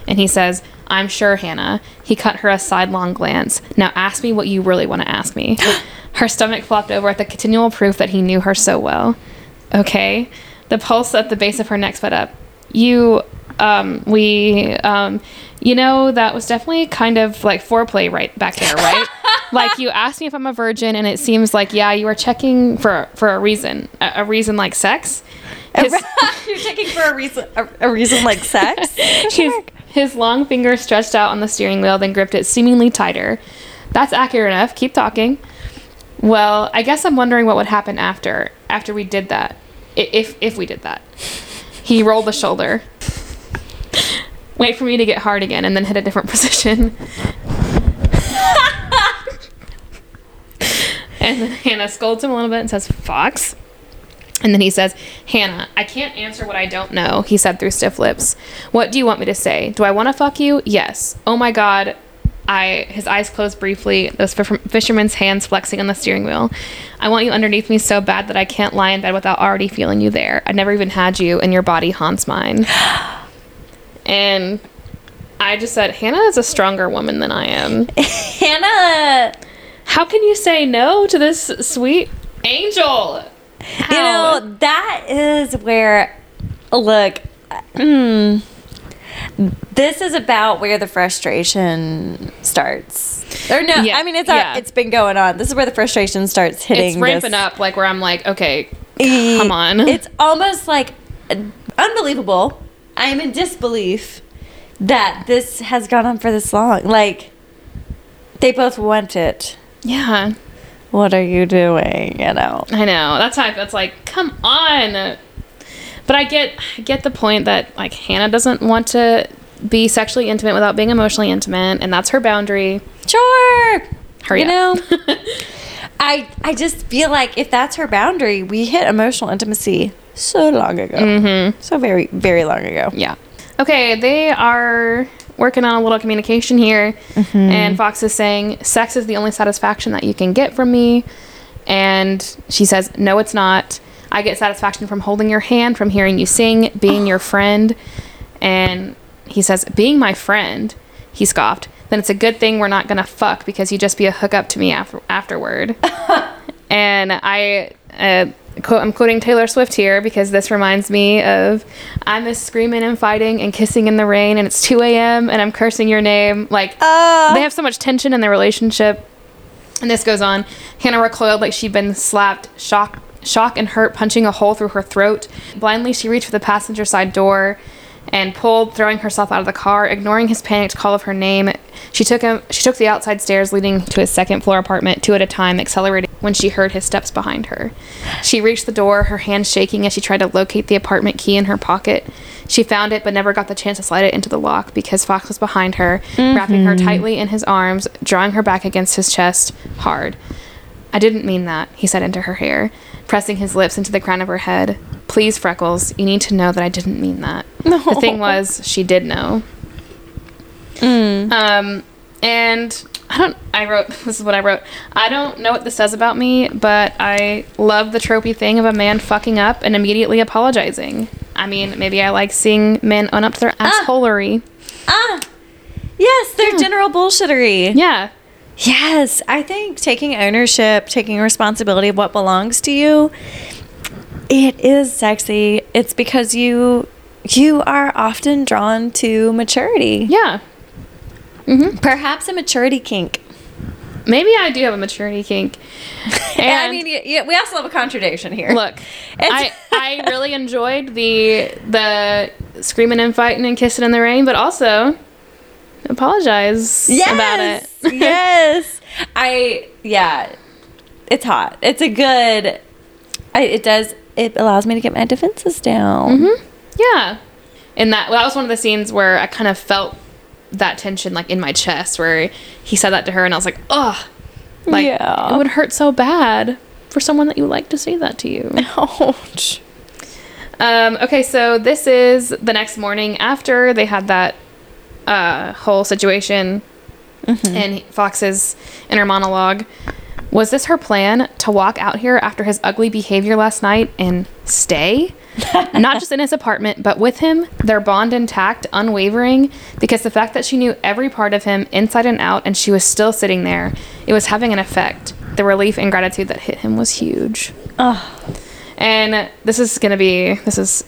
And he says, I'm sure, Hannah. He cut her a sidelong glance. Now ask me what you really want to ask me. her stomach flopped over at the continual proof that he knew her so well. Okay. The pulse at the base of her neck sped up. You, um, we, um, you know, that was definitely kind of like foreplay right back there, right? like you asked me if I'm a virgin, and it seems like yeah, you are checking for for a reason, a, a reason like sex. His, You're checking for a reason, a, a reason like sex. his, his long finger stretched out on the steering wheel, then gripped it seemingly tighter. That's accurate enough. Keep talking. Well, I guess I'm wondering what would happen after after we did that. If if we did that. He rolled the shoulder. Wait for me to get hard again and then hit a different position. and then Hannah scolds him a little bit and says, Fox. And then he says, Hannah, I can't answer what I don't know, he said through stiff lips. What do you want me to say? Do I want to fuck you? Yes. Oh my god. I his eyes closed briefly, those fi- fisherman's hands flexing on the steering wheel. I want you underneath me so bad that I can't lie in bed without already feeling you there. I never even had you, and your body haunts mine. and I just said, Hannah is a stronger woman than I am. Hannah, How can you say no to this sweet angel? you know that is where. Look, mm, this is about where the frustration starts. Or no, Yeah, I mean it's yeah. it's been going on. This is where the frustration starts hitting. it's ramping this- up, like where I'm like, okay, come on. It's almost like uh, unbelievable. I am in disbelief that this has gone on for this long. Like they both want it. yeah, What are you doing? You know. I know. That's how I feel. It's like, come on. But I get, I get the point that like Hannah doesn't want to be sexually intimate without being emotionally intimate, and that's her boundary. Sure. Hurry you up. know. I I just feel like if that's her boundary, we hit emotional intimacy so long ago. Mm-hmm. So very very long ago. Yeah. Okay, they are working on a little communication here, Mm-hmm. and Fox is saying, "Sex is the only satisfaction that you can get from me," and she says, "No, it's not. I get satisfaction from holding your hand, from hearing you sing, being your friend." And he says, "Being my friend," he scoffed. Then it's a good thing we're not gonna fuck because you'd just be a hookup to me after afterward. and I, uh, quote, I'm quoting Taylor Swift here because this reminds me of I miss screaming and fighting and kissing in the rain, and it's 2 a.m. and I'm cursing your name. Like Uh, they have so much tension in their relationship. And this goes on. Hannah recoiled like she'd been slapped, shock, shock and hurt, punching a hole through her throat. Blindly, she reached for the passenger side door and pulled, throwing herself out of the car, ignoring his panicked call of her name. She took him. She took the outside stairs leading to his second floor apartment, two at a time, accelerating when she heard his steps behind her. She reached the door, her hands shaking as she tried to locate the apartment key in her pocket. She found it, but never got the chance to slide it into the lock because Fox was behind her, wrapping her mm-hmm. tightly in his arms, drawing her back against his chest hard. I didn't mean that, he said into her hair, pressing his lips into the crown of her head. Please, Freckles, you need to know that I didn't mean that. No. The thing was, she did know. Um, and I don't, I wrote, this is what I wrote. I don't know what this says about me, but I love the tropey thing of a man fucking up and immediately apologizing. I mean, maybe I like seeing men own up to their assholery. ah. ah. Yes, they're general bullshittery. Yeah. Yes, I think taking ownership, taking responsibility of what belongs to you, it is sexy. It's because you you are often drawn to maturity. Yeah. Mm-hmm. Perhaps a maturity kink. Maybe I do have a maturity kink. And I mean, we also have a contradiction here. Look, I I really enjoyed the the screaming and fighting and kissing in the rain, but also apologize about it. yes. I yeah. It's hot. It's a good. I, it does. It allows me to get my defenses down. Yeah. And that well, that was one of the scenes where I kind of felt that tension like in my chest where he said that to her and I was like, ugh. Like Yeah. it would hurt so bad for someone that you like to say that to you. Ouch. Um, okay, so this is the next morning after they had that uh, whole situation and Fox's inner monologue. Was this her plan to walk out here after his ugly behavior last night and stay? Not just in his apartment, but with him, their bond intact, unwavering, because the fact that she knew every part of him inside and out and she was still sitting there, it was having an effect. The relief and gratitude that hit him was huge. Oh, And this is going to be, this is,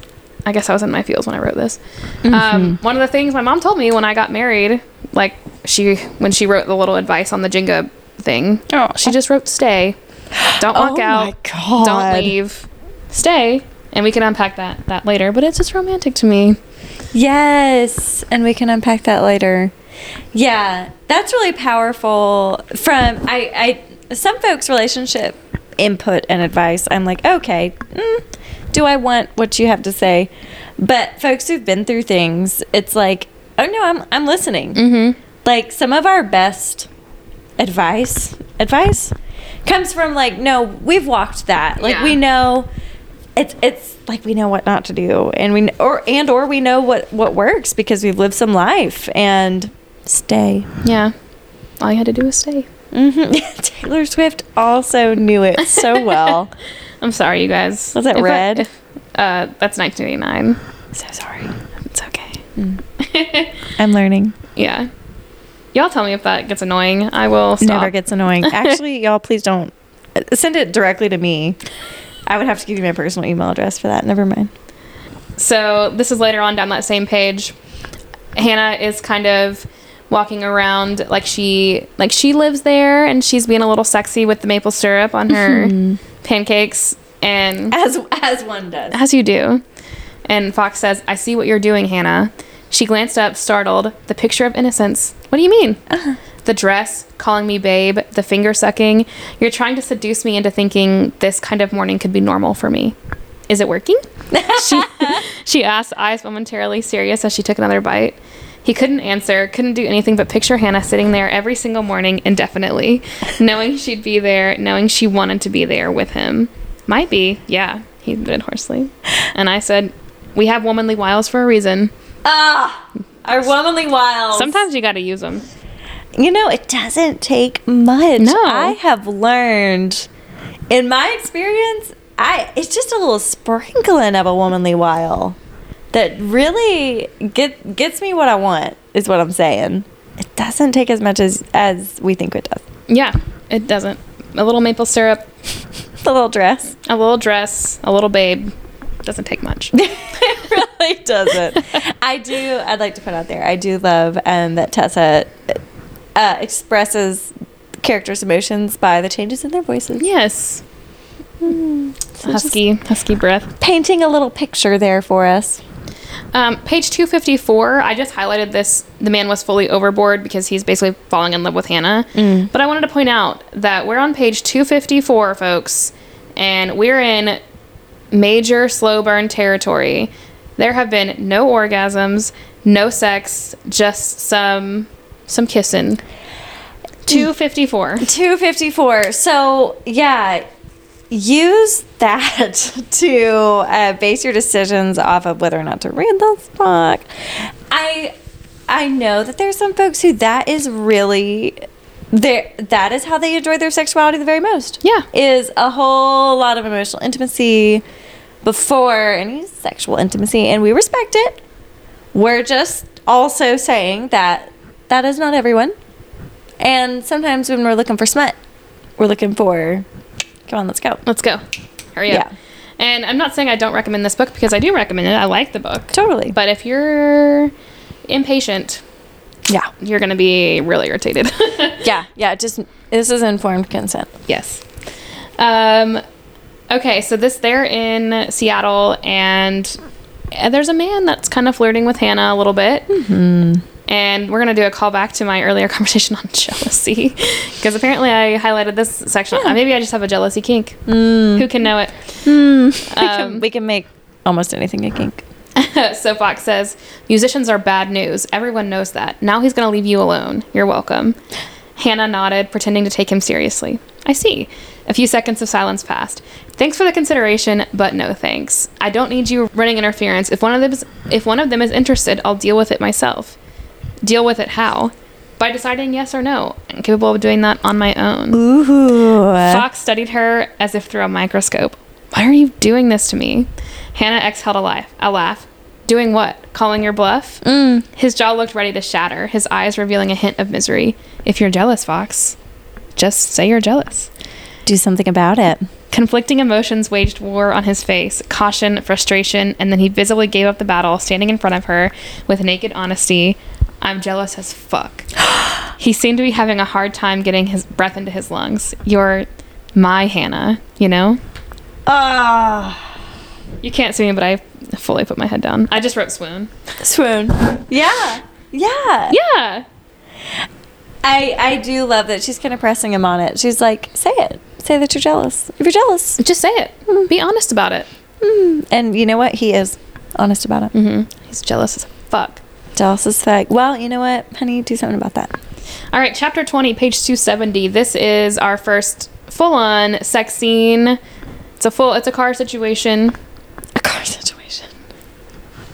I guess I was in my feels when I wrote this. Um, one of the things my mom told me when I got married, like she, when she wrote the little advice on the Jenga thing, Oh. she just wrote stay. Don't walk Oh out. my God. Don't leave. Stay. And we can unpack that that later, but it's just romantic to me. Yes, and we can unpack that later. Yeah, that's really powerful. From I, I some folks' relationship input and advice. I'm like, okay, mm, do I want what you have to say? But folks who've been through things, it's like, oh no, I'm I'm listening. Mm-hmm. Like some of our best advice, advice comes from like, no, we've walked that. Like Yeah. we know it's it's like we know what not to do and we or and or we know what what works because we've lived some life and stay Yeah. All you had to do was stay. hmm taylor swift also knew it so well I'm sorry, you guys. Was it If I- red? if- uh, that's 1989. so sorry It's okay. i'm learning Yeah. Y'all tell me if that gets annoying. I will stop. never gets annoying actually y'all please don't send it directly to me i would have to give you my personal email address for that never mind So this is later on down that same page. Hannah is kind of walking around like she like she lives there and she's being a little sexy with the maple syrup on her mm-hmm. pancakes and as as one does as you do. And Fox says, "I see what you're doing, Hannah." She glanced up, startled. The picture of innocence. What do you mean? Uh-huh. The dress, calling me babe, the finger sucking. You're trying to seduce me into thinking this kind of morning could be normal for me. Is it working? she, she asked, eyes momentarily serious as she took another bite. He couldn't answer, couldn't do anything but picture Hannah sitting there every single morning indefinitely, knowing she'd be there, knowing she wanted to be there with him. Might be, yeah, he admitted hoarsely. And I said, We have womanly wiles for a reason. ah our womanly wiles Sometimes you gotta use them. You know, it doesn't take much. No. I have learned in my experience, I it's just a little sprinkling of a womanly wile that really get gets me what I want, is what I'm saying. It doesn't take as much as as we think it does. Yeah, it doesn't. A little maple syrup, The little dress. a little dress, a little babe. Doesn't take much. it really doesn't. I do. I'd like to put out there. I do love um, that Tessa uh, expresses characters' emotions by the changes in their voices. yes. Husky, husky breath. Painting a little picture there for us. Um, page 254, I just highlighted this. The man was fully overboard because he's basically falling in love with Hannah. But I wanted to point out that we're on page 254, folks, and we're in major slow burn territory. There have been no orgasms, no sex, just some some kissing. 254. 254. So, yeah, use that to uh, base your decisions off of whether or not to read this book. I I know that there's some folks who that is really there that is how they enjoy their sexuality the very most. Yeah. Is a whole lot of emotional intimacy before any sexual intimacy and we respect it. We're just also saying that that is not everyone. And sometimes when we're looking for smut, we're looking for, come on, let's go. Let's go. Hurry up. Yeah. And I'm not saying I don't recommend this book because I do recommend it. I like the book. Totally. But if you're impatient, Yeah. you're going to be really irritated. Yeah. Yeah. Just, this is informed consent. yes. Um, okay, so this they're in Seattle, and uh, there's a man that's kind of flirting with Hannah a little bit. Mm-hmm. And we're gonna do a callback to my earlier conversation on jealousy, because apparently I highlighted this section. Uh, Maybe I just have a jealousy kink. Who can know it? we, Um, can, we can make almost anything a kink. so Fox says, musicians are bad news. Everyone knows that. Now he's going to leave you alone. You're welcome. Hannah nodded, pretending to take him seriously. I see. A few seconds of silence passed. Thanks for the consideration, but no thanks. I don't need you running interference. If one of them is, if one of them is interested, I'll deal with it myself. Deal with it how? by deciding yes or no. I'm capable of doing that on my own. Ooh. Fox studied her as if through a microscope. Why are you doing this to me? Hannah exhaled a laugh. A laugh. Doing what? Calling your bluff? Mm. His jaw looked ready to shatter, his eyes revealing a hint of misery. If you're jealous, Fox, just say you're jealous. Do something about it. Conflicting emotions waged war on his face caution, frustration, and then he visibly gave up the battle, standing in front of her with naked honesty. I'm jealous as fuck. he seemed to be having a hard time getting his breath into his lungs. You're my Hannah, you know? Ah. You can't see me, but I fully put my head down. I just wrote swoon. Swoon. Yeah. Yeah. Yeah. I I do love that she's kind of pressing him on it. She's like, say it. Say that you're jealous. If you're jealous. Just say it. Be honest about it. Mm. And you know what? He is honest about it. hmm He's jealous as fuck. Jealous as fuck. Well, you know what, honey? Do something about that. All right, chapter 20, page 270. This is our first full on sex scene. It's a full, it's a car situation A car situation.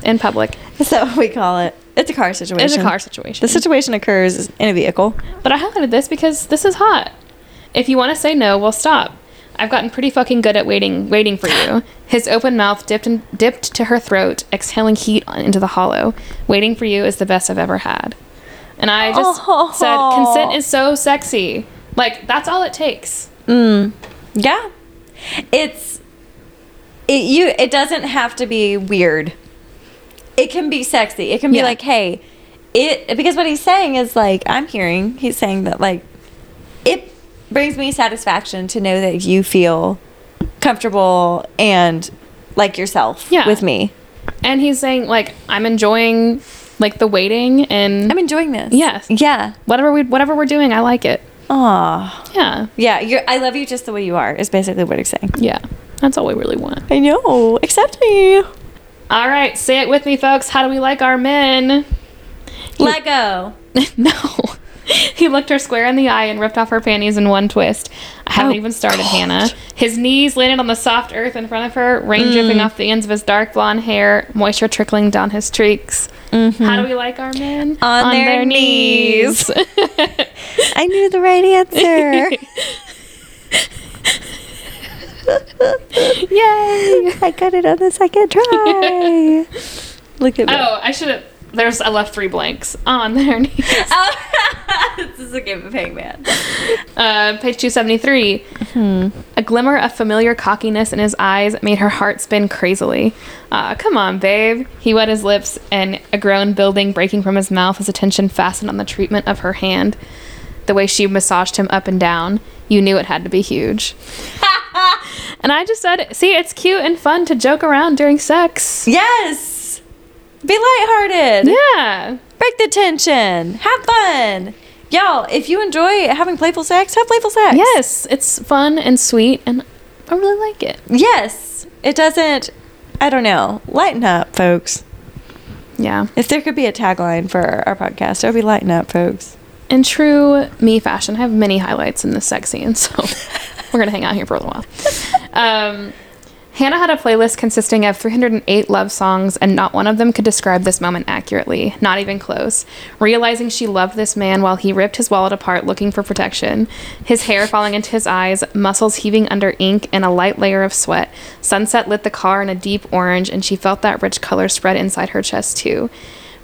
in public. Is that what we call it? It's a car situation. It's a car situation. The situation occurs in a vehicle. But I highlighted this because this is hot. If you want to say no, we'll stop. I've gotten pretty fucking good at waiting, waiting for you. His open mouth dipped in, dipped to her throat, exhaling heat into the hollow. Waiting for you is the best I've ever had. And I just Oh. said, consent is so sexy. Like that's all it takes. Mm. Yeah. It's it you it doesn't have to be weird. It can be sexy. It can be Yeah. like, hey, it because what he's saying is like I'm hearing he's saying that like it brings me satisfaction to know that you feel comfortable and like yourself Yeah. with me. And he's saying like I'm enjoying like the waiting and I'm enjoying this. Yes. Yeah. whatever we whatever we're doing, I like it. Aw. Yeah. Yeah, I love you just the way you are, is basically what he's saying. Yeah. That's all we really want. I know. Accept me. All right, say it with me, folks. How do we like our men? Lego. no. He looked her square in the eye and ripped off her panties in one twist. I haven't Oh, even started, God. Hannah. His knees landed on the soft earth in front of her, rain Mm. dripping off the ends of his dark blonde hair, moisture trickling down his cheeks. How do we like our men? Mm-hmm. On their knees. I knew the right answer. Yay! I got it on the second try. Look at me. Oh, I should have. There's I left three blanks on their knees. this is a game of hangman. Uh, page 273. A glimmer of familiar cockiness in his eyes made her heart spin crazily. Ah, come on, babe. He wet his lips, and a groan building breaking from his mouth, his attention fastened on the treatment of her hand. The way she massaged him up and down, you knew it had to be huge. and I just said, see, it's cute and fun to joke around during sex. Yes. Be lighthearted. Yeah. Break the tension. Have fun. Y'all, if you enjoy having playful sex, have playful sex. Yes, it's fun and sweet, and I really like it. Yes. It doesn't, I don't know, lighten up, folks. Yeah. If there could be a tagline for our podcast, it would be lighten up, folks. In true me fashion, I have many highlights in this sex scene, so we're gonna hang out here for a little while. Um, Hannah had a playlist consisting of 308 love songs, and not one of them could describe this moment accurately, not even close. Realizing she loved this man while he ripped his wallet apart looking for protection, his hair falling into his eyes, muscles heaving under ink, and a light layer of sweat, sunset lit the car in a deep orange, and she felt that rich color spread inside her chest too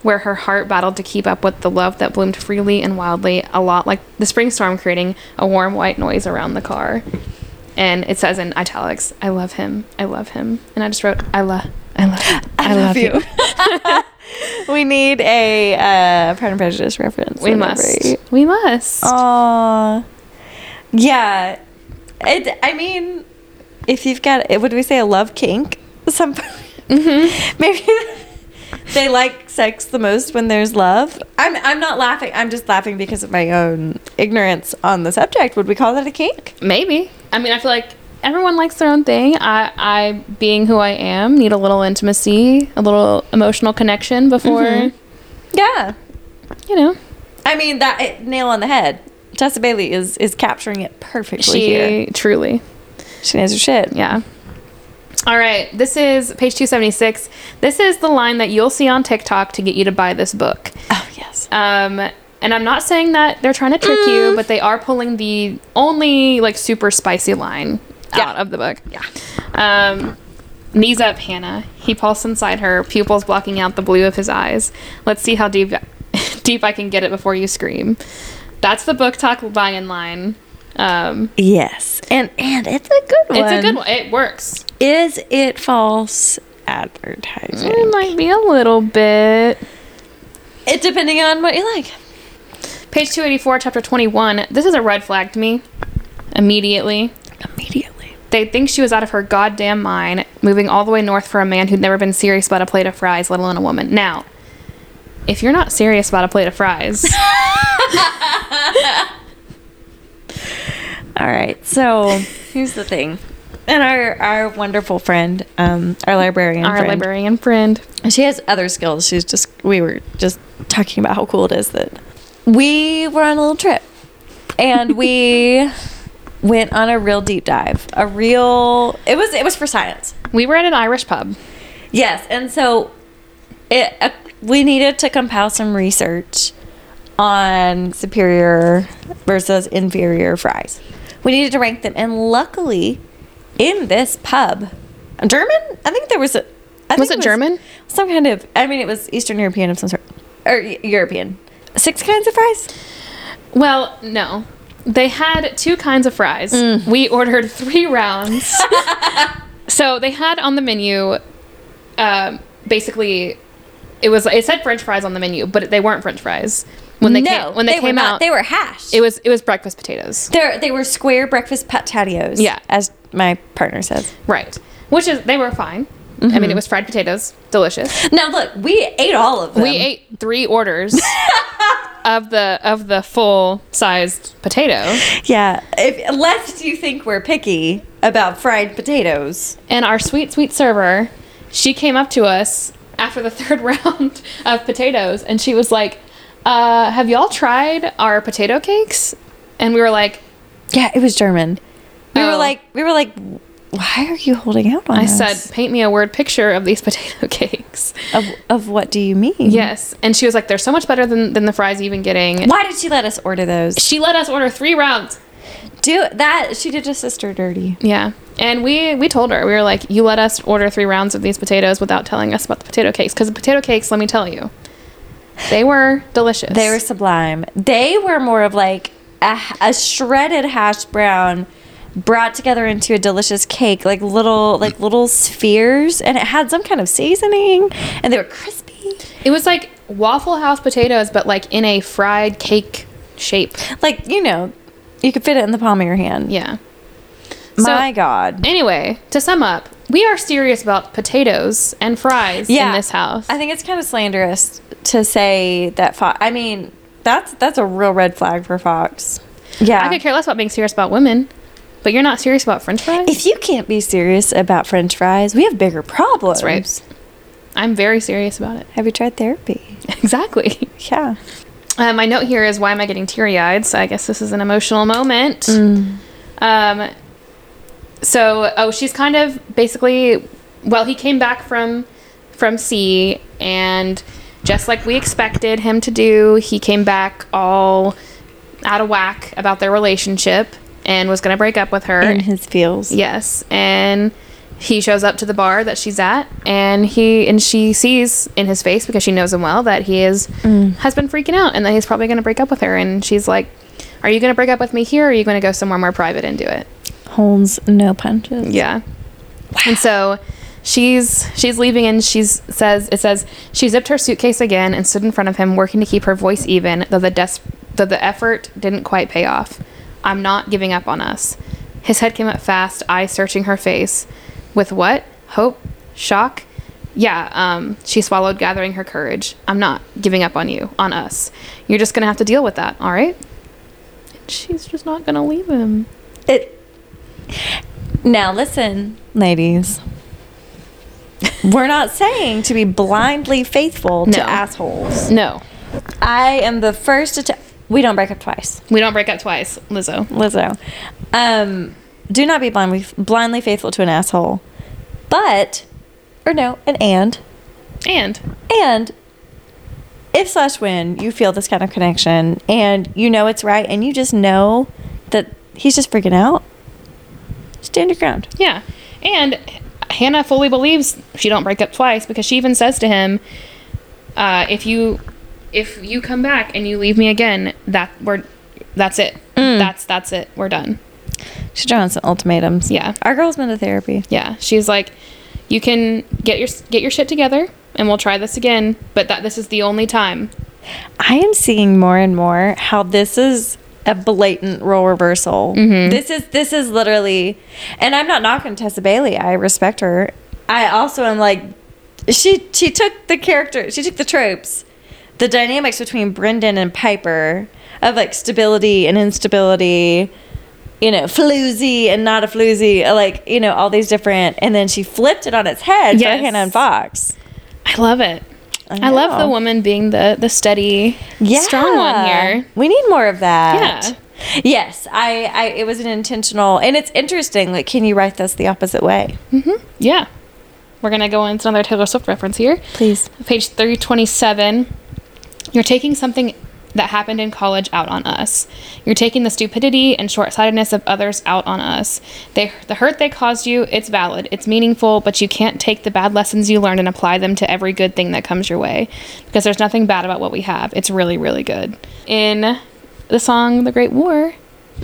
where her heart battled to keep up with the love that bloomed freely and wildly, a lot like the spring storm creating a warm white noise around the car. And it says in italics, I love him, I love him. And I just wrote, I love, I love, you, I, love, you. we need a uh, Pride and Prejudice reference. we must. We must. Aw. Yeah. It, I mean, if you've got, would we say a love kink? Some, Mm-hmm. maybe they like sex the most when there's love. I'm, I'm not laughing. I'm just laughing because of my own ignorance on the subject. Would we call that a kink? Maybe. I mean, I feel like everyone likes their own thing. I, I, being who I am, need a little intimacy, a little emotional connection before, Mhm. Yeah. you know, I mean, that it, nail on the head. Tessa Bailey is is capturing it perfectly she here. truly. She knows her shit. Yeah. All right. This is page 276. This is the line that you'll see on TikTok to get you to buy this book. Oh yes. Um, and I'm not saying that they're trying to trick you, but they are pulling the only like super spicy line Yeah. out of the book. Yeah. Um, knees up, Hannah. He pulsed inside her, pupils blocking out the blue of his eyes. Let's see how deep deep I can get it before you scream. That's the BookTok buy-in line. Um, Yes. And and it's a good one. it's a good one. It works. Is it false advertising? It might be a little bit. It depending on what you like. Page 284, chapter 21. This is a red flag to me. Immediately. Immediately. They think she was out of her goddamn mind, moving all the way north for a man who'd never been serious about a plate of fries, let alone a woman. Now, if you're not serious about a plate of fries, All right. So here's the thing. And our, our wonderful friend, um, our librarian our friend, librarian friend, she has other skills. She's just we were just talking about how cool it is that we were on a little trip and we went on a real deep dive. A real it was it was for science. we were at an Irish pub. Yes, and so it uh, we needed to compile some research on superior versus inferior fries. We needed to rank them, and luckily, in this pub, German. I think there was a. I Was think it was German? Some kind of. I mean, it was Eastern European of some sort, or European. Six kinds of fries. Well, no. They had two kinds of fries. We ordered three rounds. so they had on the menu, um, basically, it was it said French fries on the menu, but they weren't French fries when they no, came when they, were came not. out. They were hashed. it was it was breakfast potatoes, They're, they were square breakfast patatios. Yeah. as my partner says. right? Which is they were fine. I mean, it mm-hmm. was fried potatoes, delicious. Now look, we ate all of them. We ate three orders of the of the full sized potato. Yeah, if lest you think we're picky about fried potatoes. And our sweet, sweet server, she came up to us after the third round of potatoes and she was like, uh, Have y'all tried our potato cakes? And we were like, Yeah, it was German. We Oh. were like, we were like, why are you holding out on us? I us? said, Paint me a word picture of these potato cakes. of, of what do you mean? Yes. And she was like, They're so much better than, than the fries you've been getting. Why did she let us order those? She let us order three rounds. Do that. She did a sister dirty. Yeah. And we we told her, we were like, You let us order three rounds of these potatoes without telling us about the potato cakes. Because the potato cakes, let me tell you, they were delicious. They were sublime. They were more of like a, a shredded hash brown brought together into a delicious cake, like little like little spheres, and it had some kind of seasoning, and they were crispy. It was like Waffle House potatoes, but like in a fried cake shape. Like you know, you could fit it in the palm of your hand. Yeah. My So- God. Anyway, to sum up, we are serious about potatoes and fries in this house. I think it's kind of slanderous to say that Fox. I mean, that's that's a real red flag for Fox. Yeah. I could care less about being serious about women, but you're not serious about French fries. if you can't be serious about French fries, we have bigger problems. That's right. I'm very serious about it. Have you tried therapy? exactly. Yeah. Uh, my note here is why am I getting teary eyed? So I guess this is an emotional moment. Um, so oh, she's kind of basically well, he came back from from sea, and just like we expected him to do, he came back all out of whack about their relationship and was going to break up with her. In his feels. Yes, and he shows up to the bar that she's at, and he and she sees in his face because she knows him well that he is mm. has been freaking out, and that he's probably going to break up with her. And she's like, "Are you going to break up with me here, or are you going to go somewhere more private and do it?" Holds no punches. Yeah. And so she's she's leaving and she says it says she zipped her suitcase again and stood in front of him working to keep her voice even though the des- though the effort didn't quite pay off. I'm not giving up on us. His head came up fast, eyes searching her face. With what? Hope? Shock? Yeah, um, she swallowed, gathering her courage. I'm not giving up on you, on us. You're just gonna have to deal with that, all right? And she's just not gonna leave him. It. Now listen, ladies. We're not saying to be blindly faithful No. to assholes. No, I am the first to. T- we don't break up twice, we don't break up twice, Lizzo. Lizzo. Um, do not be blindly blindly faithful to an asshole, but, or no, an and And and if slash when you feel this kind of connection and you know it's right and you just know that he's just freaking out, stand your ground. Yeah. And Hannah fully believes she don't break up twice because she even says to him, uh, if you if you come back and you leave me again, that we're that's it. That's that's it. We're done. She's drawing some ultimatums. Yeah. Our girl's been to therapy. Yeah. She's like, you can get your get your shit together and we'll try this again, but that this is the only time. I am seeing more and more how this is a blatant role reversal. Mm-hmm. This is this is literally, and I'm not knocking Tessa Bailey. I respect her. I also am like, she she took the character, she took the tropes, the dynamics between Brendan and Piper of like stability and instability. You know, floozy and not a floozy, like you know all these different, and then she flipped it on its head for Hannah and Fox. I love it. I, love the woman being the the steady, strong one here. We need more of that. Yeah. Yes, I, I. It was an intentional, and it's interesting. Like, can you write this the opposite way, Mm-hmm. Yeah. We're gonna go into another Taylor Swift reference here. please? Page 327. You're taking something that happened in college out on us. You're taking the stupidity and short sightedness of others out on us. They, the hurt they caused you, it's valid, it's meaningful, but you can't take the bad lessons you learned and apply them to every good thing that comes your way. Because there's nothing bad about what we have. It's really, really good. In the song The Great War,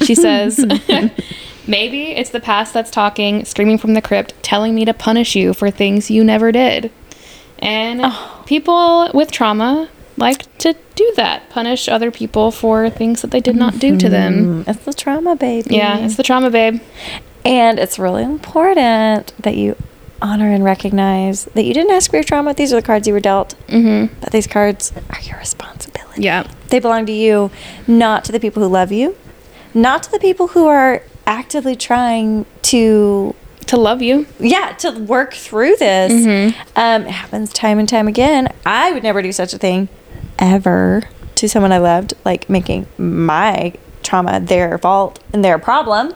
she says, Maybe it's the past that's talking, screaming from the crypt, telling me to punish you for things you never did. And oh. people with trauma like to do that, punish other people for things that they did not do to them. Mm, It's the trauma, babe. Yeah, it's the trauma, babe. and it's really important that you honor and recognize that you didn't ask for your trauma. These are the cards you were dealt. Mm-hmm. But these cards are your responsibility. Yeah. They belong to you, not to the people who love you, not to the people who are actively trying to To love you. yeah to work through this um, it happens time and time again i would never do such a thing ever to someone i loved like making my trauma their fault and their problem.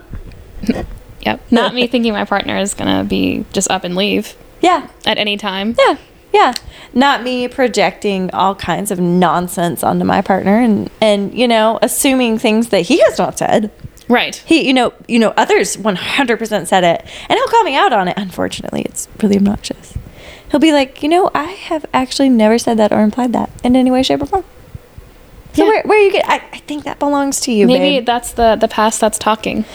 Yep. Not me thinking my partner is gonna be just up and leave yeah. at any time. yeah. Yeah. Not me projecting all kinds of nonsense onto my partner and and you know assuming things that he has not said. Right. he you know you know others 100% said it. And he'll call me out on it. Unfortunately it's really obnoxious he'll be like you know i have actually never said that or implied that in any way shape or form so Yeah. where, where you get I, I think that belongs to you Maybe babe. that's the the past that's talking.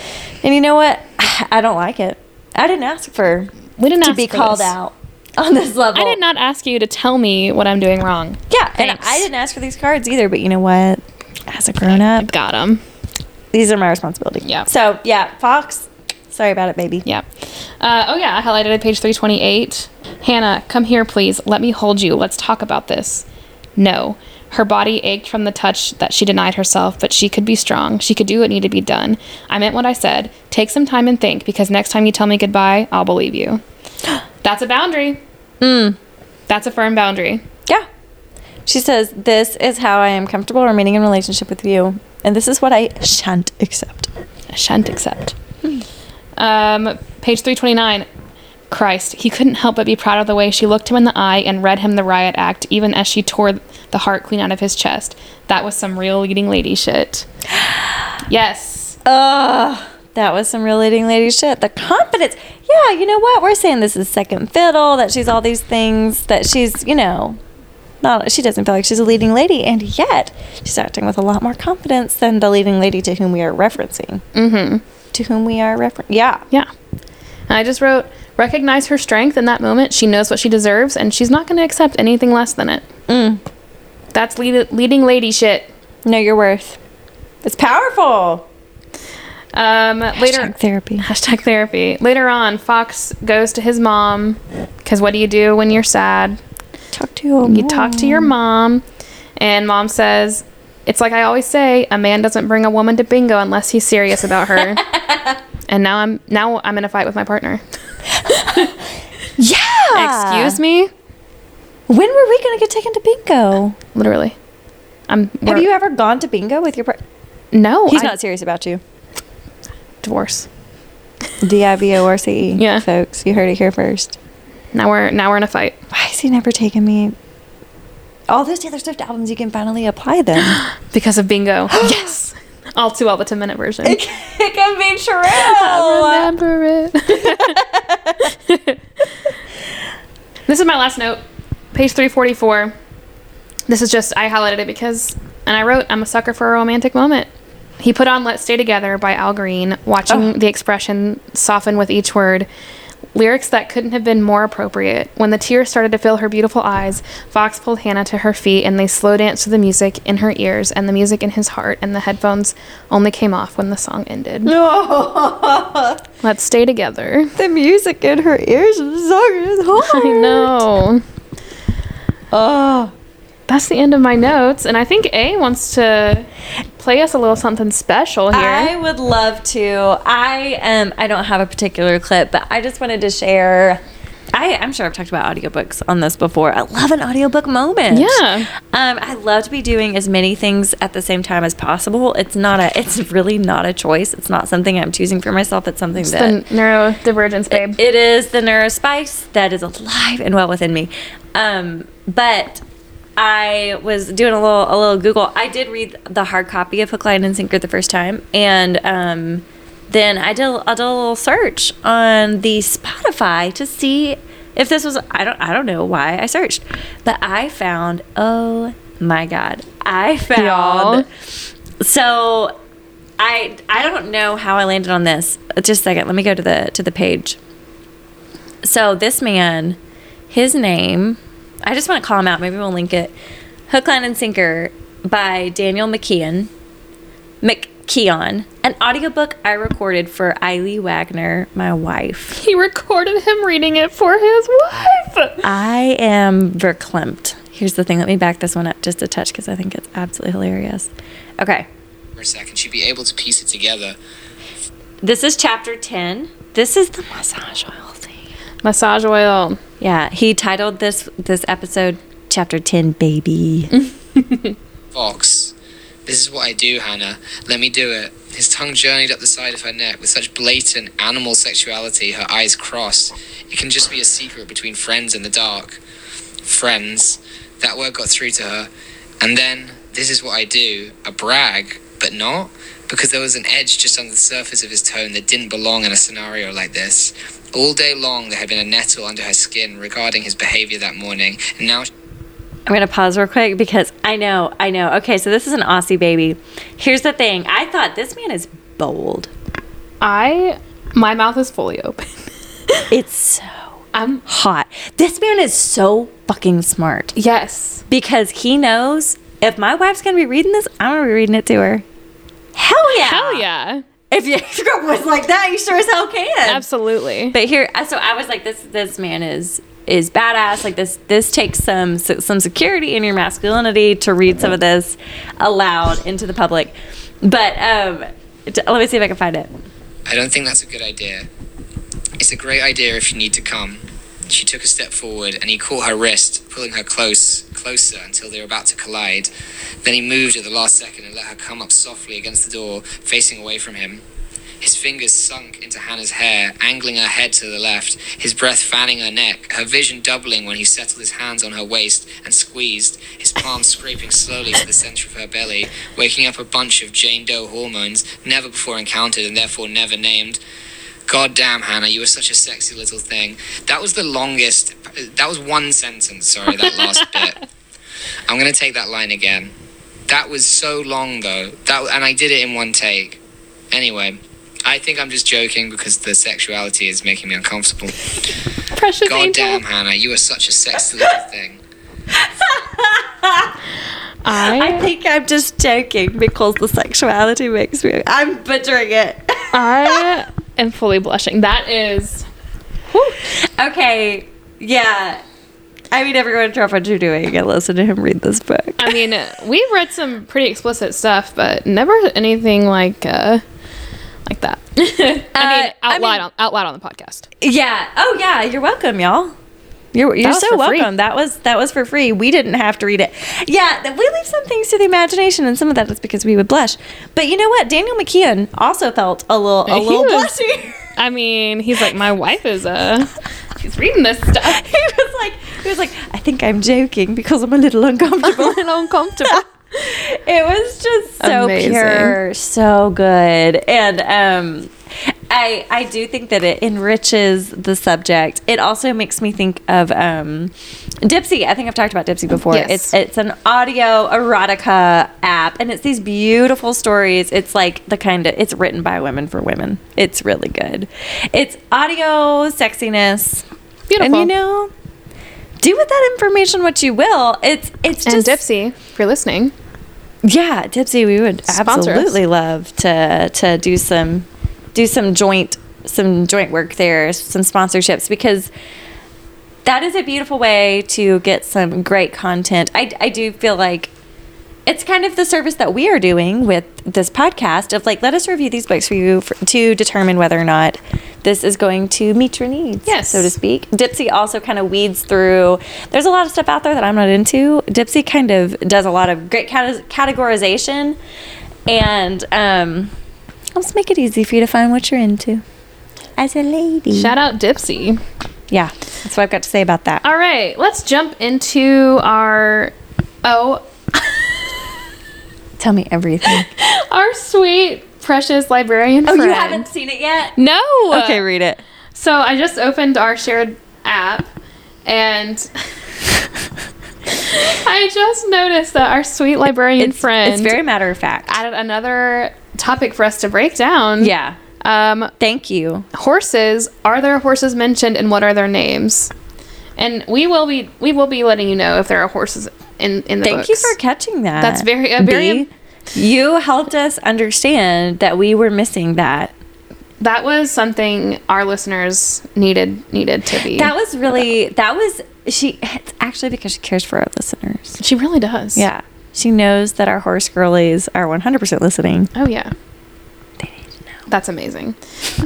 and you know what i don't like it i didn't ask for We didn't to be called this. out on this level I did not ask you to tell me what I'm doing wrong. yeah and i didn't ask for these cards either but you know what as a grown-up Got him. these are my responsibility Yeah. so yeah fox sorry about it baby Yeah. Uh, oh, yeah. I highlighted at page 328. Hannah, come here, please. Let me hold you. Let's talk about this. No. Her body ached from the touch that she denied herself, but she could be strong. She could do what needed to be done. I meant what I said. Take some time and think, because next time you tell me goodbye, I'll believe you. That's a boundary. Mm. That's a firm boundary. Yeah. She says, This is how I am comfortable remaining in relationship with you. And this is what I shan't accept. I shan't accept. Um, page 329. Christ, he couldn't help but be proud of the way she looked him in the eye and read him the riot act, even as she tore the heart clean out of his chest. That was some real leading lady shit. Yes. Ugh. That was some real leading lady shit. The confidence. Yeah, you know what? We're saying this is second fiddle, that she's all these things, that she's, you know, not, she doesn't feel like she's a leading lady. And yet, she's acting with a lot more confidence than the leading lady to whom we are referencing. Mm-hmm. To whom we are referring. Yeah. Yeah. I just wrote, recognize her strength in that moment. She knows what she deserves, and she's not going to accept anything less than it. Mm. That's lead- leading lady shit. Know your worth. It's powerful. Um, later, therapy. Hashtag therapy. Later on, Fox goes to his mom because what do you do when you're sad? Talk to your You talk to your mom, and mom says, "It's like I always say: a man doesn't bring a woman to bingo unless he's serious about her." and now I'm now I'm in a fight with my partner. Yeah. Excuse me, When were we gonna get taken to bingo? literally. I'm. Have you ever gone to bingo with your partner? No, He's I- not serious about you. divorce. D I V O R C E. Yeah. folks, you heard it here first. Now we're now we're in a fight. Why has he never taken me all those Taylor Swift albums, you can finally apply them. Because of bingo. yes. All too well the 10 minute version. it can be true. I remember it. this is my last note, page 344. This is just, I highlighted it because, and I wrote, I'm a sucker for a romantic moment. He put on Let's Stay Together by Al Green, watching Oh. the expression soften with each word. Lyrics that couldn't have been more appropriate. When the tears started to fill her beautiful eyes, Fox pulled Hannah to her feet and they slow danced to the music in her ears and the music in his heart, and the headphones only came off when the song ended. No. Let's stay together. the music in her ears and the song is hard. I know. Oh. That's the end of my notes, and I think A wants to play us a little something special here. I would love to. I um I don't have a particular clip, but I just wanted to share. I, I'm sure I've talked about audiobooks on this before. I love an audiobook moment. Yeah. Um, I love to be doing as many things at the same time as possible. It's not a. It's really not a choice. It's not something I'm choosing for myself. It's something It's that the neurodivergence, babe. it is the neurospice that is alive and well within me. Um, but I was doing a little a little Google. I did read the hard copy of Hook, Line, and Sinker the first time, and um, then I did I did a little search on the Spotify to see if this was. I don't I don't know why I searched, but I found. Oh my god! I found. Y'all. So I I don't know how I landed on this. Just a second. Let me go to the to the page. So this man, his name, I just want to call him out. Maybe we'll link it. Hook, Line, and Sinker by Daniel McKeon. McKeon. An audiobook I recorded for Eileen Wagner, my wife. he recorded him reading it for his wife. I am verklempt. Here's the thing. Let me back this one up just a touch because I think it's absolutely hilarious. Okay. for a second, she'd be able to piece it together. This is chapter 10. This is the massage oil thing. Massage oil. Yeah, he titled this this episode chapter 10 baby. Fox, this is what I do, Hannah. Let me do it. His tongue journeyed up the side of her neck with such blatant animal sexuality, her eyes crossed. It can just be a secret between friends in the dark. Friends. That word got through to her. And then, this is what I do. A brag, but not. Because there was an edge just on the surface of his tone that didn't belong in a scenario like this. All day long, there had been a nettle under her skin regarding his behavior that morning, and now I'm going to pause real quick because I know, I know. Okay, so this is an Aussie baby. Here's the thing. I thought this man is bold. I, my mouth is fully open. It's so I'm, hot. This man is so fucking smart yes. because he knows if my wife's going to be reading this, I'm going to be reading it to her. Hell yeah. Hell yeah. If you if your girl was like that, you sure as hell can. Absolutely. But here, so I was like, this this man is is badass. Like this this takes some some security in your masculinity to read some of this aloud into the public. But um, t- let me see if I can find it. I don't think that's a good idea. It's a great idea if you need to come. She took a step forward and he caught her wrist, pulling her close, closer until they were about to collide. Then he moved at the last second and let her come up softly against the door, facing away from him. His fingers sunk into Hannah's hair, angling her head to the left, his breath fanning her neck, her vision doubling when he settled his hands on her waist and squeezed, his palms scraping slowly to the center of her belly, waking up a bunch of Jane Doe hormones never before encountered and therefore never named. God damn, Hannah, you were such a sexy little thing. That was the longest. That was one sentence. Sorry, that last bit. I'm gonna take that line again. That was so long though. That and I did it in one take. Anyway, I think I'm just joking because the sexuality is making me uncomfortable. Precious God angel. damn, Hannah, you are such a sexy little thing. I I, think I'm just joking because the sexuality makes me. I'm butchering it. I am fully blushing. That is. whew. okay, yeah. I mean, everyone, drop what you're doing and listen to him read this book. I mean, we've read some pretty explicit stuff, but never anything like uh, like that. I mean, Uh, out I loud mean- on, out loud on the podcast. Yeah. Oh yeah. You're welcome, y'all. You're you're so for free. welcome. That was that was for free. We didn't have to read it. Yeah, we leave some things to the imagination, and some of that is because we would blush. But you know what? Daniel McKeon also felt a little a He little was- blushy. I mean, he's like, my wife is uh, she's reading this stuff. he was like, he was like, I think I'm joking because I'm a little uncomfortable. a little uncomfortable. it was just so Amazing. pure, so good, and um, I I do think that it enriches the subject. It also makes me think of um, Dipsea. I think I've talked about Dipsea before. Yes. It's it's an audio erotica app, and it's these beautiful stories. It's like the kind of it's written by women for women. It's really good. It's audio sexiness, Beautiful. and you know. Do with that information what you will. It's it's and just Dipsea, if you're listening, yeah, Dipsea, we would Sponsor us. absolutely love to to do some do some joint some joint work there, some sponsorships because that is a beautiful way to get some great content. I I do feel like it's kind of the service that we are doing with this podcast of like let us review these books for you for, to determine whether or not this is going to meet your needs Yes. so to speak Dipsea also kind of weeds through there's a lot of stuff out there that i'm not into Dipsea kind of does a lot of great categorization and um i'll make it easy for you to find what you're into As a lady. shout out Dipsea. yeah that's what i've got to say about that All right, let's jump into our oh, tell me everything our sweet precious librarian oh friend. you haven't seen it yet No. okay read it So I just opened our shared app and I just noticed that our sweet librarian it's, friend it's very matter of fact added another topic for us to break down. yeah Um, thank you horses. Are there horses mentioned and what are their names? And we will be we will be letting you know if there are horses in in the Thank you for catching that. That's very- a very- B. You helped us understand that we were missing that. That was something our listeners needed needed to be. That was really that was she. It's actually because she cares for our listeners. she really does. Yeah, she knows that our horse girlies are one hundred percent listening. Oh yeah. They need to know. That's amazing.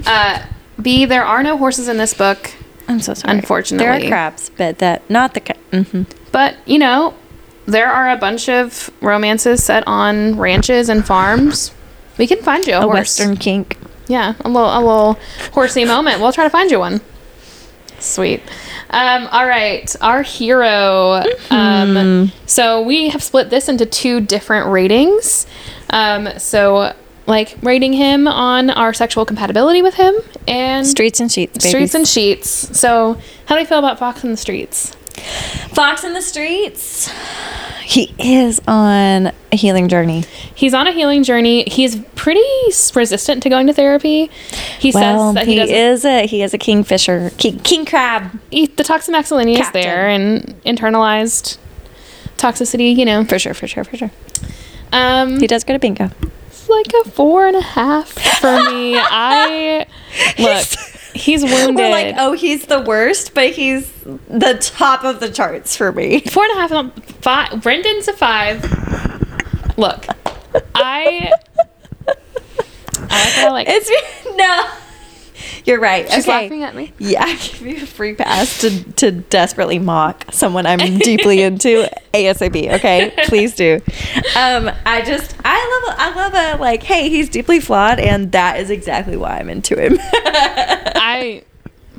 Uh, B, there are no horses in this book, I'm so sorry. Unfortunately. there are crabs, but that not the. ca- mhm. but you know, there are a bunch of romances set on ranches and farms. We can find you a, A horse. western kink. Yeah, a little a little horsey moment. We'll try to find you one. Sweet. Um, all right, our hero. Um, so we have split this into two different ratings. Um, so like rating him on our sexual compatibility with him and Streets and sheets. Babies. streets and sheets. So how do you feel about Fox in the Streets? Fox in the streets. He is on a healing journey. He's on a healing journey. He's pretty resistant to going to therapy. He well, says that he, he, is a he is a kingfisher, king, king crab. eat the toxamaxillin is there and internalized toxicity, you know. For sure, for sure, for sure. Um, He does go to bingo. it's like a four and a half for me. I look, he's wounded. We're like, oh, he's the worst, but he's the top of the charts for me. Four and a half, five. Brendan's a five. Look, I, I like. It's no. You're right. She's okay. laughing at me. Yeah, I give you a free pass to, to desperately mock someone I'm deeply into ASAP. Okay, please do. Um, I just I love I love a like, hey, he's deeply flawed, and that is exactly why I'm into him. I,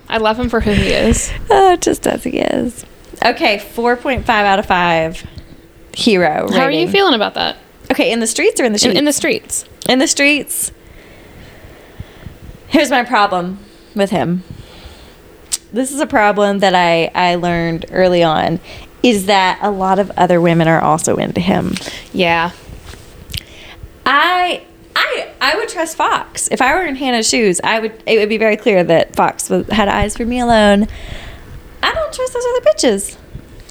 I love him for who he is. oh, just as he is. Okay, four point five out of five. Hero. How are you feeling about that? Okay, in the streets or in the In, streets? in the streets. in the streets. Here's my problem with him. This is a problem that I, I learned early on is that a lot of other women are also into him. Yeah. I I I would trust Fox. If I were in Hannah's shoes, I would it would be very clear that Fox was, had eyes for me alone. I don't trust those other bitches.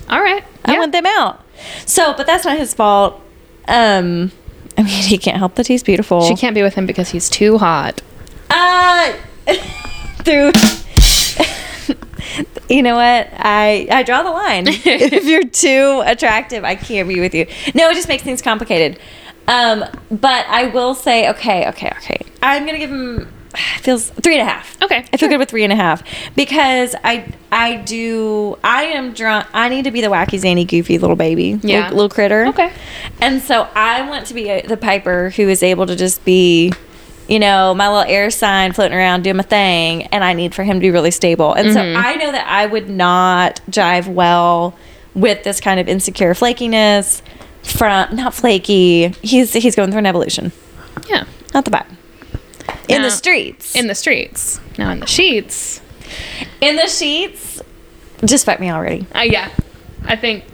All right. I Yeah. want them out. So, but that's not his fault. Um I mean, he can't help that he's beautiful. She can't be with him because he's too hot. Uh, through. you know what? I I draw the line. if you're too attractive, I can't be with you. No, it just makes things complicated. Um, but I will say, okay, okay, okay. I'm gonna give him feels three and a half. Okay, I feel good with three and a half because I I do I am drawn. I need to be the wacky, zany, goofy little baby, Yeah. little, little critter. Okay. And so I want to be a, the Piper who is able to just be you know, my little air sign floating around doing my thing, and I need for him to be really stable. And so I know that I would not jive well with this kind of insecure flakiness from not flaky. He's he's going through an evolution. Yeah. Not the. In Now- the streets. In the streets. Now in the sheets. In the sheets. Just fuck me already. Uh, yeah. I think.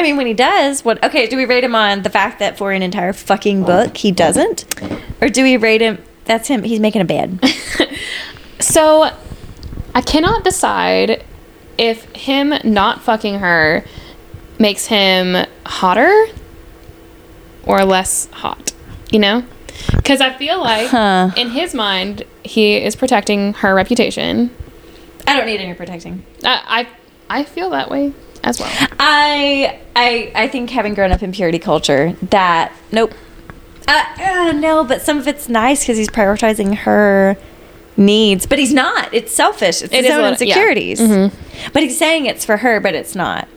I mean, when he does, what? Okay, do we rate him on the fact that for an entire fucking oh. book he doesn't, or do we rate him? That's him. He's making a bed. So, I cannot decide if him not fucking her makes him hotter or less hot. You know? Because I feel like Huh. in his mind, he is protecting her reputation. I don't need any protecting. I, I, I feel that way as well. I I I think having grown up in purity culture, that nope. Uh, uh, no, but some of it's nice because he's prioritizing her needs, but he's not. It's selfish. It's It his is own little- yeah. insecurities. But he's saying it's for her, but it's not.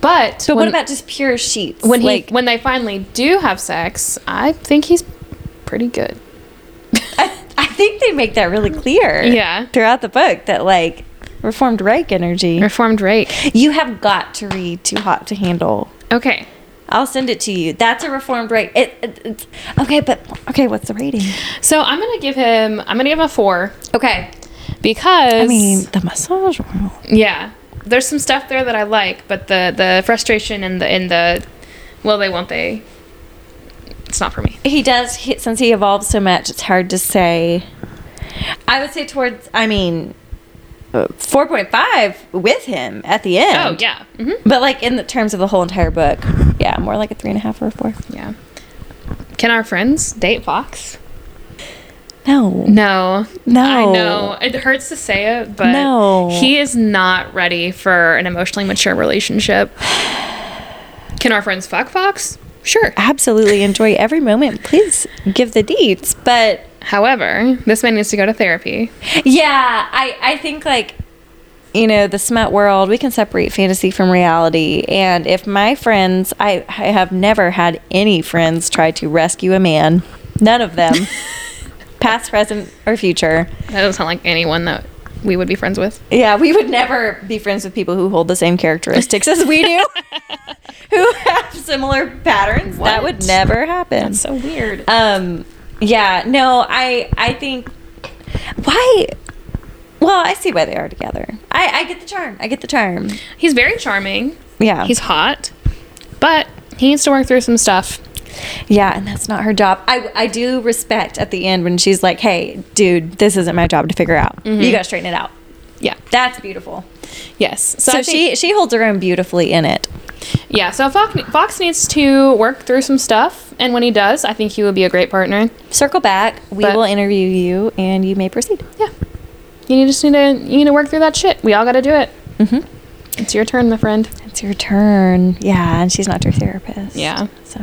But So when, what about just pure sheets? when like, he when they finally do have sex? I think he's pretty good. I, I think they make that really clear. Yeah. Throughout the book, that like reformed rake energy. Reformed rake. You have got to read Too Hot to Handle. Okay. I'll send it to you. That's a reformed rake. It, it, it's okay, but okay, what's the rating? So I'm gonna give him. I'm gonna give him a four Okay. because I mean, the massage room. yeah, there's some stuff there that I like, but the the frustration and the and the will they won't they. It's not for me. He does, he, since he evolves so much, it's hard to say. I would say towards, I mean, 4.5 with him at the end. Oh yeah. hmm But like in the terms of the whole entire book, yeah, more like a three and a half or a four. Yeah. Can our friends date Fox? No. No. No. I know. It hurts to say it, but No. he is not ready for an emotionally mature relationship. Can our friends fuck Fox? Sure. Absolutely enjoy every moment. Please give the deets. But However, this man needs to go to therapy. yeah, I, I think like, you know, the smut world, we can separate fantasy from reality. And if my friends, I, I have never had any friends try to rescue a man, none of them, past, present, or future. That doesn't sound like anyone that we would be friends with. Yeah, we would never be friends with people who hold the same characteristics as we do, who have similar patterns. That would never happen. That's so weird. Um, yeah, no, I I think why. Well, I see why they are together. I I get the charm. I get the charm. He's very charming. Yeah, He's hot, but he needs to work through some stuff. Yeah, and that's not her job. I I do respect at the end when she's like, "Hey, dude, this isn't my job to figure out. You got to straighten it out." Yeah. That's beautiful. Yes. So, So, think- she she holds her own beautifully in it. Yeah. So Fox, Fox needs to work through some stuff, and when he does, I think he will be a great partner. Circle back. We But- will interview you, and you may proceed. Yeah. You just need to you need to work through that shit. We all got to do it. Mhm. It's your turn, my friend. It's your turn. Yeah, and she's not your therapist. Yeah. So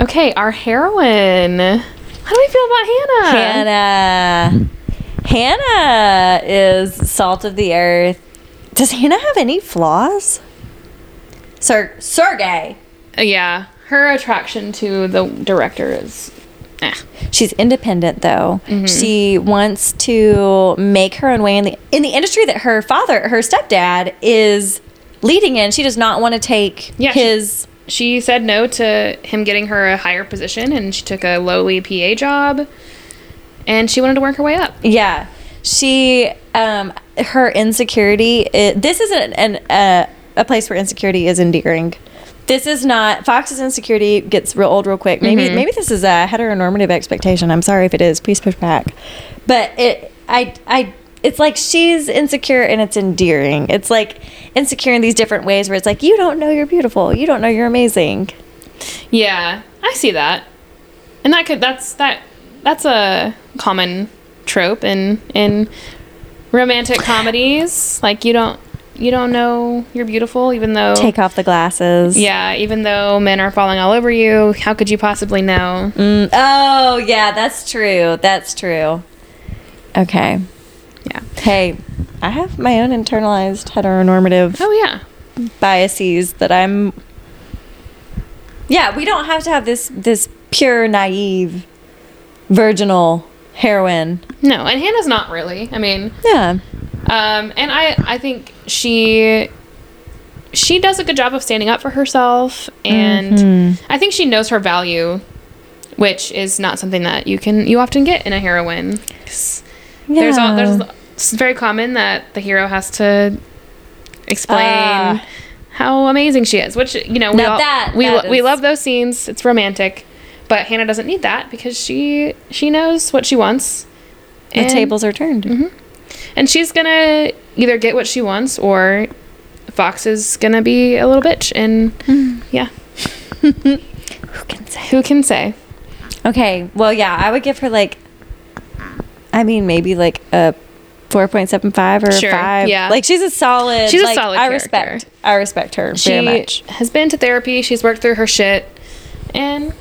Okay, our heroine. How do we feel about Hannah? Hannah. Hannah is salt of the earth. Does Hannah have any flaws? Ser- Sergei. Uh, yeah, her attraction to the director is. Eh. She's independent though. She wants to make her own way in the in the industry that her father, her stepdad, is leading in. She does not want to take Yeah, his. She said no to him getting her a higher position, and she took a lowly PA job, and she wanted to work her way up. yeah, she um her insecurity. i this isn't an uh, a place where insecurity is endearing. This is not Fox's insecurity gets real old real quick. Maybe maybe this is a heteronormative expectation. I'm sorry if it is. Please push back. But it I I it's like she's insecure and it's endearing. It's like insecure in these different ways where it's like you don't know you're beautiful. You don't know you're amazing. Yeah, I see that, and that could that's that that's a common trope in in romantic comedies. Like you don't you don't know you're beautiful, even though Take off the glasses. yeah, even though men are falling all over you. How could you possibly know? Mm, oh, yeah, that's true. That's true. Okay. Yeah. Hey, I have my own internalized heteronormative Oh yeah. biases that I'm. Yeah, we don't have to have this this pure naive virginal heroine. No, and Hannah's not really. I mean, Yeah. Um, and I, I think she she does a good job of standing up for herself and I think she knows her value which is not something that you can you often get in a heroine 'Cause there's all there's it's very common that the hero has to explain Ah. how amazing she is which you know we all, that- we, that lo- we love those scenes it's romantic but Hannah doesn't need that because she she knows what she wants the And- tables are turned. and she's gonna either get what she wants or Fox is gonna be a little bitch. And yeah, Who can say? who can say? Okay. Well, yeah, I would give her like, I mean, maybe like a. 4.75 or Sure, 5 yeah. like she's a solid She's a like, solid i character. respect i respect her She very much has been to therapy. She's worked through her shit, and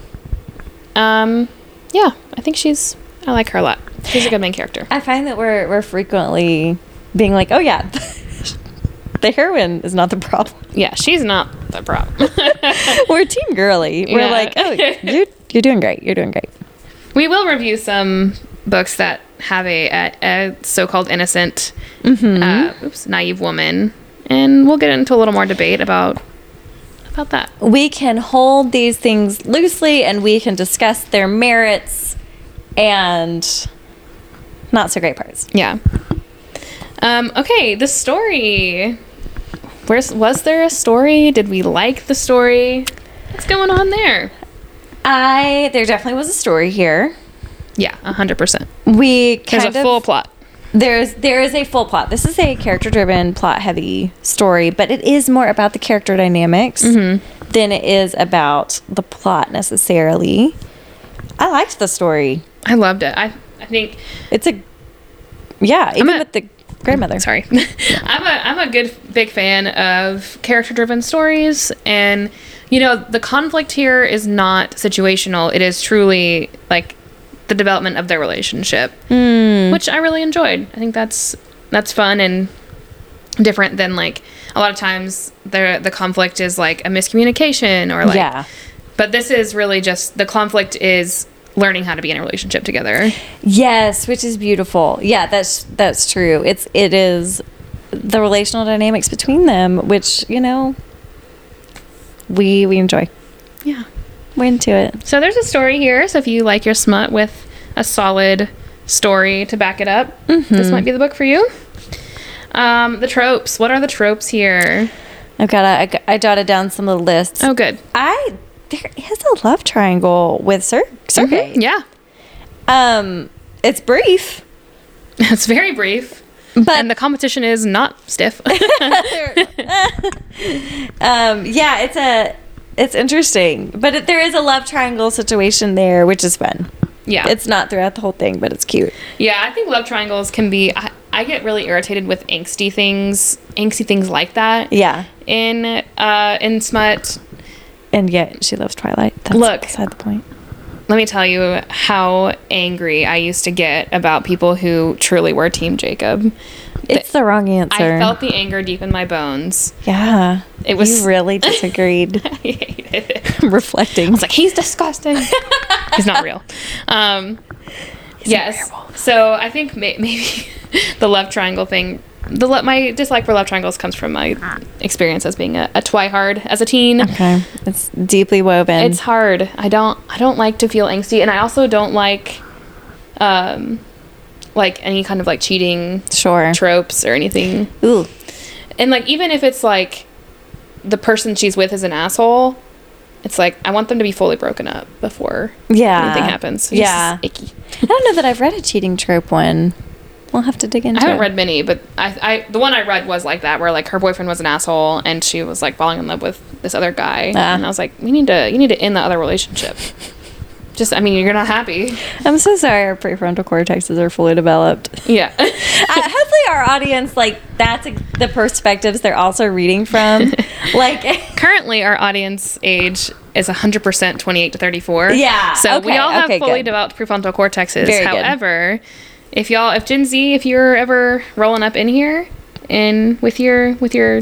um, yeah, I think she's. I like her a lot. She's a good main character. I find that we're we're frequently being like, oh yeah, the heroine is not the problem. Yeah, she's not the problem. We're team girly. We're Yeah. like, oh, you're you're doing great. You're doing great. we will review some books that have a, a, a so-called innocent, Mm-hmm. uh, oops, naive woman, and we'll get into a little more debate about about that. We can hold these things loosely, and we can discuss their merits and not so great parts. Yeah. Um, okay, the story. Where's was there a story? Did we like the story? What's going on there? I there definitely was a story here. Yeah, hundred percent. We There's a of full plot. There's there is a full plot. This is a character driven, plot heavy story, but it is more about the character dynamics Mm-hmm. than it is about the plot necessarily. I liked the story. I loved it. I I think It's a yeah, even a- with the grandmother. sorry. I'm a I'm a good big fan of character driven stories and you know, the conflict here is not situational. It is truly like the development of their relationship. Hmm. Which I really enjoyed. I think that's that's fun and different than like a lot of times the the conflict is like a miscommunication or like yeah. but this is really just the conflict is learning how to be in a relationship together. Yes, which is beautiful. Yeah, that's that's true. It's it is the relational dynamics between them, which you know we we enjoy. Yeah. We're into it. So there's a story here. So if you like your smut with a solid story to back it up, this might be the book for you. Um, the tropes. What are the tropes here? I've got a, I I jotted down some of the lists. Oh, good. I there is a love triangle with Sir Sergei. Mhm, Yeah, Um, it's brief, it's very brief, but and the competition is not stiff. um, yeah, it's a it's interesting, but it, there is a love triangle situation there, which is fun. yeah, It's not throughout the whole thing, but it's cute. yeah. I think love triangles can be. I, I get really irritated with angsty things, angsty things like that. Yeah, In uh, in smut, and yet she loves Twilight. That's Look. beside the point. let me tell you how angry I used to get about people who truly were Team Jacob. It's the wrong answer. I felt the anger deep in my bones. yeah, It was- you really disagreed. I hated it. Reflecting. It's like he's disgusting. he's not real. Um, yes. So I think may- maybe the love triangle thing. The lo- my dislike for love triangles comes from my experience as being a, a twihard as a teen. okay, it's deeply woven. It's hard. I don't. I don't like to feel angsty, and I also don't like, um, like any kind of like cheating sure. tropes or anything. Ooh, And like even if it's like the person she's with is an asshole, it's like I want them to be fully broken up before yeah. anything happens. It's Yeah. just icky. I don't know that I've read a cheating trope one. We'll have to dig into. I haven't it. read many, but I, I the one I read was like that, where like her boyfriend was an asshole and she was like falling in love with this other guy, Ah. and I was like, we need to you need to end the other relationship. Just I mean, you're not happy. I'm so sorry. Our prefrontal cortexes are fully developed. Yeah. uh, hopefully, our audience like that's the perspectives they're also reading from. like, Currently, our audience age is 100% 28 to 34. Yeah, So we all have okay, fully good. developed prefrontal cortexes. Very good. However, if y'all, if Gen Z, if you're ever rolling up in here and with your with your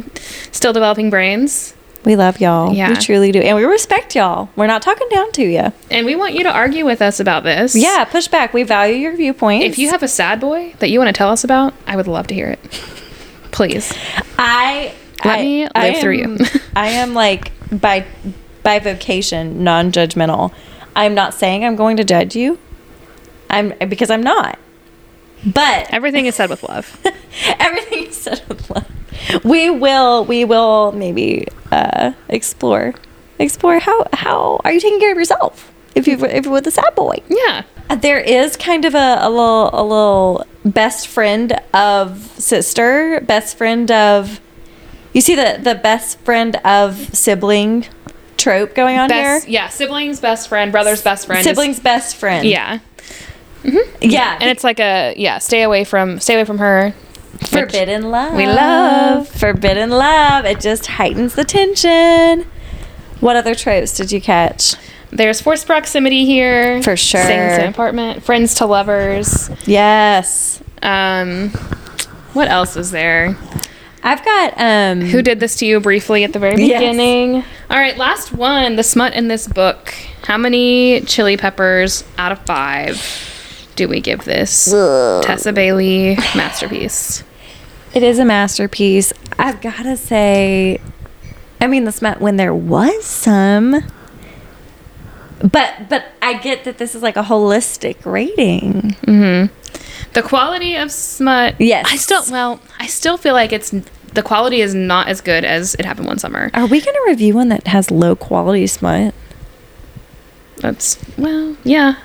still developing brains, We love y'all. Yeah. We truly do. And we respect y'all. We're not talking down to you. And we want you to argue with us about this. Yeah, push back. We value your viewpoints. If you have a sad boy that you want to tell us about, I would love to hear it. Please. I Let I- me I live through am- you. I am like by by vocation non-judgmental. I'm not saying I'm going to judge you. I'm because I'm not. But Everything is said with love. everything is said with love. We will we will maybe uh, explore explore how how are you taking care of yourself if you if you're with a sad boy. Yeah. Uh, There is kind of a, a little a little best friend of sister, best friend of you see the the best friend of sibling trope going on Best, here. yeah, siblings, best friend, brother's best friend. is- Siblings best friend. yeah. Yeah. And it's like a yeah, stay away from stay away from her. Forbidden love. we love. Forbidden love. It just heightens the tension. What other tropes did you catch? There's forced proximity here. For sure. Things in apartment. Friends to lovers. Yes. Um what else is there? I've got um Who did this to you briefly at the very Yes. beginning? All right, last one. The smut in this book. How many chili peppers out of five do we give this Tessa Bailey masterpiece? It is a masterpiece. I've got to say, I mean, this meant when there was some, but but I get that this is like a holistic rating. Mm-hmm. The quality of smut. Yes. I still well, I still feel like it's the quality is not as good as it happened one summer. Are we going to review one that has low quality smut That's well, yeah.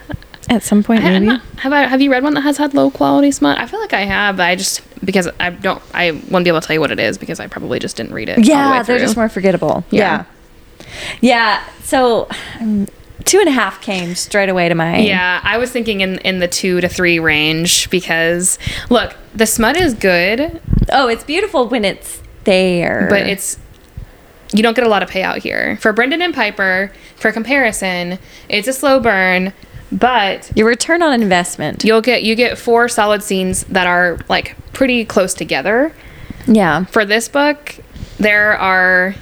At some point? I, Maybe. not, have I have you read one that has had low quality smut? I feel like I have, but I just because I don't I won't be able to tell you what it is because I probably just didn't read it. all the yeah, they're just more forgettable. Yeah. Yeah, yeah. So um, two and a half came straight away to my Yeah, I was thinking in in the two to three range because look, the smut is good, Oh, it's beautiful when it's there, but it's you don't get a lot of payout here. For Brendan and Piper, for comparison, it's a slow burn, but your return on investment. you'll get you get four solid scenes that are like pretty close together. yeah, For this book, there are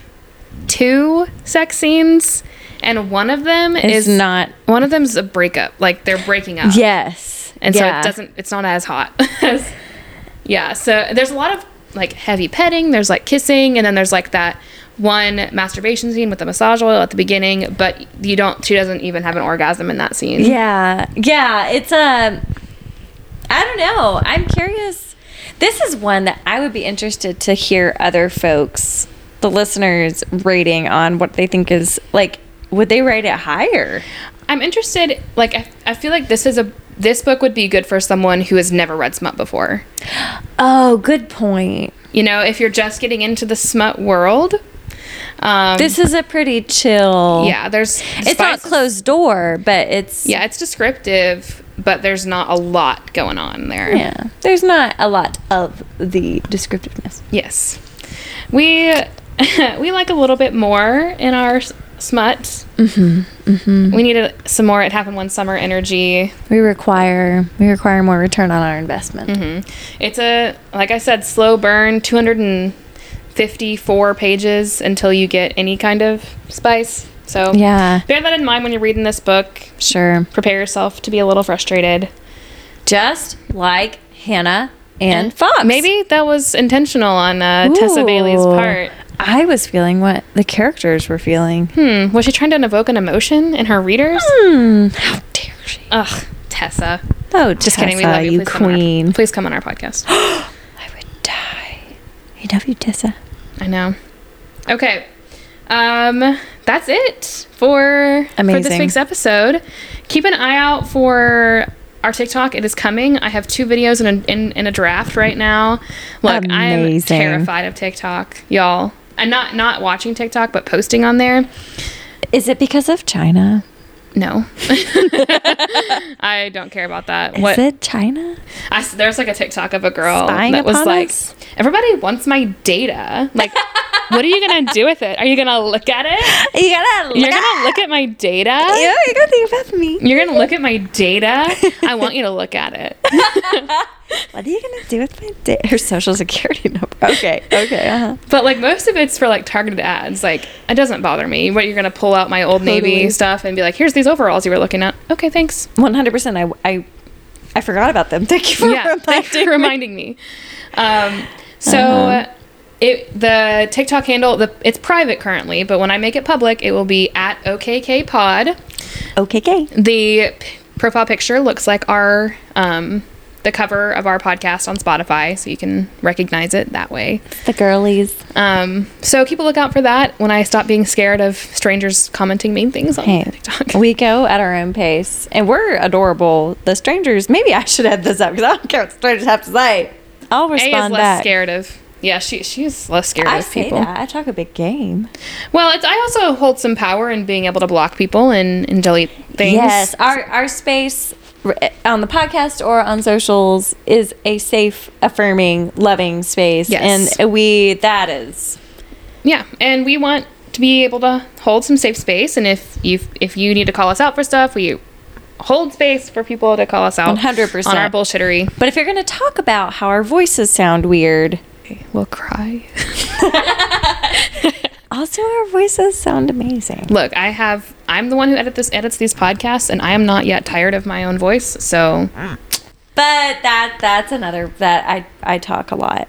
two sex scenes and one of them it's is not. one of them's a breakup. Like they're breaking up. Yes, and yeah. so it doesn't it's not as hot as yeah so there's a lot of like heavy petting there's like kissing and then there's like that one masturbation scene with the massage oil at the beginning but you don't she doesn't even have an orgasm in that scene Yeah, yeah. It's a. I don't know. I'm curious. This is one that I would be interested to hear other folks, the listeners, rating on what they think is like. Would they rate it higher? i'm interested like I, I feel like this is a this book would be good for someone who has never read smut before Oh, good point. you know if you're just getting into the smut world um This is a pretty chill. yeah there's It's not closed door, but it's yeah it's descriptive but there's not a lot going on there yeah. There's not a lot of the descriptiveness. Yes. We we like a little bit more in our smut. Mm-hmm, mm-hmm. We needed some more. It happened one summer energy. We require we require more return on our investment. Mm-hmm. It's a like I said, slow burn. Two hundred and fifty-four pages until you get any kind of spice. So Yeah, bear that in mind when you're reading this book. sure. Prepare yourself to be a little frustrated. Just like Hannah and Fox. Maybe that was intentional on uh, Tessa Bailey's part. I was feeling what the characters were feeling. Hmm. Was she trying to evoke an emotion in her readers? Hmm. How dare she? Ugh, Tessa. Oh, Just kidding. We love you. you Please come our- queen. please come on our podcast. I would die. I love you, Tessa. I know. Okay. Um, that's it for for this week's episode. Keep an eye out for our TikTok. It is coming. I have two videos in a, in, in a draft right now. Look, I am terrified of TikTok, y'all. I'm not not watching TikTok, but posting on there. Is it because of China? No, I don't care about that. Is what it China? I s there's like a TikTok of a girl Spying that was like, us? everybody wants my data. Like, what are you gonna do with it? Are you gonna look at it? You gotta look You're gonna look at my data? Yeah, you gotta think about me. You're gonna look at my data? I want you to look at it. What are you gonna do with my data? her social security number? Okay, okay, uh-huh. But like most of it's for like targeted ads. Like it doesn't bother me. What you're gonna pull out my old Totally. navy stuff and be like, "Here's these overalls you were looking at." Okay, thanks. One hundred percent. I I I forgot about them. Thank you for yeah, thanks for reminding. reminding me. Um, so Uh-huh. It the TikTok handle the it's private currently, but when I make it public, it will be at OKK Pod. OKK. The p- profile picture looks like our um, the cover of our podcast on Spotify, so you can recognize it that way. The girlies. Um, so keep a lookout for that when I stop being scared of strangers commenting mean things on Hey, TikTok. we go at our own pace, and we're adorable. The strangers. Maybe I should head this up because I don't care what strangers have to say. I'll respond. A is less back. scared of. Yeah, she she's less scared I of people. that. I talk a big game. Well, it's I also hold some power in being able to block people and, and delete things. Yes, our our space eh, on the podcast or on socials is a safe, affirming, loving space, Yes. and we that is Yeah, and we want to be able to hold some safe space. And if you if you need to call us out for stuff, we hold space for people to call us out 100%. on our bullshittery. But if you're going to talk about how our voices sound weird, We'll cry. also our voices sound amazing. Look, I have I'm the one who edit this edits these podcasts, and I am not yet tired of my own voice. So But that that's another that I I talk a lot.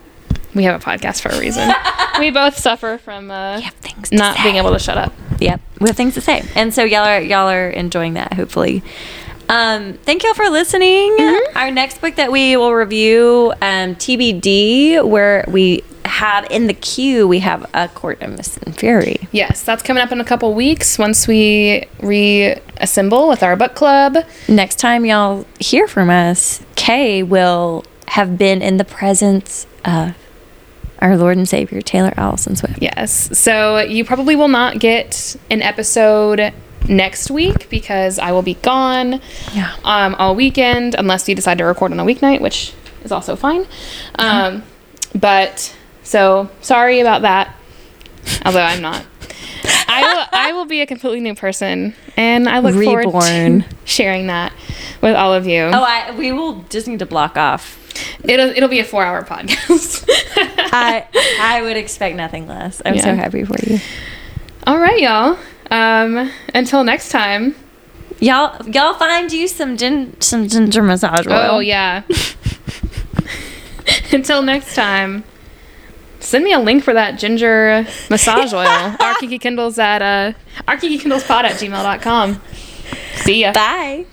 we have a podcast for a reason. we both suffer from uh, not being able to shut up. Yep, we have things to say, and so y'all are y'all are enjoying that. Hopefully, um, thank y'all for listening. Our next book that we will review, um, TBD, where we have in the queue we have a Court of Mist and Fury. Yes, that's coming up in a couple weeks once we reassemble with our book club. Next time y'all hear from us, Kay will have been in the presence of our Lord and Savior Taylor Allison Swift. Yes. So you probably will not get an episode next week because I will be gone Yeah. um, all weekend unless you decide to record on a weeknight, which is also fine. Um, but so sorry about that. Although I'm not. I will, I will be a completely new person, and I look forward Reborn. to sharing that with all of you. Oh, I, we will just need to block off. It'll it'll be a four hour podcast. I I would expect nothing less. I'm so happy for you. all right, y'all. Um, until next time. Y'all, y'all find you some gin, some ginger massage oil. Oh yeah. Until next time. Send me a link for that ginger massage oil. Our Kinky Kindles at uh our Kinky Kindles pod at gmail.com. See ya. Bye.